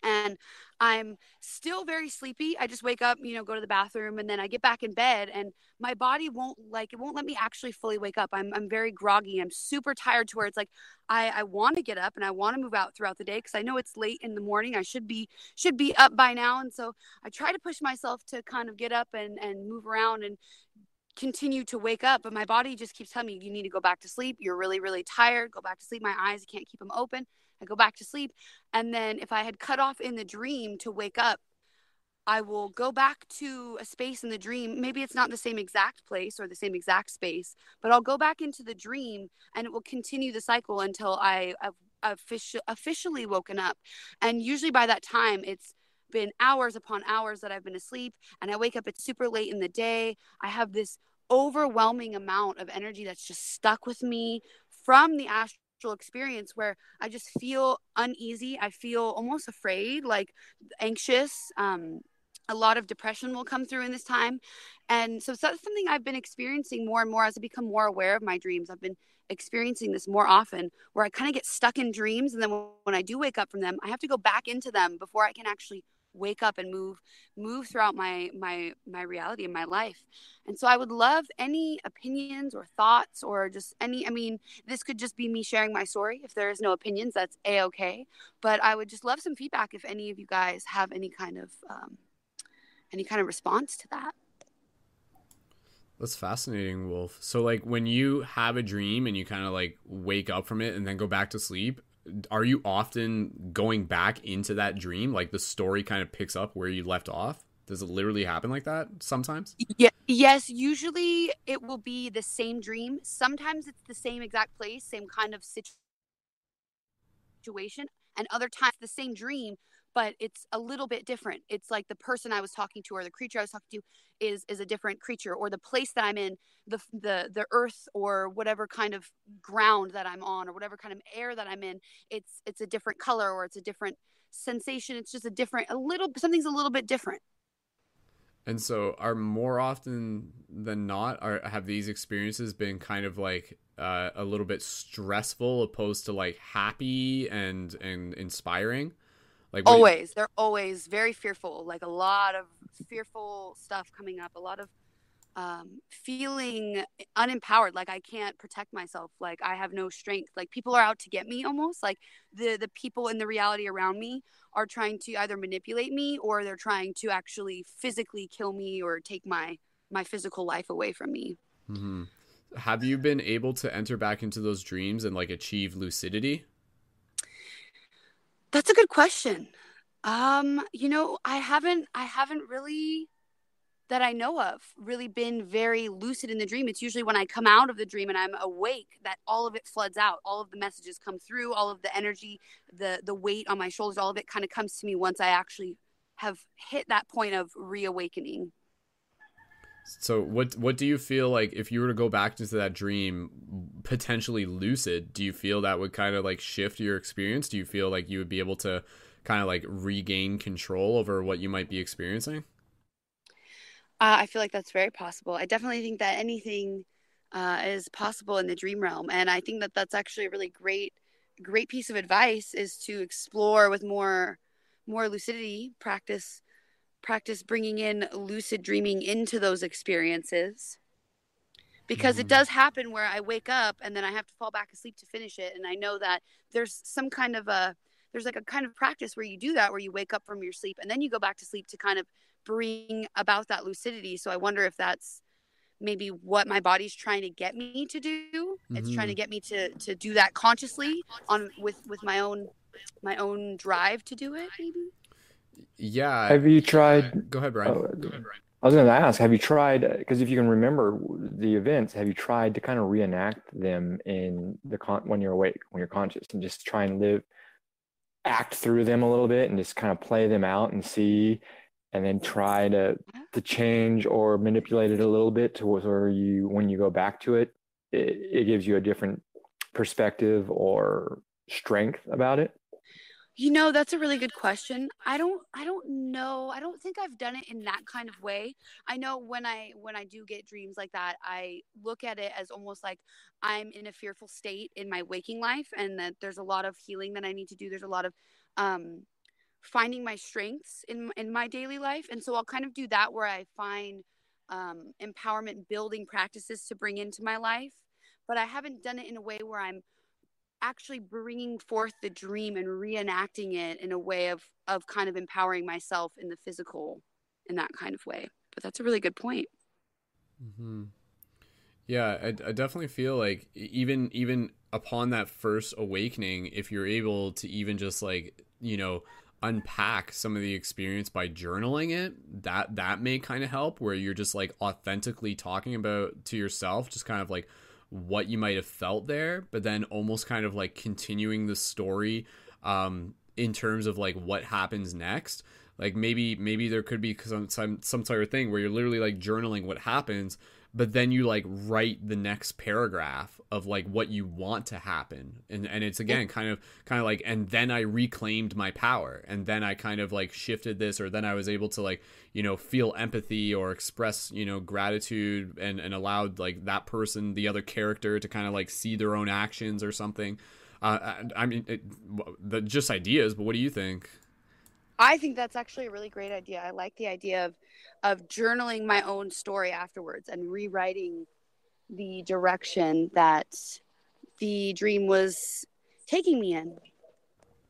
and I'm still very sleepy. I just wake up, you know, go to the bathroom and then I get back in bed and my body won't like it won't let me actually fully wake up. I'm I'm very groggy. I'm super tired to where it's like I I want to get up and I want to move out throughout the day because I know it's late in the morning. I should be should be up by now and so I try to push myself to kind of get up and and move around and continue to wake up but my body just keeps telling me you need to go back to sleep. You're really really tired. Go back to sleep. My eyes can't keep them open I go back to sleep. And then if I had cut off in the dream to wake up, I will go back to a space in the dream. Maybe it's not the same exact place or the same exact space, but I'll go back into the dream and it will continue the cycle until I have officially officially woken up. And usually by that time, it's been hours upon hours that I've been asleep and I wake up, it's super late in the day. I have this overwhelming amount of energy that's just stuck with me from the astral experience where I just feel uneasy. I feel almost afraid, like anxious. Um, a lot of depression will come through in this time. And so, so that's something I've been experiencing more and more as I become more aware of my dreams. I've been experiencing this more often where I kind of get stuck in dreams. And then when I do wake up from them, I have to go back into them before I can actually wake up and move move throughout my my my reality and my life. And so i would love any opinions or thoughts or just any i mean this could just be me sharing my story. If there is no opinions that's a-okay but i would just love some feedback if any of you guys have any kind of um, any kind of response to that. That's fascinating, Wolf. So, like, when you have a dream and you kind of like wake up from it and then go back to sleep, are you often going back into that dream? Like the story kind of picks up where you left off? Does it literally happen like that sometimes? Yeah yes usually it will be the same dream. Sometimes it's the same exact place same kind of situation and other times the same dream but it's a little bit different. It's like the person I was talking to or the creature I was talking to is is a different creature or the place that I'm in, the the the earth or whatever kind of ground that I'm on or whatever kind of air that I'm in, it's it's a different color or it's a different sensation. It's just a different a little something's a little bit different. And so, are more often than not, are have these experiences been kind of like uh, a little bit stressful, opposed to like happy and and inspiring? Like always, you... they're always very fearful. Like a lot of fearful stuff coming up. A lot of um, feeling unempowered. Like I can't protect myself. Like I have no strength. Like people are out to get me. Almost like the the people in the reality around me are trying to either manipulate me or they're trying to actually physically kill me or take my my physical life away from me. Mm-hmm. Have you been able to enter back into those dreams and like achieve lucidity? That's a good question. Um, you know, I haven't I haven't really that I know of really been very lucid in the dream. It's usually when I come out of the dream and I'm awake that all of it floods out. All of the messages come through, all of the energy, the the weight on my shoulders, all of it kind of comes to me once I actually have hit that point of reawakening. So what what do you feel like if you were to go back into that dream potentially lucid, do you feel that would kind of like shift your experience? Do you feel like you would be able to kind of like regain control over what you might be experiencing? Uh, I feel like that's very possible. I definitely think that anything uh, is possible in the dream realm, and I think that that's actually a really great, great piece of advice is to explore with more, more lucidity, practice practice bringing in lucid dreaming into those experiences because mm-hmm. it does happen where I wake up and then I have to fall back asleep to finish it. And I know that there's some kind of a, there's like a kind of practice where you do that, where you wake up from your sleep and then you go back to sleep to kind of bring about that lucidity. So I wonder if that's maybe what my body's trying to get me to do. Mm-hmm. It's trying to mm-hmm. get me to, to do that consciously on with, with my own, my own drive to do it maybe. Yeah. Have you tried? Go ahead, Brian. Oh, go ahead, Brian. I was going to ask, have you tried? Because if you can remember the events, have you tried to kind of reenact them in the con when you're awake, when you're conscious, and just try and live, act through them a little bit, and just kind of play them out and see, and then try to to change or manipulate it a little bit to where you, when you go back to it, it, it gives you a different perspective or strength about it. You know, that's a really good question. I don't I don't know. I don't think I've done it in that kind of way. I know when I when I do get dreams like that, I look at it as almost like I'm in a fearful state in my waking life and that there's a lot of healing that I need to do. There's a lot of um finding my strengths in in my daily life. And so I'll kind of do that where I find um empowerment building practices to bring into my life, but I haven't done it in a way where I'm actually bringing forth the dream and reenacting it in a way of of kind of empowering myself in the physical in that kind of way but that's a really good point mm-hmm. yeah I, I definitely feel like even even upon that first awakening if you're able to even just like you know unpack some of the experience by journaling it that that may kind of help where you're just like authentically talking about to yourself just kind of like what you might have felt there, but then almost kind of like continuing the story um, in terms of like what happens next. Like maybe maybe there could be some some some sort of thing where you're literally like journaling what happens, but then you like write the next paragraph of like what you want to happen. And and it's again kind of kind of like and then i reclaimed my power. And then i kind of like shifted this or then i was able to like you know feel empathy or express you know gratitude and and allowed like that person the other character to kind of like see their own actions or something. Uh, I, I mean it, the just ideas but what do you think I think that's actually a really great idea. I like the idea of of journaling my own story afterwards and rewriting the direction that the dream was taking me in.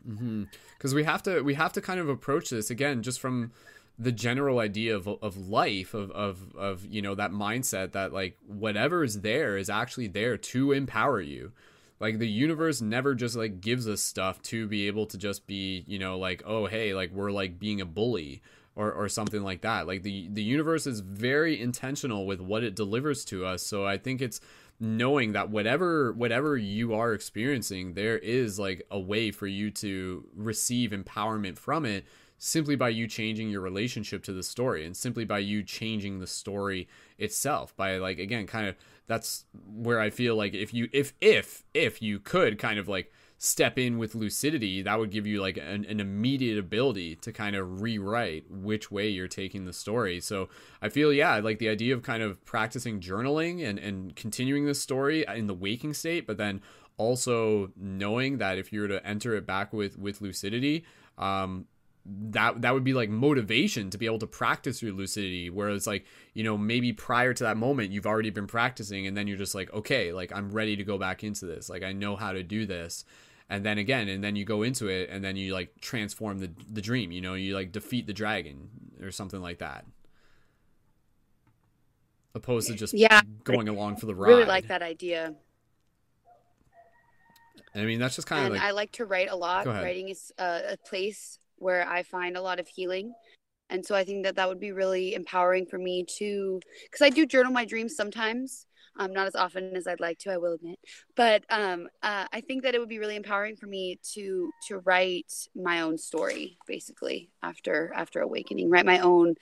Because mm-hmm. we have to we have to kind of approach this again just from the general idea of, of life of, of of you know that mindset that like whatever is there is actually there to empower you like the universe never just like gives us stuff to be able to just be you know like oh hey like we're like being a bully or, or something like that. Like the the universe is very intentional with what it delivers to us. So i think it's knowing that whatever whatever you are experiencing there is like a way for you to receive empowerment from it simply by you changing your relationship to the story and simply by you changing the story itself by like again kind of that's where I feel like if you if if if you could kind of like step in with lucidity, that would give you like an, an, immediate ability to kind of rewrite which way you're taking the story. So I feel, yeah, like the idea of kind of practicing journaling and, and continuing the story in the waking state, but then also knowing that if you were to enter it back with, with lucidity, um, that that would be like motivation to be able to practice your lucidity whereas like you know maybe prior to that moment you've already been practicing and then you're just like okay like i'm ready to go back into this. Like i know how to do this. And then again and then you go into it and then you like transform the the dream you know you like defeat the dragon or something like that. Opposed to just yeah going along for the ride really like that idea. I mean, that's just kind of like. I like to write a lot. Writing is a, a place where I find a lot of healing. And so I think that that would be really empowering for me to, because I do journal my dreams sometimes, um, not as often as I'd like to, I will admit. But um, uh, I think that it would be really empowering for me to to write my own story, basically after after awakening, write my own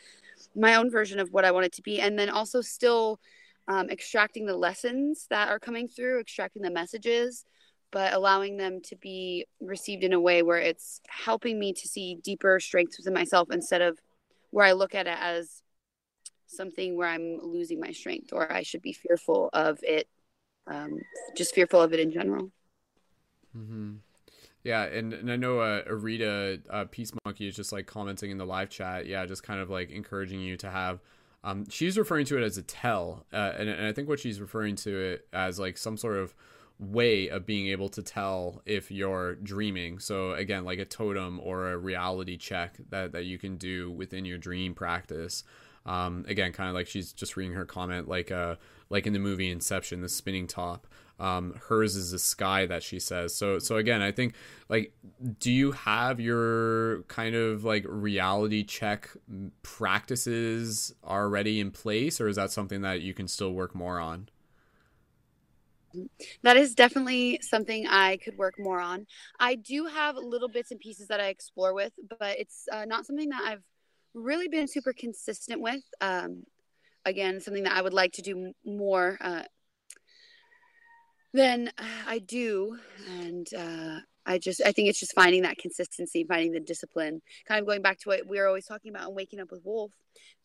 my own version of what I want it to be, and then also still um, extracting the lessons that are coming through, extracting the messages, but allowing them to be received in a way where it's helping me to see deeper strengths within myself instead of where I look at it as something where I'm losing my strength or I should be fearful of it, um, just fearful of it in general. Mm-hmm. Yeah, and, and I know uh, Arita uh, Peace Monkey is just like commenting in the live chat. Yeah, just kind of like encouraging you to have. Um, she's referring to it as a tell, uh, and, and I think what she's referring to it as like some sort of way of being able to tell if you're dreaming. So again, like a totem or a reality check that, that you can do within your dream practice. Um, again, kind of like she's just reading her comment, like uh, like in the movie Inception, the spinning top. um, hers is the sky that she says. So so again, I think like do you have your kind of like reality check practices already in place or is that something that you can still work more on? That is definitely something I could work more on. I do have little bits and pieces that I explore with, but it's uh, not something that I've really been super consistent with. Um, again, something that I would like to do more uh, than I do. And uh, I just, I think it's just finding that consistency, finding the discipline, kind of going back to what we are always talking about and waking up with Wolf,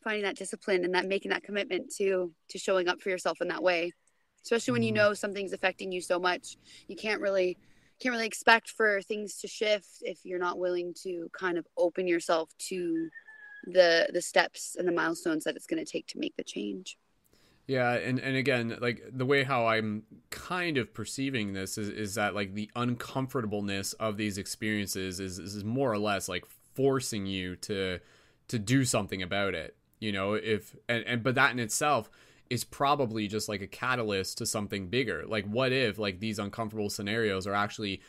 finding that discipline and that making that commitment to, to showing up for yourself in that way. Especially when you mm-hmm. know something's affecting you so much, you can't really can't really expect for things to shift if you're not willing to kind of open yourself to the the steps and the milestones that it's going to take to make the change. Yeah, and, and again, like the way how I'm kind of perceiving this is, is that like the uncomfortableness of these experiences is, is more or less like forcing you to to do something about it. You know, if and, and but that in itself is probably just like a catalyst to something bigger. Like what if like these uncomfortable scenarios are actually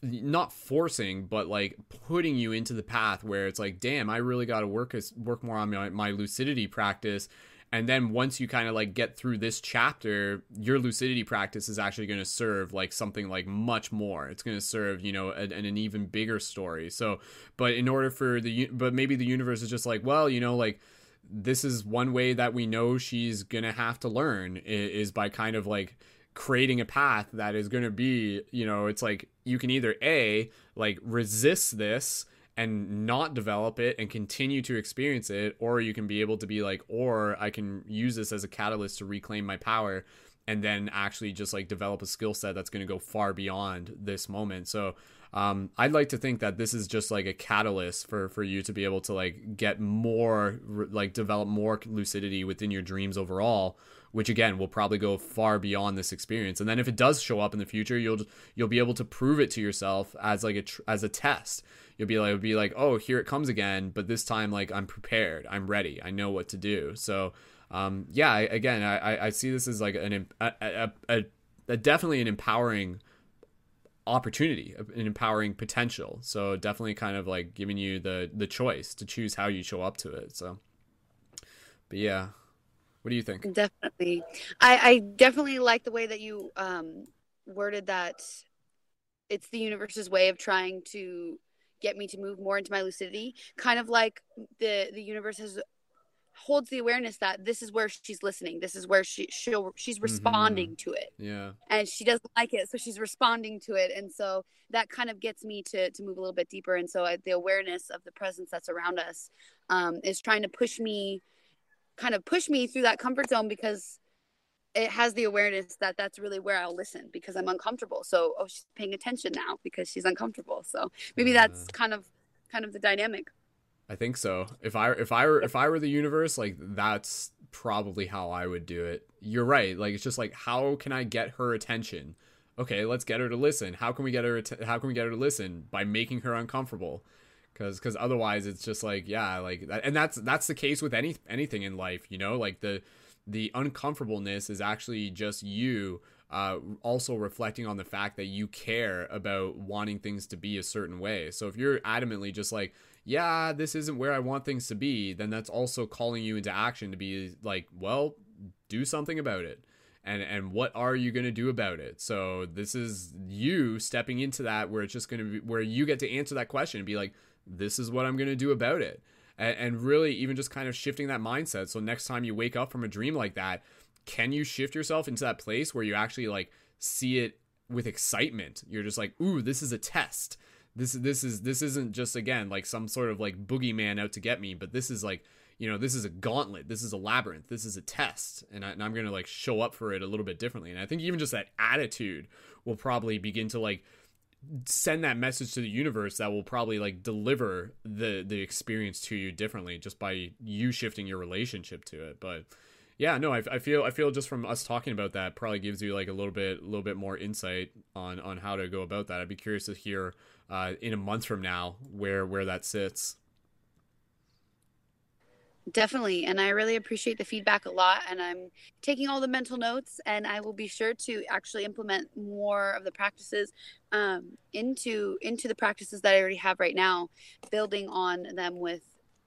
not forcing but like putting you into the path where it's like damn i really got to work as work more on my, my lucidity practice. And then once you kind of like get through this chapter your lucidity practice is actually going to serve like something like much more. It's going to serve you know an, an even bigger story. So but in order for the but maybe the universe is just like well you know like this is one way that we know she's to have to learn is by kind of like creating a path that is to be you know it's like you can either a like resist this and not develop it and continue to experience it or you can be able to be like or i can use this as a catalyst to reclaim my power and then actually just like develop a skill set that's going to go far beyond this moment. So um, i'd like to think that this is just like a catalyst for for you to be able to like get more like develop more lucidity within your dreams overall which again will probably go far beyond this experience. And then if it does show up in the future you'll you'll be able to prove it to yourself as like a as a test. You'll be like "It'll be like oh here it comes again but this time like i'm prepared. I'm ready. I know what to do. So um, yeah I, again I, I see this as like an a, a, a, a definitely an empowering opportunity an empowering potential. So definitely kind of like giving you the the choice to choose how you show up to it so. But yeah what do you think? Definitely. I i definitely like the way that you um worded that it's the universe's way of trying to get me to move more into my lucidity. Kind of like the the universe has holds the awareness that this is where she's listening this is where she she'll she's mm-hmm. responding mm-hmm. to it yeah and she doesn't like it so she's responding to it and so that kind of gets me to to move a little bit deeper and so I, the awareness of the presence that's around us um, is trying to push me kind of push me through that comfort zone because it has the awareness that that's really where I'll listen because I'm uncomfortable. So, oh, she's paying attention now because she's uncomfortable. So maybe that's kind of kind of the dynamic. I think so. If I if I were if I were the universe, like that's probably how I would do it. You're right. Like it's just like how can I get her attention? Okay, let's get her to listen. How can we get her? To, how can we get her to listen by making her uncomfortable? Because because otherwise it's just like yeah, like that, and that's that's the case with any anything in life. You know, like the the uncomfortableness is actually just you uh, also reflecting on the fact that you care about wanting things to be a certain way. So if you're adamantly just like, yeah, this isn't where I want things to be, then that's also calling you into action to be like, well, do something about it. And and what are you going to do about it? So this is you stepping into that where it's just going to be where you get to answer that question and be like, this is what I'm going to do about it and, and really even just kind of shifting that mindset. So next time you wake up from a dream like that, can you shift yourself into that place where you actually like see it with excitement? You're just like, ooh, this is a test. This this is this isn't just again like some sort of like boogeyman out to get me, but this is like you know this is a gauntlet. This is a labyrinth. This is a test. And, I, and i'm gonna like show up for it a little bit differently. And i think even just that attitude will probably begin to like send that message to the universe that will probably like deliver the the experience to you differently just by you shifting your relationship to it. But yeah no I, I feel i feel just from us talking about that probably gives you like a little bit a little bit more insight on on how to go about that. I'd be curious to hear uh in a month from now where where that sits Definitely. And I really appreciate the feedback a lot. And I'm taking all the mental notes and I will be sure to actually implement more of the practices um, into into the practices that I already have right now, building on them with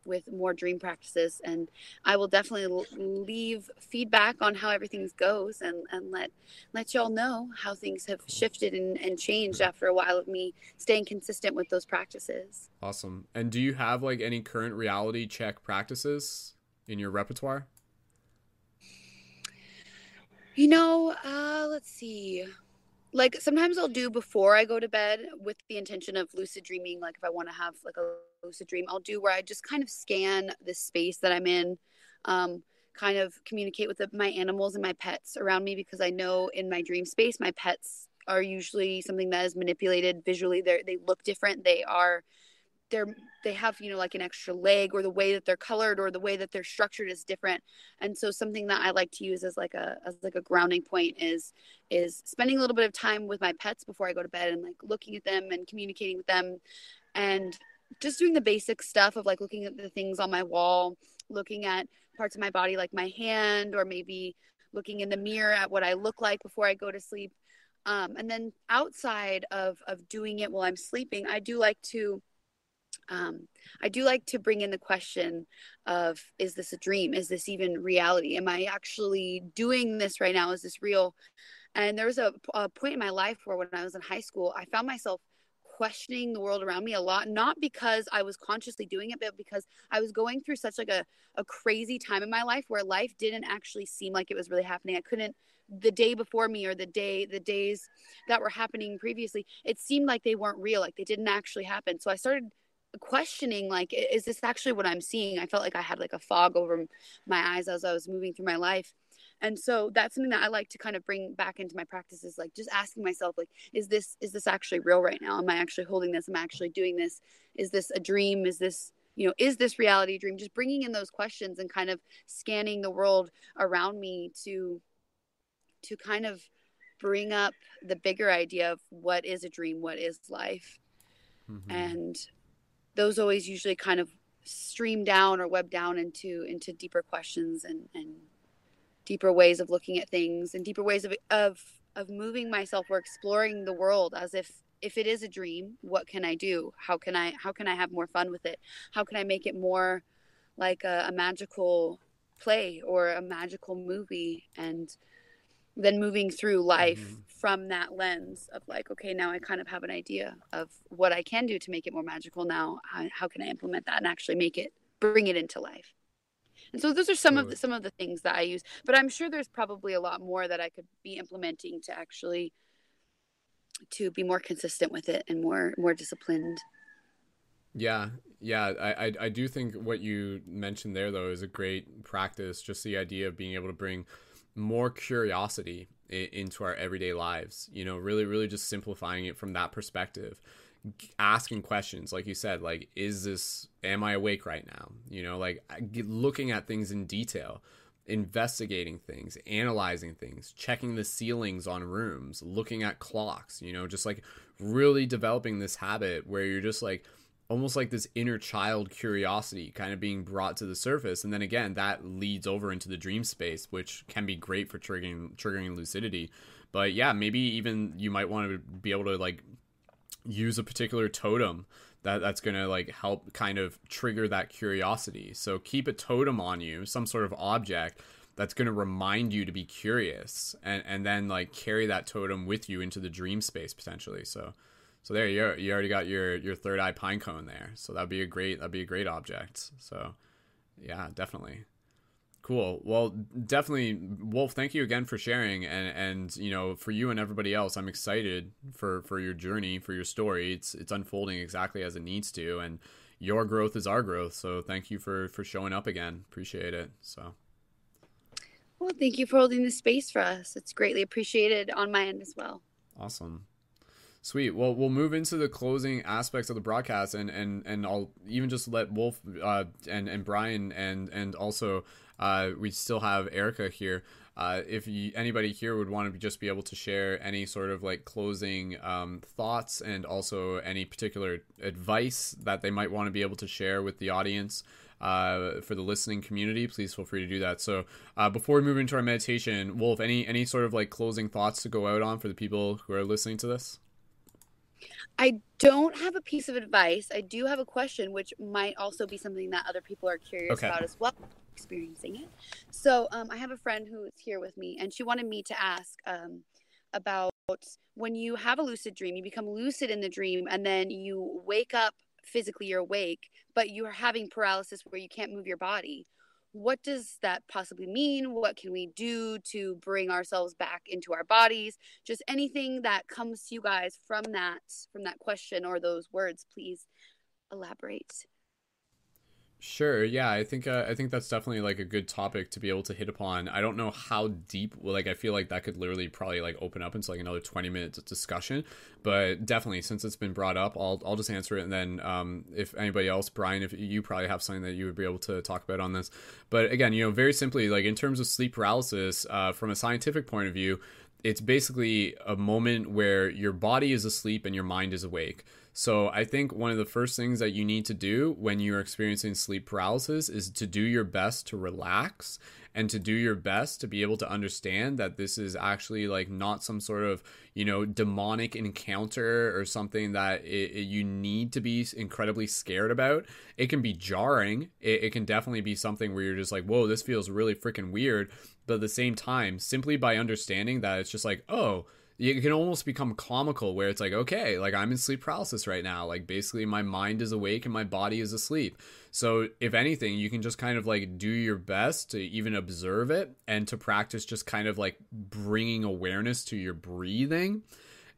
with more dream practices and i will definitely leave feedback on how everything goes and, and let let y'all know how things have shifted and, and changed after a while of me staying consistent with those practices. Awesome. And do you have like any current reality check practices in your repertoire? You know uh let's see. Like sometimes I'll do before I go to bed with the intention of lucid dreaming. Like if I want to have like a lucid dream, I'll do where I just kind of scan the space that I'm in, um, kind of communicate with the, my animals and my pets around me because I know in my dream space, my pets are usually something that is manipulated visually. They they look different. They are they're they have you know like an extra leg or the way that they're colored or the way that they're structured is different and so something that i like to use as like a as like a grounding point is is spending a little bit of time with my pets before i go to bed and like looking at them and communicating with them and just doing the basic stuff of like looking at the things on my wall looking at parts of my body like my hand or maybe looking in the mirror at what i look like before i go to sleep um, and then outside of of doing it while i'm sleeping i do like to um, I do like to bring in the question of is this a dream? Is this even reality? Am I actually doing this right now? Is this real? And there was a, a point in my life where when I was in high school, I found myself questioning the world around me a lot not because i was consciously doing it but because i was going through such like a, a crazy time in my life where life didn't actually seem like it was really happening. I couldn't the day before me or the day the days that were happening previously it seemed like they weren't real like they didn't actually happen. So i started questioning like is this actually what i'm seeing? I felt like i had like a fog over my eyes as i was moving through my life and so that's something that i like to kind of bring back into my practices like just asking myself like is this is this actually real right now? Am i actually holding this? Am i actually doing this? Is this a dream? Is this you know is this reality dream? Just bringing in those questions and kind of scanning the world around me to to kind of bring up the bigger idea of what is a dream what is life. Mm-hmm. and those always usually kind of stream down or web down into into deeper questions and and deeper ways of looking at things and deeper ways of of of moving myself or exploring the world as if if it is a dream what can i do? How can i how can i have more fun with it? How can i make it more like a, a magical play or a magical movie? And then moving through life mm-hmm. from that lens of like okay now i kind of have an idea of what i can do to make it more magical now. How, how can i implement that and actually make it bring it into life and so those are some of the, some of the things that i use but i'm sure there's probably a lot more that i could be implementing to actually to be more consistent with it and more more disciplined. Yeah yeah I, I i do think what you mentioned there though is a great practice just the idea of being able to bring more curiosity into our everyday lives you know really really just simplifying it from that perspective asking questions like you said like is this am i awake right now? You know like looking at things in detail investigating things analyzing things checking the ceilings on rooms looking at clocks you know just like really developing this habit where you're just like almost like this inner child curiosity kind of being brought to the surface. And then again that leads over into the dream space which can be great for triggering triggering lucidity. But yeah maybe even you might want to be able to like use a particular totem that that's going to like help kind of trigger that curiosity so keep a totem on you some sort of object that's going to remind you to be curious and and then like carry that totem with you into the dream space potentially so so there you are. you already got your your third eye pine cone there. So that'd be a great that'd be a great object. So yeah, definitely. Cool. Well, definitely, Wolf. Thank you again for sharing, and and you know, for you and everybody else, I'm excited for for your journey, for your story. It's it's unfolding exactly as it needs to, and your growth is our growth. So thank you for for showing up again. Appreciate it. So. Well, thank you for holding the space for us. It's greatly appreciated on my end as well. Awesome. Sweet. Well, we'll move into the closing aspects of the broadcast, and and and I'll even just let Wolf uh, and and Brian and and also uh, we still have Erica here. Uh, if you, anybody here would want to just be able to share any sort of like closing um, thoughts and also any particular advice that they might want to be able to share with the audience, uh, for the listening community, please feel free to do that. So uh, before we move into our meditation, Wolf, any any sort of like closing thoughts to go out on for the people who are listening to this? I don't have a piece of advice. I do have a question, which might also be something that other people are curious okay. about as well, experiencing it. So, um, I have a friend who is here with me, and she wanted me to ask um, about when you have a lucid dream, you become lucid in the dream, and then you wake up physically, you're awake, but you are having paralysis where you can't move your body what does that possibly mean? What can we do to bring ourselves back into our bodies? Just anything that comes to you guys from that from that question or those words, please elaborate. Sure. Yeah, I think uh, I think that's definitely like a good topic to be able to hit upon. I don't know how deep. Like, I feel like that could literally probably like open up into like another twenty minutes discussion. But definitely, since it's been brought up, I'll I'll just answer it, and then um, if anybody else, Brian, if you probably have something that you would be able to talk about on this. But again, you know, very simply, like in terms of sleep paralysis, uh, from a scientific point of view, it's basically a moment where your body is asleep and your mind is awake. So I think one of the first things that you need to do when you're experiencing sleep paralysis is to do your best to relax and to do your best to be able to understand that this is actually like not some sort of you know demonic encounter or something that it, it, you need to be incredibly scared about. It can be jarring. It, it can definitely be something where you're just like whoa this feels really freaking weird. But at the same time simply by understanding that it's just like oh it can almost become comical where it's like okay like i'm in sleep paralysis right now. Like basically my mind is awake and my body is asleep. So if anything you can just kind of like do your best to even observe it and to practice just kind of like bringing awareness to your breathing.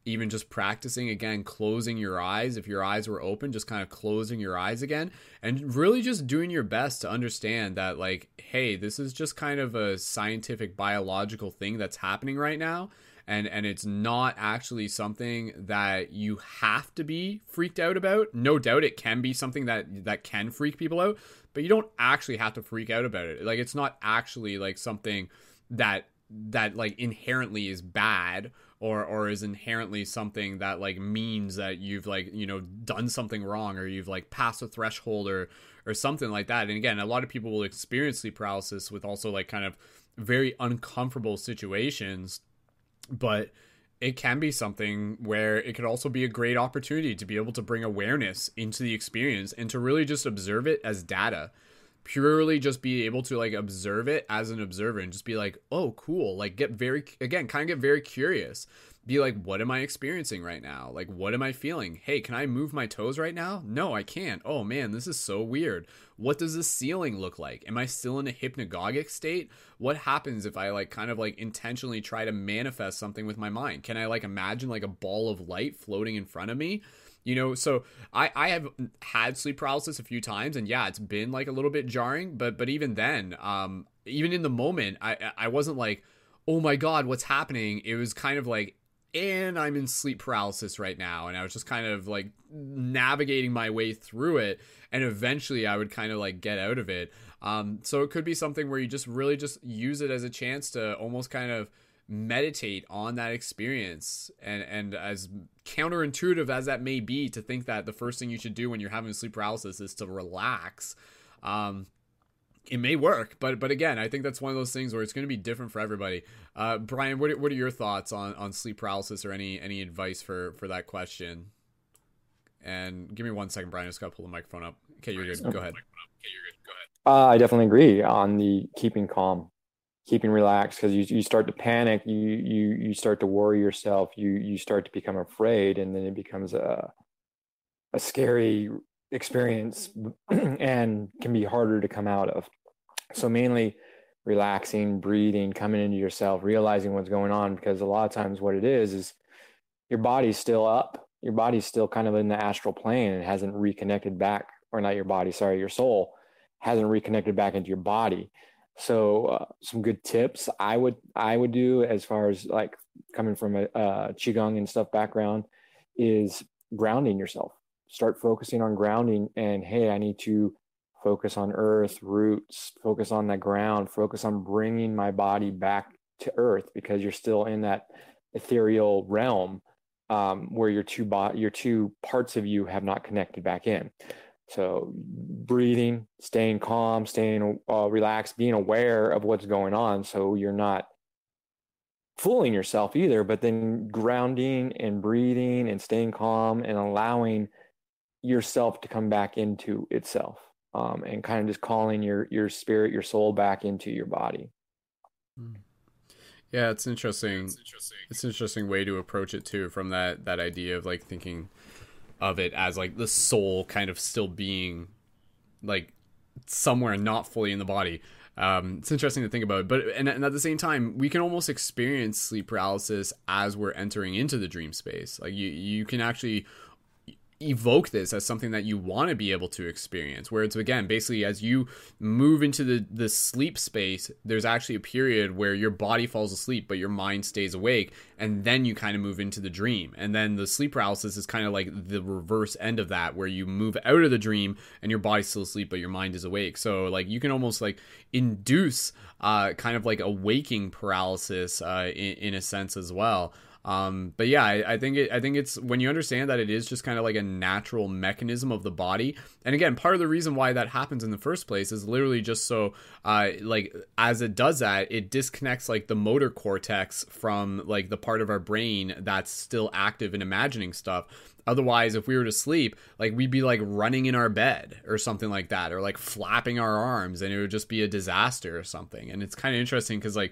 Even just practicing again closing your eyes. If your eyes were open just kind of closing your eyes again and really just doing your best to understand that like hey this is just kind of a scientific biological thing that's happening right now and and it's not actually something that you have to be freaked out about. No doubt it can be something that that can freak people out, but you don't actually have to freak out about it. Like it's not actually like something that that like inherently is bad or or is inherently something that like means that you've like you know done something wrong or you've like passed a threshold or or something like that and again a lot of people will experience sleep paralysis with also like kind of very uncomfortable situations but it can be something where it could also be a great opportunity to be able to bring awareness into the experience and to really just observe it as data. Purely just be able to like observe it as an observer and just be like oh cool. Like get very again kind of get very curious be like, what am I experiencing right now? Like, what am I feeling? Hey, can I move my toes right now? No, I can't. Oh man, this is so weird. What does the ceiling look like? Am I still in a hypnagogic state? What happens if I like kind of like intentionally try to manifest something with my mind? Can I like imagine like a ball of light floating in front of me? You know, so I I have had sleep paralysis a few times, and yeah, it's been like a little bit jarring. But but even then, um, even in the moment, I I wasn't like, oh my god, what's happening? It was kind of like and I'm in sleep paralysis right now. And I was just kind of like navigating my way through it. And eventually I would kind of like get out of it. Um, so it could be something where you just really just use it as a chance to almost kind of meditate on that experience. And, and as counterintuitive as that may be to think that the first thing you should do when you're having sleep paralysis is to relax. Um, it may work, but but again, I think that's one of those things where it's going to be different for everybody. Uh, Brian, what are, what are your thoughts on, on sleep paralysis or any any advice for for that question? And give me one second, Brian. I just got to pull the microphone up. Okay, you're good. Go ahead. Uh, I definitely agree on the keeping calm, keeping relaxed because you you start to panic, you you you start to worry yourself, you you start to become afraid, and then it becomes a a scary experience and can be harder to come out of. So mainly relaxing, breathing, coming into yourself, realizing what's going on because a lot of times what it is is your body's still up. Your body's still kind of in the astral plane and hasn't reconnected back or not your body, sorry, your soul hasn't reconnected back into your body. So uh, some good tips I would I would do as far as like coming from a, a qigong and stuff background is grounding yourself. Start focusing on grounding and hey, I need to focus on earth, roots, focus on the ground, focus on bringing my body back to earth because you're still in that ethereal realm um, where your two bo- your two parts of you have not connected back in. So breathing, staying calm, staying uh, relaxed, being aware of what's going on, so you're not fooling yourself either. But then grounding and breathing and staying calm and allowing yourself to come back into itself, um, and kind of just calling your your spirit, your soul back into your body. Hmm. Yeah, it's interesting. It's interesting. It's an interesting way to approach it too, from that that idea of like thinking of it as like the soul kind of still being like somewhere not fully in the body. Um, it's interesting to think about, but and, and, at the same time, we can almost experience sleep paralysis as we're entering into the dream space. Like you, you can actually evoke this as something that you want to be able to experience where it's again basically as you move into the the sleep space there's actually a period where your body falls asleep but your mind stays awake and then you kind of move into the dream. And then the sleep paralysis is kind of like the reverse end of that where you move out of the dream and your body's still asleep but your mind is awake. So like you can almost like induce uh kind of like a waking paralysis uh in, in a sense as well um, but yeah, I, I, think it, I think it's when you understand that it is just kind of like a natural mechanism of the body. And again, part of the reason why that happens in the first place is literally just so, uh, like as it does that, it disconnects like the motor cortex from like the part of our brain that's still active in imagining stuff. Otherwise, if we were to sleep, like we'd be like running in our bed or something like that, or like flapping our arms, and it would just be a disaster or something. And it's kind of interesting because like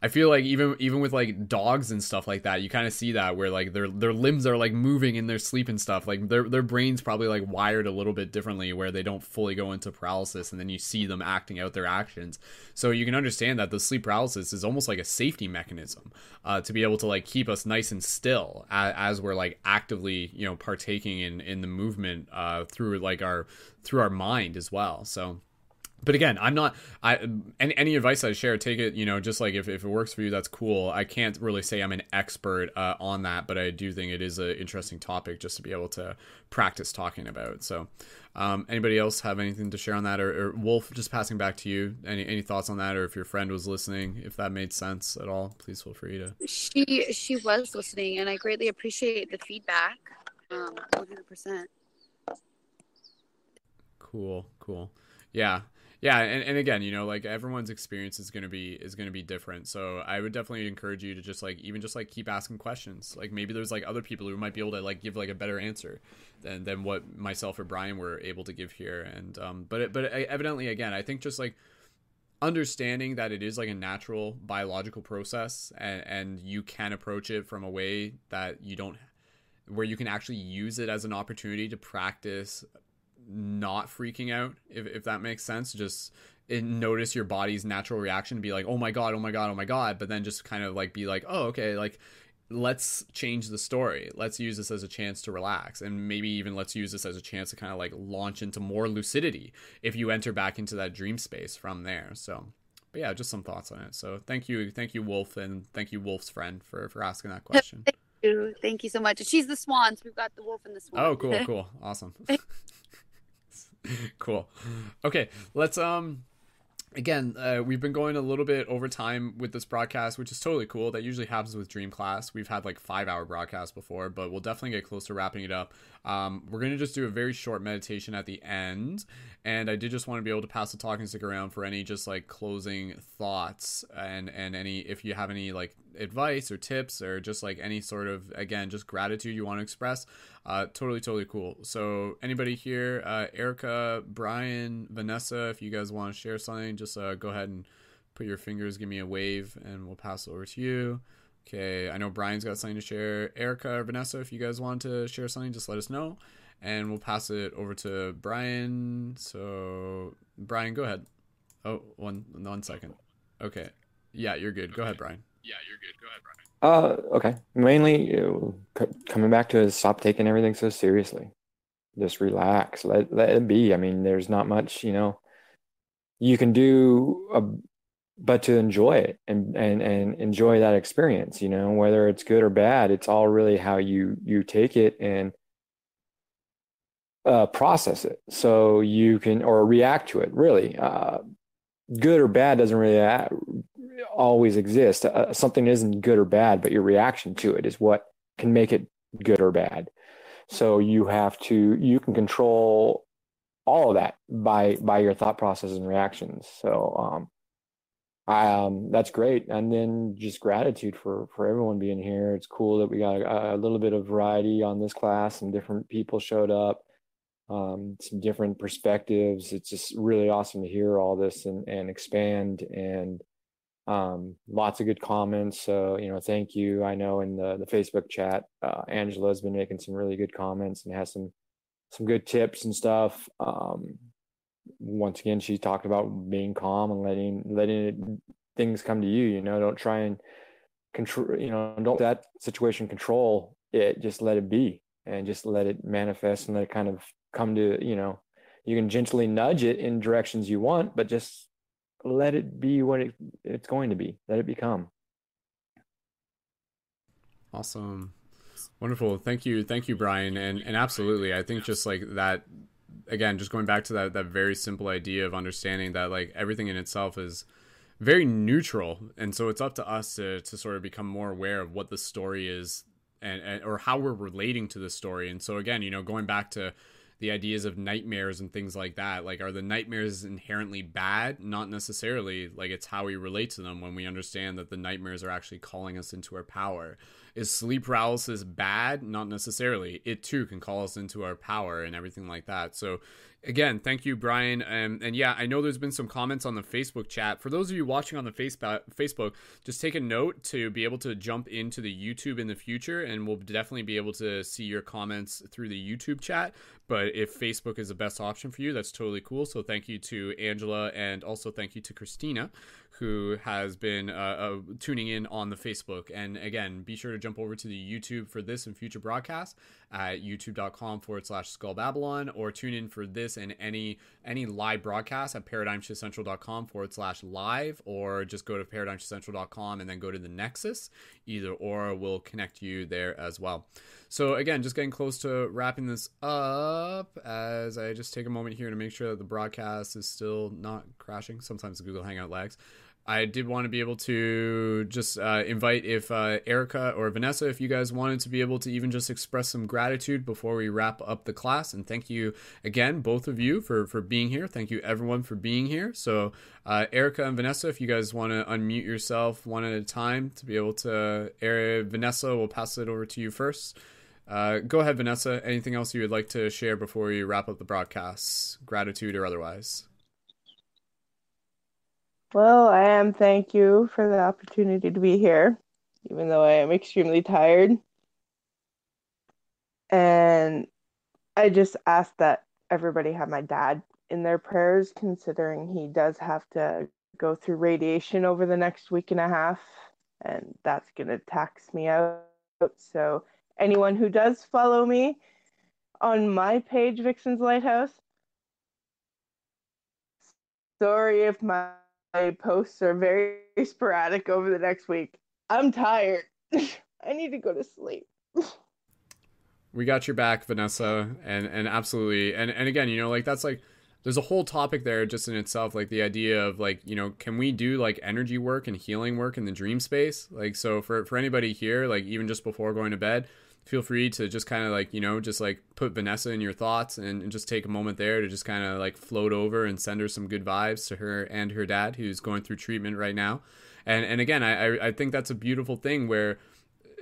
I feel like even even with like dogs and stuff like that, you kind of see that where like their their limbs are like moving in their sleep and stuff. Like their their brains probably like wired a little bit differently where they don't fully go into paralysis, and then you see them acting out their actions. So you can understand that the sleep paralysis is almost like a safety mechanism uh, to be able to like keep us nice and still as, as we're like actively you know partaking in in the movement uh, through like our through our mind as well. So but again i'm not i any, any advice i share take it you know just like if, if it works for you that's cool. I can't really say i'm an expert uh, on that but i do think it is an interesting topic just to be able to practice talking about. So um, anybody else have anything to share on that? Or, or, wolf just passing back to you. Any, any thoughts on that? Or if your friend was listening if that made sense at all please feel free to. She she was listening and i greatly appreciate the feedback. Um, 100% cool cool. Yeah yeah and, and again you know like everyone's experience is going to be is going to be different. So i would definitely encourage you to just like even just like keep asking questions. Like maybe there's like other people who might be able to like give like a better answer than than what myself or brian were able to give here. And um but it, but evidently again i think just like understanding that it is like a natural biological process and and you can approach it from a way that you don't where you can actually use it as an opportunity to practice not freaking out if, if that makes sense. Just notice your body's natural reaction to be like oh my god oh my god oh my god but then just kind of like be like oh okay like let's change the story. Let's use this as a chance to relax. And maybe even let's use this as a chance to kind of like launch into more lucidity if you enter back into that dream space from there. So but yeah just some thoughts on it. So thank you thank you wolf and thank you wolf's friend for for asking that question. Thank you. Thank you so much. She's the swans. We've got the wolf and the swan. Oh cool cool. Awesome cool. Okay, let's um again, uh, we've been going a little bit over time with this broadcast, which is totally cool. That usually happens with Dream Class. We've had like five hour broadcasts before, but we'll definitely get close to wrapping it up. Um, we're going to just do a very short meditation at the end. And I did just want to be able to pass the talking stick around for any just like closing thoughts and, and any, if you have any like advice or tips or just like any sort of, again, just gratitude you want to express. Uh, totally, totally cool. So, anybody here, uh, Erica, Brian, Vanessa, if you guys want to share something, just uh, go ahead and put your fingers, give me a wave, and we'll pass it over to you. Okay, I know Brian's got something to share. Erica or Vanessa, if you guys want to share something, just let us know, and we'll pass it over to Brian. So, Brian, go ahead. Oh, one one second. Okay, yeah, you're good. Go ahead, Brian. Yeah, you're good. Go ahead, Brian. Uh, okay. Mainly you c- coming back to stop taking everything so seriously. Just relax. Let let it be. I mean, there's not much, you know, you can do, a, but to enjoy it and and and enjoy that experience. You know, whether it's good or bad, it's all really how you you take it and uh, process it. So you can or react to it. Really, uh, good or bad doesn't really always exist. Uh, something isn't good or bad, but your reaction to it is what can make it good or bad. So you have to, you can control all of that by by your thought process and reactions. So um, um, that's great. And then just gratitude for for everyone being here. It's cool that we got a, a little bit of variety on this class. Some different people showed up, um, some different perspectives. It's just really awesome to hear all this and and expand and um, lots of good comments. So, you know, thank you. I know in the, the Facebook chat, uh, Angela has been making some really good comments and has some, some good tips and stuff. Um, once again, she talked about being calm and letting, letting it, things come to you, you know, don't try and control, you know, don't that situation control it, just let it be and just let it manifest and let it kind of come to, you know, you can gently nudge it in directions you want, but just let it be what it, it's going to be. Let it become. Awesome. Wonderful. Thank you. Thank you, Brian. And and absolutely. I think just like that again, just going back to that that very simple idea of understanding that like everything in itself is very neutral. And so it's up to us to to sort of become more aware of what the story is and, and or how we're relating to the story. And so again, you know, going back to the ideas of nightmares and things like that. Like, are the nightmares inherently bad? Not necessarily. Like, it's how we relate to them when we understand that the nightmares are actually calling us into our power. Is sleep paralysis bad? Not necessarily. It too can call us into our power and everything like that. So, again, thank you, Brian. Um, and yeah, I know there's been some comments on the Facebook chat. For those of you watching on the Facebook, just take a note to be able to jump into the YouTube in the future, and we'll definitely be able to see your comments through the YouTube chat. But if Facebook is the best option for you, that's totally cool. So thank you to Angela, and also thank you to Christina, who has been uh, uh, tuning in on the Facebook. And again, be sure to jump over to the YouTube for this and future broadcasts at youtube.com forward slash skull babylon or tune in for this and any any live broadcast at paradigmshiftcentral.com forward slash live or just go to paradigmshiftcentral.com and then go to the nexus. Either or will connect you there as well. So again just getting close to wrapping this up as i just take a moment here to make sure that the broadcast is still not crashing. Sometimes google hangout lags I did want to be able to just uh, invite if uh, Erica or Vanessa, if you guys wanted to be able to even just express some gratitude before we wrap up the class. And thank you again, both of you, for for being here. Thank you everyone for being here. So uh, Erica and Vanessa, if you guys want to unmute yourself one at a time to be able to, uh, Vanessa, we'll pass it over to you first. Uh, go ahead, Vanessa. Anything else you would like to share before we wrap up the broadcast, gratitude or otherwise? Well, I am thank you for the opportunity to be here, even though I am extremely tired. And I just ask that everybody have my dad in their prayers, considering he does have to go through radiation over the next week and a half, and that's going to tax me out. So, anyone who does follow me on my page, Vixen's Lighthouse, sorry if my my posts are very sporadic over the next week. I'm tired. I need to go to sleep. we got your back, Vanessa, and and absolutely, and and again, you know, like that's like there's a whole topic there just in itself, like the idea of like you know, can we do like energy work and healing work in the dream space? Like, so for for anybody here, like even just before going to bed, feel free to just kind of like you know just like put vanessa in your thoughts and, and just take a moment there to just kind of like float over and send her some good vibes to her and her dad who's going through treatment right now. And and again i i think that's a beautiful thing where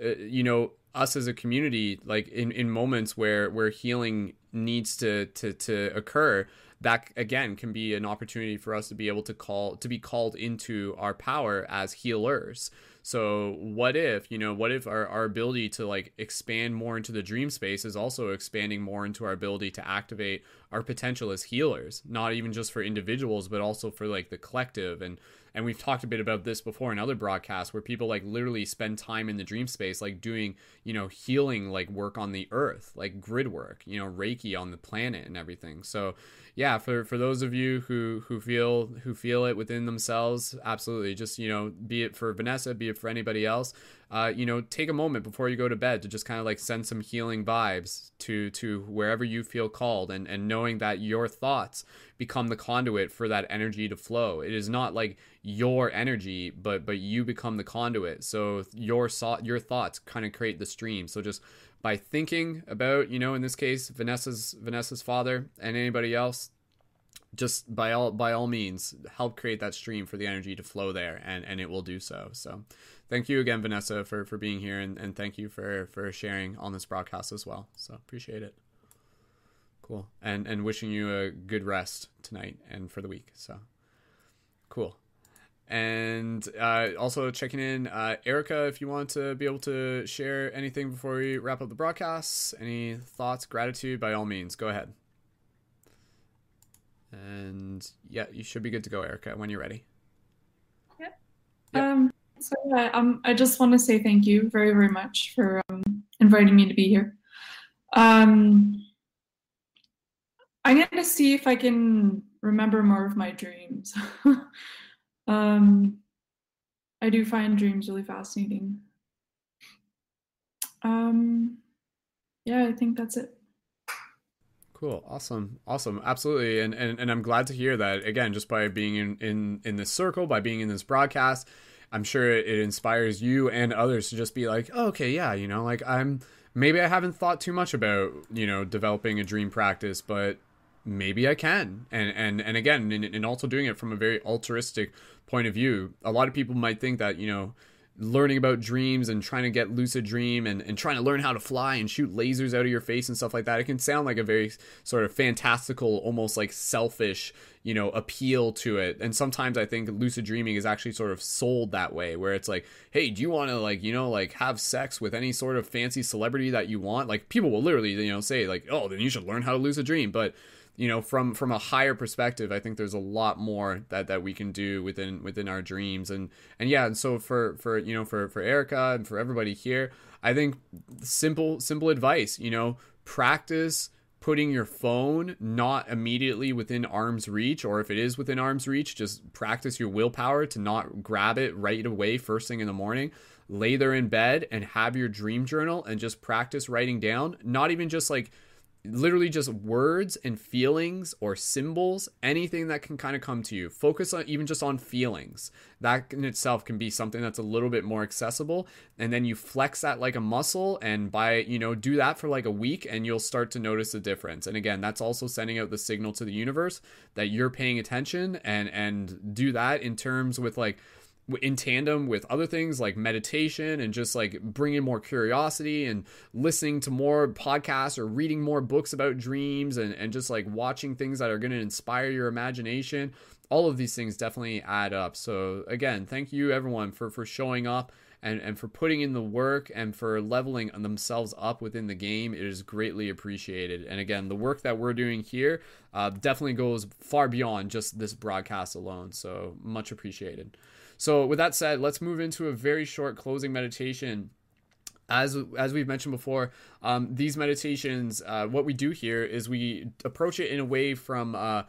uh, you know us as a community like in in moments where where healing needs to to to occur that again can be an opportunity for us to be able to call to be called into our power as healers so what if, you know, what if our, our ability to like expand more into the dream space is also expanding more into our ability to activate our potential as healers, not even just for individuals, but also for like the collective? And and we've talked a bit about this before in other broadcasts where people like literally spend time in the dream space like doing you know healing like work on the earth like grid work you know reiki on the planet and everything. So yeah, for for those of you who who feel who feel it within themselves, absolutely. Just you know, be it for Vanessa, be it for anybody else, uh, you know, take a moment before you go to bed to just kind of like send some healing vibes to to wherever you feel called, and and knowing that your thoughts become the conduit for that energy to flow. It is not like your energy, but but you become the conduit. So your so- your thoughts kind of create the stream. So just by thinking about, you know, in this case, Vanessa's Vanessa's father and anybody else, just by all by all means help create that stream for the energy to flow there and and it will do so. So thank you again vanessa for for being here and, and thank you for for sharing on this broadcast as well. So appreciate it. Cool. And and wishing you a good rest tonight and for the week. So cool and uh, also checking in uh, erica if you want to be able to share anything before we wrap up the broadcast any thoughts gratitude by all means go ahead. And yeah you should be good to go erica when you're ready. Yeah yep. um so yeah um i just want to say thank you very very much for um, inviting me to be here. Um i'm going to see if i can remember more of my dreams Um, I do find dreams really fascinating. Um, yeah, I think that's it. Cool. Awesome. Awesome. Absolutely. And, and and I'm glad to hear that again, just by being in, in, in this circle, by being in this broadcast, I'm sure it, it inspires you and others to just be like, oh, okay, yeah, you know, like I'm maybe I haven't thought too much about, you know, developing a dream practice, but maybe I can. And and and again, and, and also doing it from a very altruistic point of view. A lot of people might think that, you know, learning about dreams and trying to get lucid dream and, and trying to learn how to fly and shoot lasers out of your face and stuff like that it can sound like a very sort of fantastical almost like selfish you know appeal to it and sometimes i think lucid dreaming is actually sort of sold that way where it's like hey do you want to like you know like have sex with any sort of fancy celebrity that you want like people will literally you know say like oh then you should learn how to lucid dream but you know from from a higher perspective i think there's a lot more that that we can do within within our dreams. And and yeah and so for for you know for for erica and for everybody here i think simple simple advice you know practice putting your phone not immediately within arm's reach or if it is within arm's reach just practice your willpower to not grab it right away first thing in the morning. Lay there in bed and have your dream journal and just practice writing down not even just like literally just words and feelings or symbols, anything that can kind of come to you. Focus on even just on feelings. That in itself can be something that's a little bit more accessible. And then you flex that like a muscle and by, you know, do that for like a week and you'll start to notice a difference. And again, that's also sending out the signal to the universe that you're paying attention and and do that in terms with like in tandem with other things like meditation and just like bringing more curiosity and listening to more podcasts or reading more books about dreams and, and just like watching things that are going to inspire your imagination. All of these things definitely add up. So again thank you everyone for for showing up and, and for putting in the work and for leveling themselves up within the game. It is greatly appreciated. And again the work that we're doing here uh, definitely goes far beyond just this broadcast alone. So much appreciated so, with that said, let's move into a very short closing meditation. As as we've mentioned before, um, these meditations, uh, what we do here is we approach it in a way from uh,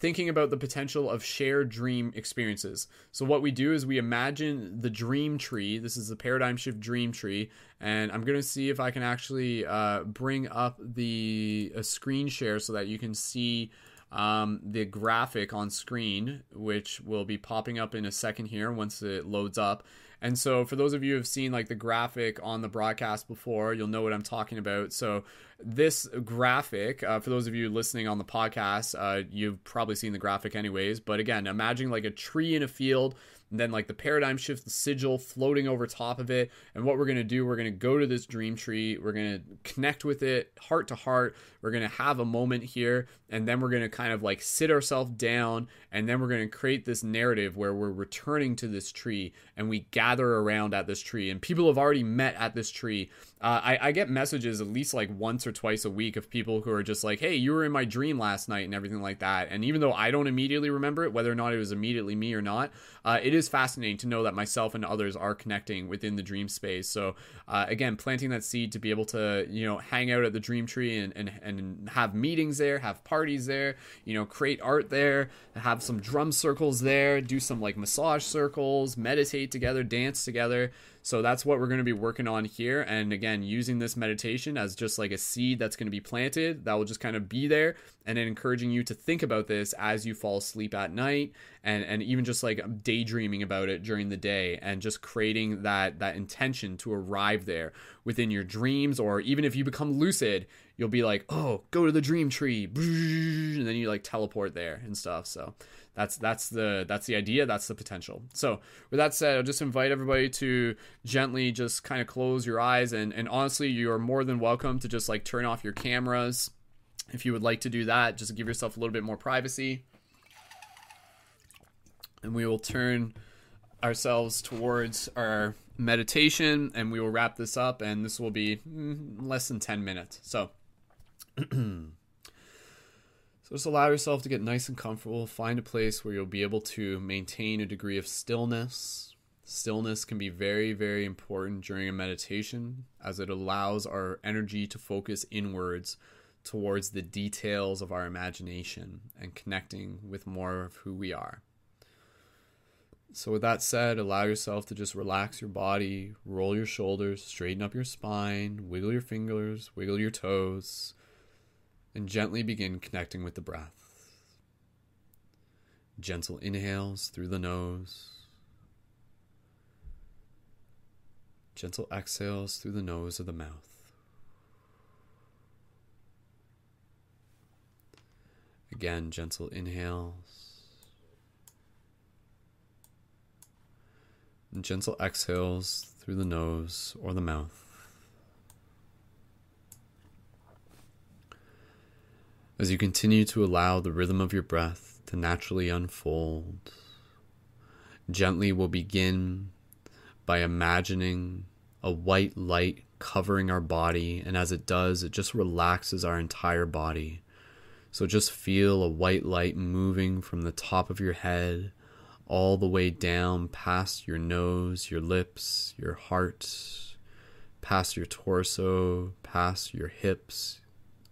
thinking about the potential of shared dream experiences. So what we do is we imagine the dream tree. This is the paradigm shift dream tree, and I'm gonna see if I can actually uh, bring up the a screen share so that you can see um, the graphic on screen, which will be popping up in a second here once it loads up. And so, for those of you who have seen like the graphic on the broadcast before, you'll know what I'm talking about. So, this graphic, uh, for those of you listening on the podcast, uh, you've probably seen the graphic anyways. But again, imagine like a tree in a field and then like the paradigm shift the sigil floating over top of it and what we're going to do we're going to go to this dream tree we're going to connect with it heart to heart we're going to have a moment here and then we're going to kind of like sit ourselves down and then we're going to create this narrative where we're returning to this tree and we gather around at this tree and people have already met at this tree. Uh, I, I get messages at least like once or twice a week of people who are just like hey you were in my dream last night and everything like that and even though i don't immediately remember it whether or not it was immediately me or not uh, it is fascinating to know that myself and others are connecting within the dream space. So uh, again planting that seed to be able to you know hang out at the dream tree and, and, and have meetings there have parties there you know create art there have some drum circles there do some like massage circles meditate together dance together so that's what we're going to be working on here. And again, using this meditation as just like a seed that's going to be planted that will just kind of be there and then encouraging you to think about this as you fall asleep at night and, and even just like daydreaming about it during the day and just creating that, that intention to arrive there within your dreams or even if you become lucid you'll be like, oh, go to the dream tree, and then you like teleport there and stuff. So that's that's the that's the idea. That's the potential. So with that said, I'll just invite everybody to gently just kind of close your eyes and and honestly, you are more than welcome to just like turn off your cameras if you would like to do that. Just give yourself a little bit more privacy, and we will turn ourselves towards our meditation and we will wrap this up and this will be mm, less than 10 minutes so so just allow yourself to get nice and comfortable. Find a place where you'll be able to maintain a degree of stillness. Stillness can be very, very important during a meditation as it allows our energy to focus inwards towards the details of our imagination and connecting with more of who we are. So, with that said, allow yourself to just relax your body, roll your shoulders, straighten up your spine, wiggle your fingers, wiggle your toes, and gently begin connecting with the breath. Gentle inhales through the nose, gentle exhales through the nose of the mouth. Again, gentle inhales and gentle exhales through the nose or the mouth. As you continue to allow the rhythm of your breath to naturally unfold, gently we'll begin by imagining a white light covering our body, and as it does, it just relaxes our entire body. So just feel a white light moving from the top of your head all the way down past your nose, your lips, your heart, past your torso, past your hips,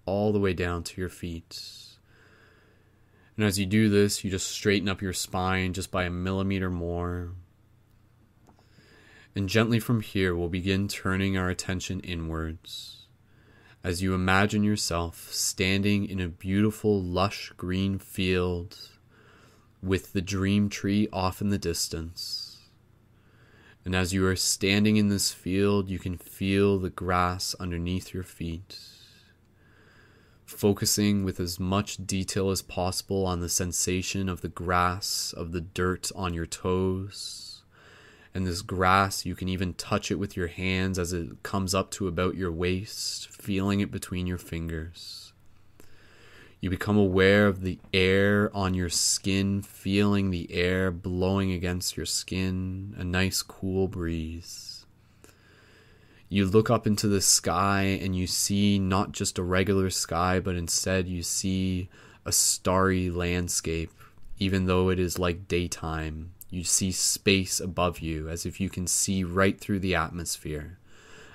all the way down to your feet. And as you do this, you just straighten up your spine just by a millimeter more. And gently from here, we'll begin turning our attention inwards as you imagine yourself standing in a beautiful, lush green field with the dream tree off in the distance. And as you are standing in this field, you can feel the grass underneath your feet focusing with as much detail as possible on the sensation of the grass, of the dirt on your toes. And this grass, you can even touch it with your hands as it comes up to about your waist, feeling it between your fingers. You become aware of the air on your skin, feeling the air blowing against your skin, a nice cool breeze you look up into the sky and you see not just a regular sky, but instead you see a starry landscape, even though it is like daytime. You see space above you as if you can see right through the atmosphere,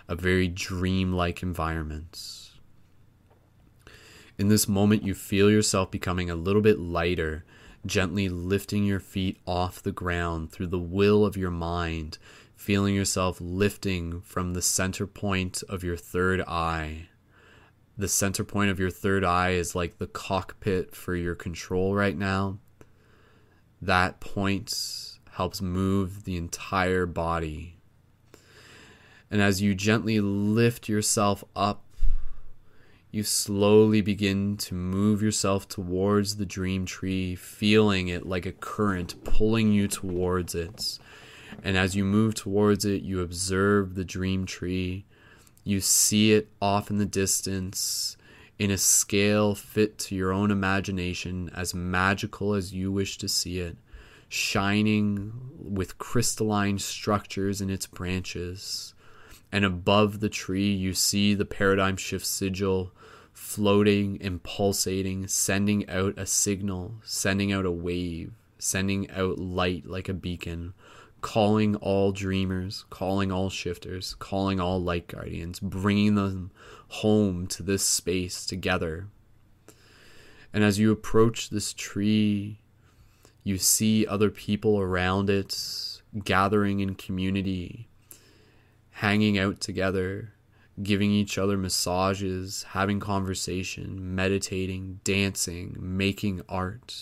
a very dreamlike environment. In this moment, you feel yourself becoming a little bit lighter, gently lifting your feet off the ground through the will of your mind feeling yourself lifting from the center point of your third eye. The center point of your third eye is like the cockpit for your control right now. That point helps move the entire body. And as you gently lift yourself up, you slowly begin to move yourself towards the dream tree, feeling it like a current pulling you towards it. And as you move towards it, you observe the dream tree. You see it off in the distance in a scale fit to your own imagination, as magical as you wish to see it, shining with crystalline structures in its branches. And above the tree, you see the paradigm shift sigil floating and pulsating, sending out a signal, sending out a wave, sending out light like a beacon calling all dreamers, calling all shifters, calling all light guardians, bringing them home to this space together. And as you approach this tree, you see other people around it gathering in community, hanging out together, giving each other massages, having conversation, meditating, dancing, making art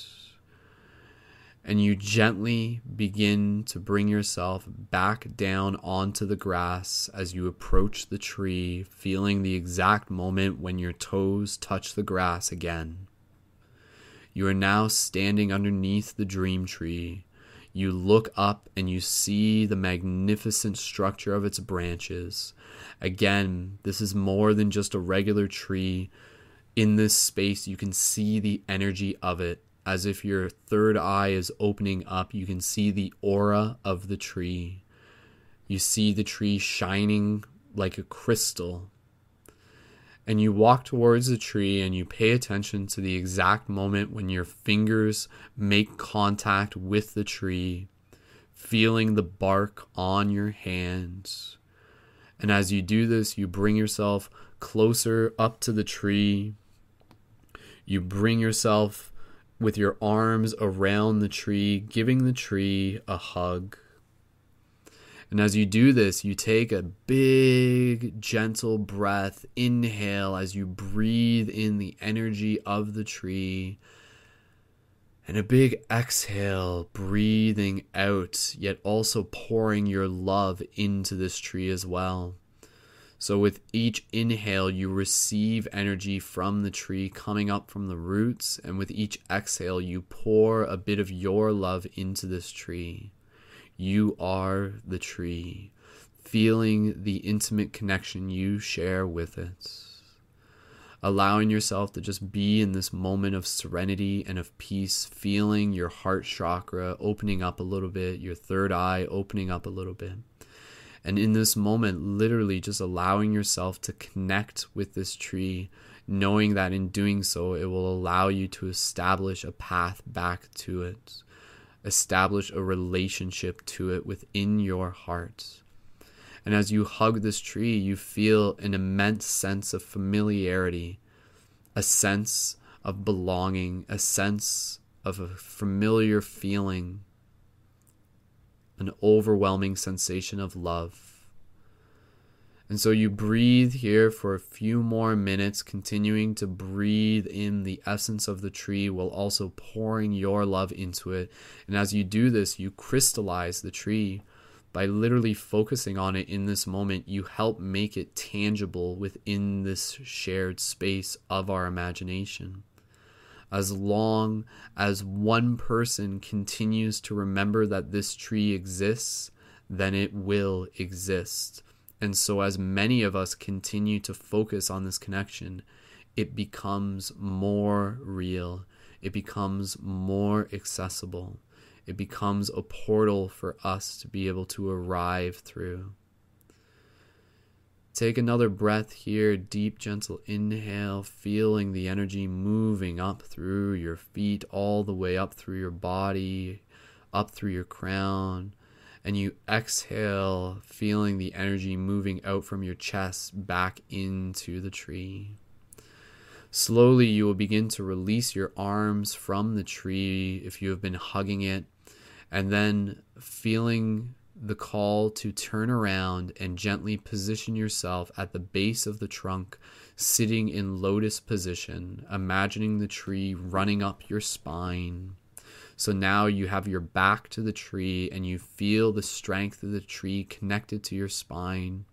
and you gently begin to bring yourself back down onto the grass as you approach the tree, feeling the exact moment when your toes touch the grass again. You are now standing underneath the dream tree. You look up and you see the magnificent structure of its branches. Again, this is more than just a regular tree. In this space, you can see the energy of it as if your third eye is opening up. You can see the aura of the tree. You see the tree shining like a crystal. And you walk towards the tree and you pay attention to the exact moment when your fingers make contact with the tree, feeling the bark on your hands. And as you do this, you bring yourself closer up to the tree. You bring yourself with your arms around the tree, giving the tree a hug. And as you do this, you take a big, gentle breath. Inhale as you breathe in the energy of the tree. And a big exhale, breathing out, yet also pouring your love into this tree as well. So, with each inhale, you receive energy from the tree coming up from the roots, and with each exhale, you pour a bit of your love into this tree. You are the tree, feeling the intimate connection you share with it. Allowing yourself to just be in this moment of serenity and of peace, feeling your heart chakra opening up a little bit, your third eye opening up a little bit and in this moment, literally just allowing yourself to connect with this tree, knowing that in doing so, it will allow you to establish a path back to it, establish a relationship to it within your heart. And as you hug this tree, you feel an immense sense of familiarity, a sense of belonging, a sense of a familiar feeling an overwhelming sensation of love. And so you breathe here for a few more minutes, continuing to breathe in the essence of the tree while also pouring your love into it. And as you do this, you crystallize the tree. By literally focusing on it in this moment, you help make it tangible within this shared space of our imagination as long as one person continues to remember that this tree exists, then it will exist. And so, as many of us continue to focus on this connection, it becomes more real, it becomes more accessible, it becomes a portal for us to be able to arrive through. Take another breath here, deep, gentle inhale, feeling the energy moving up through your feet, all the way up through your body, up through your crown. And you exhale, feeling the energy moving out from your chest back into the tree. Slowly, you will begin to release your arms from the tree if you have been hugging it, and then feeling the call to turn around and gently position yourself at the base of the trunk, sitting in lotus position, imagining the tree running up your spine. So now you have your back to the tree and you feel the strength of the tree connected to your spine.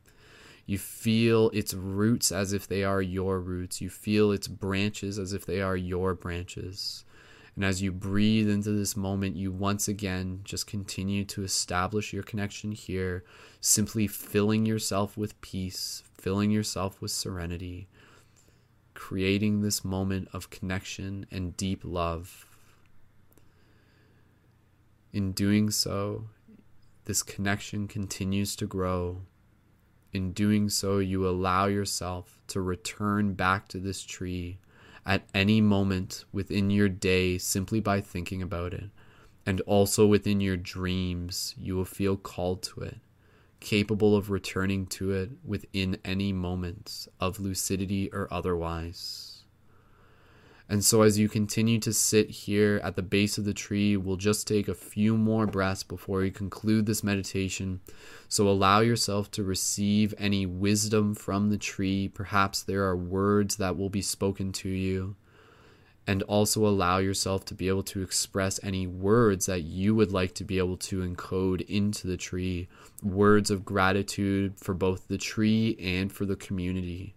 You feel its roots as if they are your roots. You feel its branches as if they are your branches. And as you breathe into this moment, you once again just continue to establish your connection here, simply filling yourself with peace, filling yourself with serenity, creating this moment of connection and deep love. In doing so, this connection continues to grow. In doing so, you allow yourself to return back to this tree at any moment within your day simply by thinking about it. And also within your dreams, you will feel called to it, capable of returning to it within any moment of lucidity or otherwise. And so, as you continue to sit here at the base of the tree, we'll just take a few more breaths before we conclude this meditation. So, allow yourself to receive any wisdom from the tree. Perhaps there are words that will be spoken to you. and also allow yourself to be able to express any words that you would like to be able to encode into the tree words of gratitude for both the tree and for the community.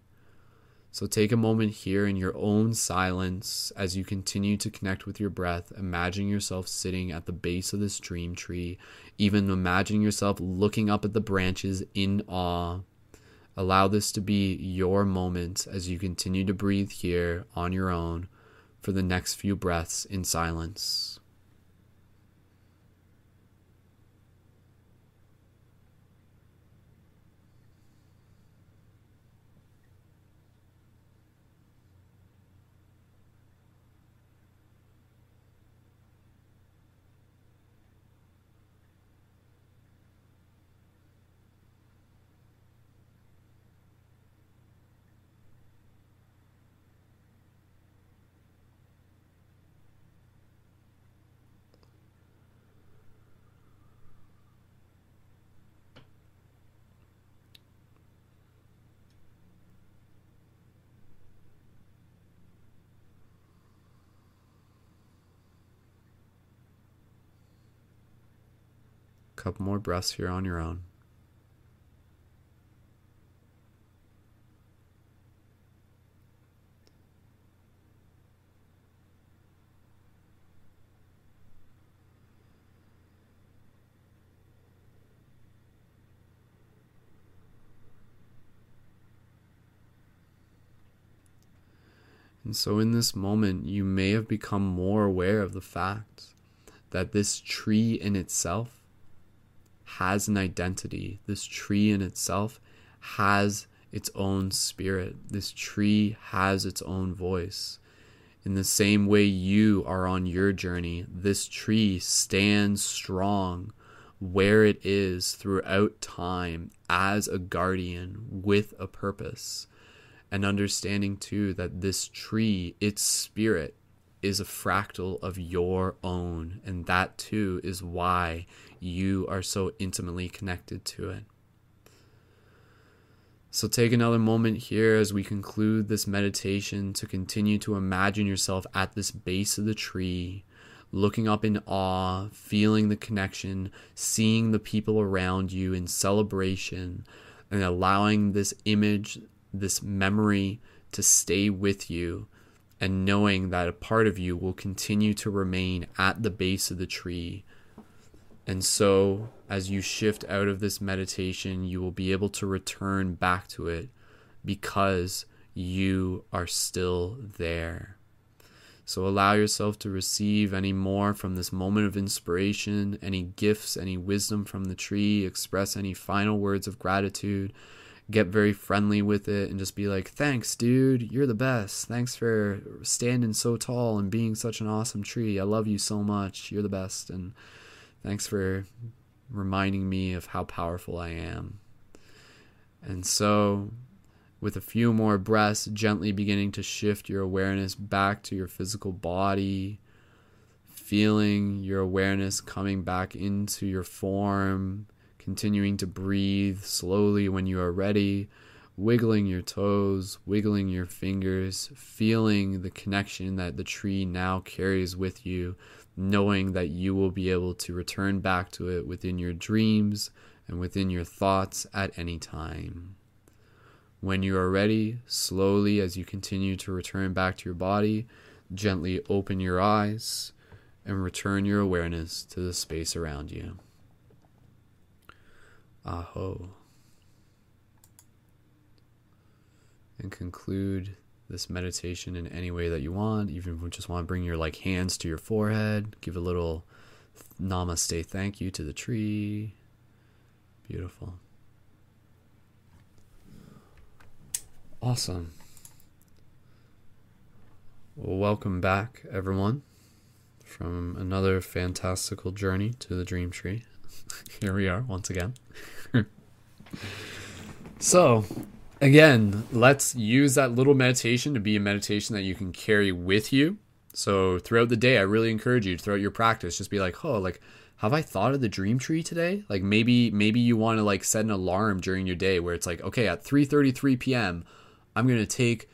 So take a moment here in your own silence as you continue to connect with your breath. Imagine yourself sitting at the base of this dream tree, even imagine yourself looking up at the branches in awe. Allow this to be your moment as you continue to breathe here on your own for the next few breaths in silence. Couple more breaths here on your own. And so, in this moment, you may have become more aware of the fact that this tree in itself has an identity. This tree in itself has its own spirit. This tree has its own voice. In the same way you are on your journey, this tree stands strong where it is throughout time as a guardian with a purpose. And understanding too that this tree, its spirit, is a fractal of your own. And that too is why you are so intimately connected to it. So take another moment here as we conclude this meditation to continue to imagine yourself at this base of the tree, looking up in awe, feeling the connection, seeing the people around you in celebration, and allowing this image, this memory to stay with you and knowing that a part of you will continue to remain at the base of the tree. And so, as you shift out of this meditation, you will be able to return back to it because you are still there. So, allow yourself to receive any more from this moment of inspiration, any gifts, any wisdom from the tree, express any final words of gratitude get very friendly with it and just be like, thanks, dude. You're the best. Thanks for standing so tall and being such an awesome tree. I love you so much. You're the best. And thanks for reminding me of how powerful I am. And so, with a few more breaths, gently beginning to shift your awareness back to your physical body, feeling your awareness coming back into your form continuing to breathe slowly when you are ready, wiggling your toes, wiggling your fingers, feeling the connection that the tree now carries with you, knowing that you will be able to return back to it within your dreams and within your thoughts at any time. When you are ready, slowly as you continue to return back to your body, gently open your eyes and return your awareness to the space around you. Aho. And conclude this meditation in any way that you want. Even if you just want to bring your like hands to your forehead, give a little namaste thank you to the tree. Beautiful. Awesome. Well, welcome back, everyone, from another fantastical journey to the dream tree. Here we are once again. so, again, let's use that little meditation to be a meditation that you can carry with you. So, throughout the day, I really encourage you throughout your practice, just be like, oh, like, have I thought of the dream tree today? Like maybe maybe you want to like set an alarm during your day where it's like, okay, at 3:33 p.m., I'm going to take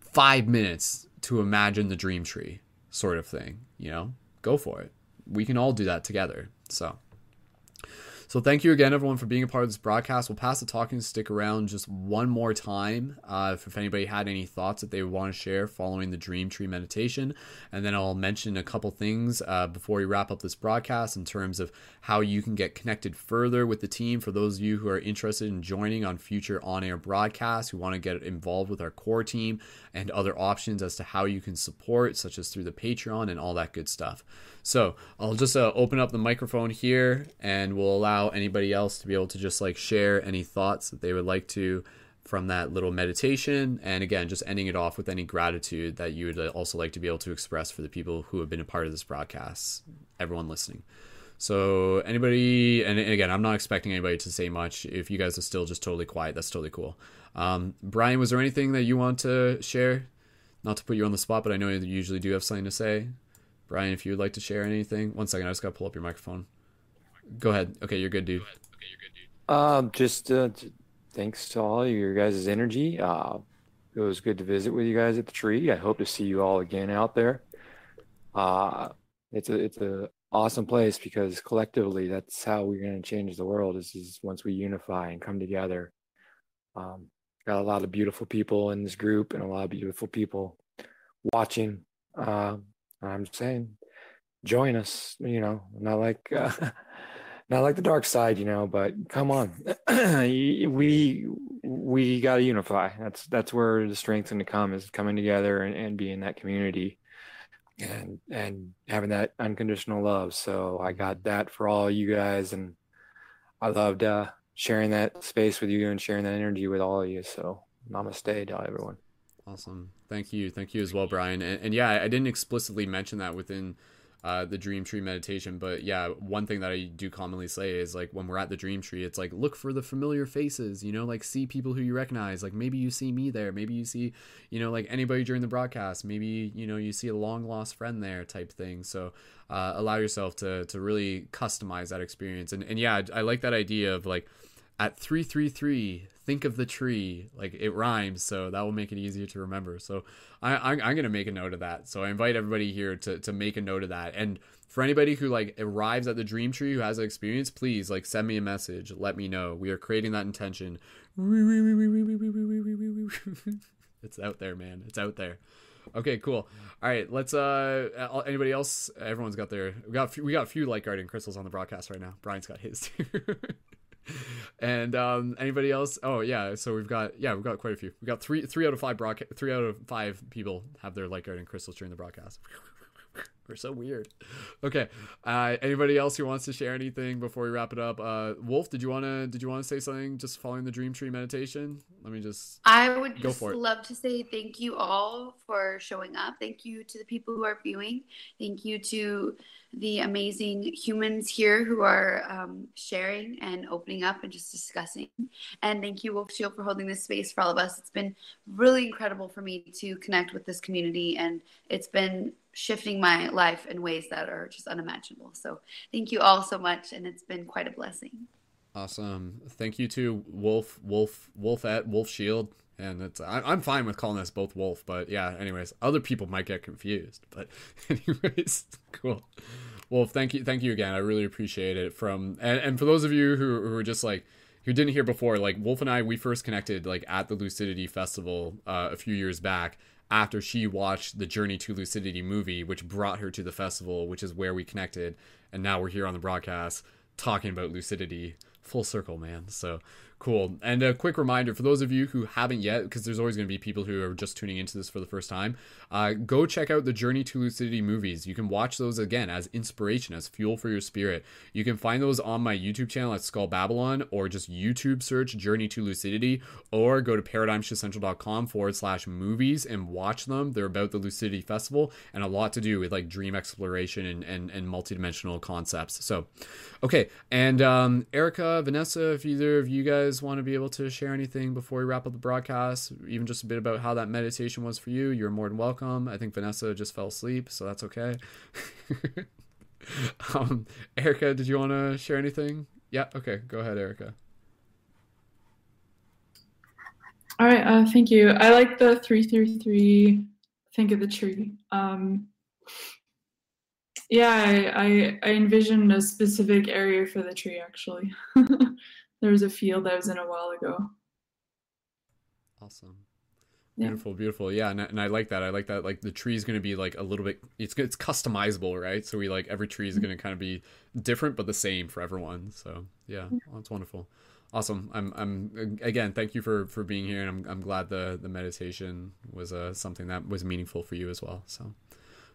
5 minutes to imagine the dream tree sort of thing, you know, go for it. We can all do that together. So, so thank you again, everyone, for being a part of this broadcast. We'll pass the talking stick around just one more time uh, if, anybody had any thoughts that they want to share following the Dream Tree meditation. And then I'll mention a couple things uh, before we wrap up this broadcast in terms of how you can get connected further with the team for those of you who are interested in joining on future on air broadcasts, who want to get involved with our core team, and other options as to how you can support, such as through the Patreon and all that good stuff. So I'll just uh, open up the microphone here and we'll allow anybody else to be able to just like share any thoughts that they would like to from that little meditation. And again, just ending it off with any gratitude that you would uh, also like to be able to express for the people who have been a part of this broadcast, everyone listening. So anybody, and again, I'm not expecting anybody to say much. If you guys are still just totally quiet, that's totally cool. Um, Brian, was there anything that you want to share? Not to put you on the spot, but I know you usually do have something to say. Brian, if you would like to share anything. One second, I just got to pull up your microphone. Go ahead. Okay, you're good, dude. Okay, you're good, dude. Um, just uh, thanks to all your guys' energy. Uh, it was good to visit with you guys at the tree. I hope to see you all again out there. Uh, it's a it's a awesome place because collectively that's how we're going to change the world. Is is once we unify and come together. Um, got a lot of beautiful people in this group and a lot of beautiful people watching. Uh, I'm saying, join us. You know, not like uh, not like the dark side, you know, but come on, we we got to unify. That's that's where the strength's going to come is coming together and, and being that community and and having that unconditional love. So I got that for all you guys, and I loved uh, sharing that space with you and sharing that energy with all of you. So namaste to everyone. Awesome. Thank you. Thank you as well, Brian. And, and yeah, I didn't explicitly mention that within uh, the dream tree meditation, but yeah, one thing that I do commonly say is like when we're at the dream tree, it's like look for the familiar faces, you know, like see people who you recognize. Like maybe you see me there, maybe you see, you know, like anybody during the broadcast, maybe you know you see a long lost friend there, type thing. So uh, allow yourself to to really customize that experience. And and yeah, I like that idea of like at 333 think of the tree like it rhymes so that will make it easier to remember. So I, i'm going to make a note of that. So i invite everybody here to, to make a note of that. And for anybody who like arrives at the dream tree who has an experience please like send me a message. Let me know. We are creating that intention. It's out there man. It's out there. Okay cool. All right let's uh anybody else? Everyone's got their we got we got a few light guardian crystals on the broadcast right now. Brian's got his too and um, anybody else? Oh yeah, so we've got yeah we've got quite a few. We got three three out of five broadcast three out of five people have their light guardian crystals during the broadcast. We're so weird. Okay. Uh, anybody else who wants to share anything before we wrap it up? Uh, Wolf, did you wanna did you wanna say something just following the Dream Tree meditation? Let me just. I would go just love to say thank you all for showing up. Thank you to the people who are viewing. Thank you to the amazing humans here who are um, sharing and opening up and just discussing. And thank you, Wolf Shield, for holding this space for all of us. It's been really incredible for me to connect with this community, and it's been shifting my life in ways that are just unimaginable. So thank you all so much, and it's been quite a blessing. Awesome. Thank you to Wolf, Wolf, Wolf at Wolf Shield. And it's I, am fine with calling us both Wolf, but yeah. Anyways, other people might get confused, but anyways, cool. Wolf, thank you, thank you again. I really appreciate it. From and, and for those of you who who are just like who didn't hear before, like Wolf and I, we first connected like at the Lucidity Festival uh, a few years back after she watched the Journey to Lucidity movie, which brought her to the festival, which is where we connected. And now we're here on the broadcast talking about lucidity. Full circle, man. So Cool. And a quick reminder for those of you who haven't yet, because there's always going to be people who are just tuning into this for the first time, uh, go check out the Journey to Lucidity movies. You can watch those again as inspiration, as fuel for your spirit. You can find those on my YouTube channel at Skull Babylon, or just YouTube search Journey to Lucidity, or go to paradigmshiftcentral.com forward slash movies and watch them. They're about the Lucidity Festival and a lot to do with like dream exploration and, and, and multidimensional concepts. So, okay. And um, Erica, Vanessa, if either of you guys guys want to be able to share anything before we wrap up the broadcast, even just a bit about how that meditation was for you, you're more than welcome. I think Vanessa just fell asleep, so that's okay. um, Erica, did you want to share anything? Yeah, okay, go ahead, Erica. All right, uh, thank you. I like the 333 think of the tree. Um, yeah, I, I, I envisioned a specific area for the tree actually. there was a field I was in a while ago. Awesome. Beautiful, yeah. beautiful. Yeah, and, and I like that. I like that. Like the tree is going to be like a little bit. It's it's customizable, right? So we like every tree is mm-hmm. going to kind of be different, but the same for everyone. So yeah, well, that's wonderful. Awesome. I'm I'm again. Thank you for for being here, and I'm I'm glad the the meditation was uh something that was meaningful for you as well. So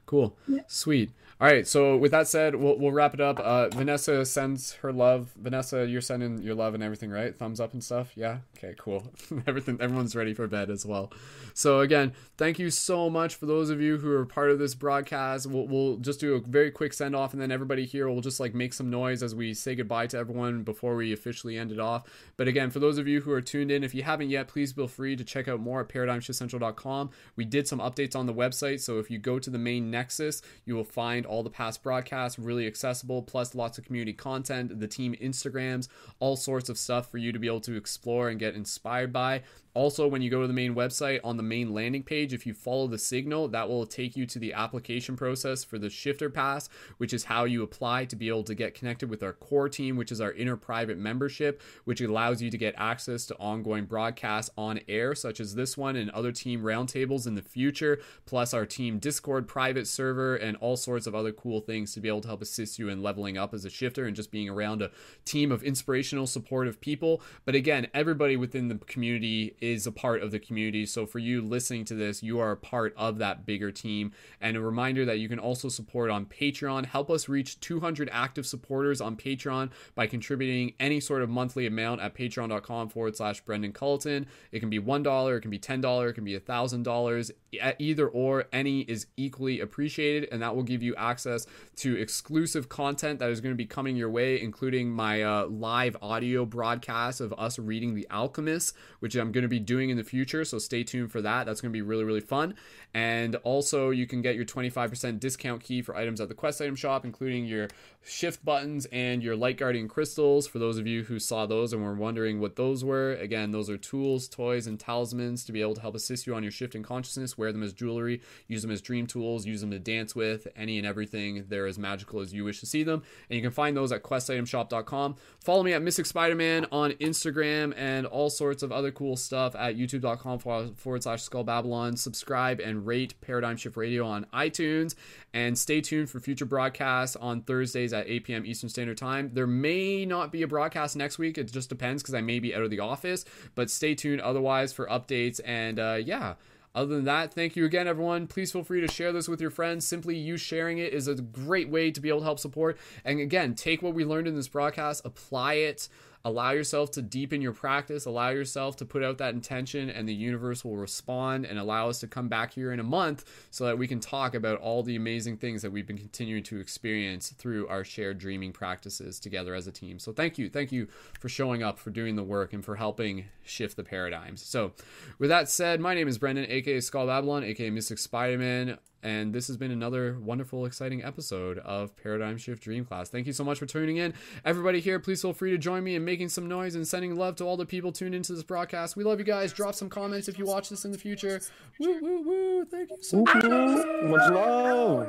cool, yeah. sweet. All right. So with that said, we'll we'll wrap it up. Uh, Vanessa sends her love. Vanessa, you're sending your love and everything, right? Thumbs up and stuff. Yeah. Okay. Cool. everything. Everyone's ready for bed as well. So again, thank you so much for those of you who are part of this broadcast. We'll we'll just do a very quick send off, and then everybody here will just like make some noise as we say goodbye to everyone before we officially end it off. But again, for those of you who are tuned in, if you haven't yet, please feel free to check out more at ParadigmShiftCentral.com. We did some updates on the website, so if you go to the main Nexus, you will find all the past broadcasts really accessible, plus lots of community content, the team Instagrams, all sorts of stuff for you to be able to explore and get inspired by. Also, when you go to the main website on the main landing page, if you follow the signal, that will take you to the application process for the shifter pass, which is how you apply to be able to get connected with our core team, which is our inner private membership, which allows you to get access to ongoing broadcasts on air, such as this one and other team roundtables in the future, plus our team Discord private server and all sorts of other cool things to be able to help assist you in leveling up as a shifter and just being around a team of inspirational, supportive people. But again, everybody within the community is a part of the community. So for you listening to this, you are a part of that bigger team. And a reminder that you can also support on Patreon. Help us reach 200 active supporters on Patreon by contributing any sort of monthly amount at patreon.com forward slash Brendon Culliton. It can be $1, it can be $10, it can be $1,000. Either or, any is equally appreciated. And that will give you access to exclusive content that is going to be coming your way, including my uh, live audio broadcast of us reading The Alchemist, which I'm going to be be doing in the future. So stay tuned for that. That's going to be really, really fun. And also, you can get your 25% discount key for items at the Quest item shop, including your shift buttons and your light guardian crystals. For those of you who saw those and were wondering what those were, again, those are tools, toys, and talismans to be able to help assist you on your shift in consciousness. Wear them as jewelry, use them as dream tools, use them to dance with, any and everything. They're as magical as you wish to see them. And you can find those at questitemshop.com. Follow me at Mystic Spider Man on Instagram and all sorts of other cool stuff at youtube.com forward slash skull babylon. Subscribe and rate Paradigm Shift Radio on iTunes. And stay tuned for future broadcasts on Thursdays at 8 p.m. Eastern Standard Time. There may not be a broadcast next week. It just depends because I may be out of the office. But stay tuned otherwise for updates. And uh, yeah. Other than that, thank you again, everyone. Please feel free to share this with your friends. Simply you sharing it is a great way to be able to help support. And again, take what we learned in this broadcast, apply it allow yourself to deepen your practice, allow yourself to put out that intention, and the universe will respond and allow us to come back here in a month so that we can talk about all the amazing things that we've been continuing to experience through our shared dreaming practices together as a team. So, thank you. Thank you for showing up, for doing the work, and for helping shift the paradigms. So, with that said, my name is Brendon, aka Skull Babylon, aka Mystic Spider Man. And this has been another wonderful, exciting episode of Paradigm Shift Dream Class. Thank you so much for tuning in. Everybody here, please feel free to join me in making some noise and sending love to all the people tuned into this broadcast. We love you guys. Drop some comments if you watch this in the future. Woo, woo, woo. Thank you so much. Much love.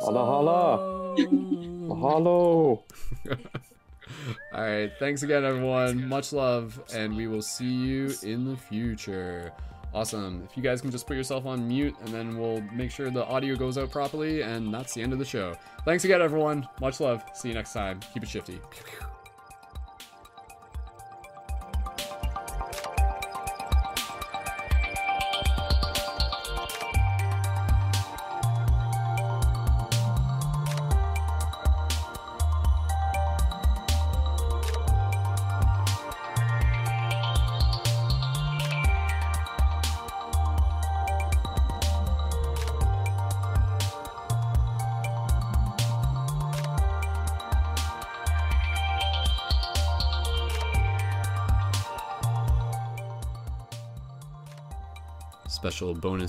Holla, holla. Hello. all right. Thanks again, everyone. Much love, and we will see you in the future. Awesome. If you guys can just put yourself on mute and then we'll make sure the audio goes out properly and that's the end of the show. Thanks again everyone. Much love. See you next time. Keep it shifty.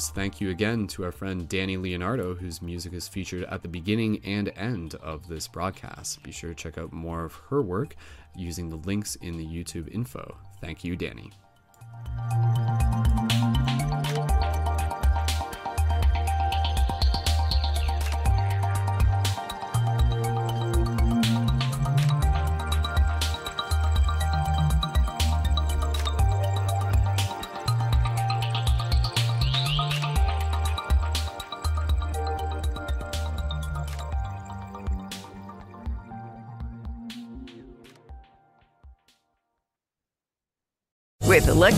Thank you again to our friend Danny Leonardo, whose music is featured at the beginning and end of this broadcast. Be sure to check out more of her work using the links in the YouTube info. Thank you, Danny.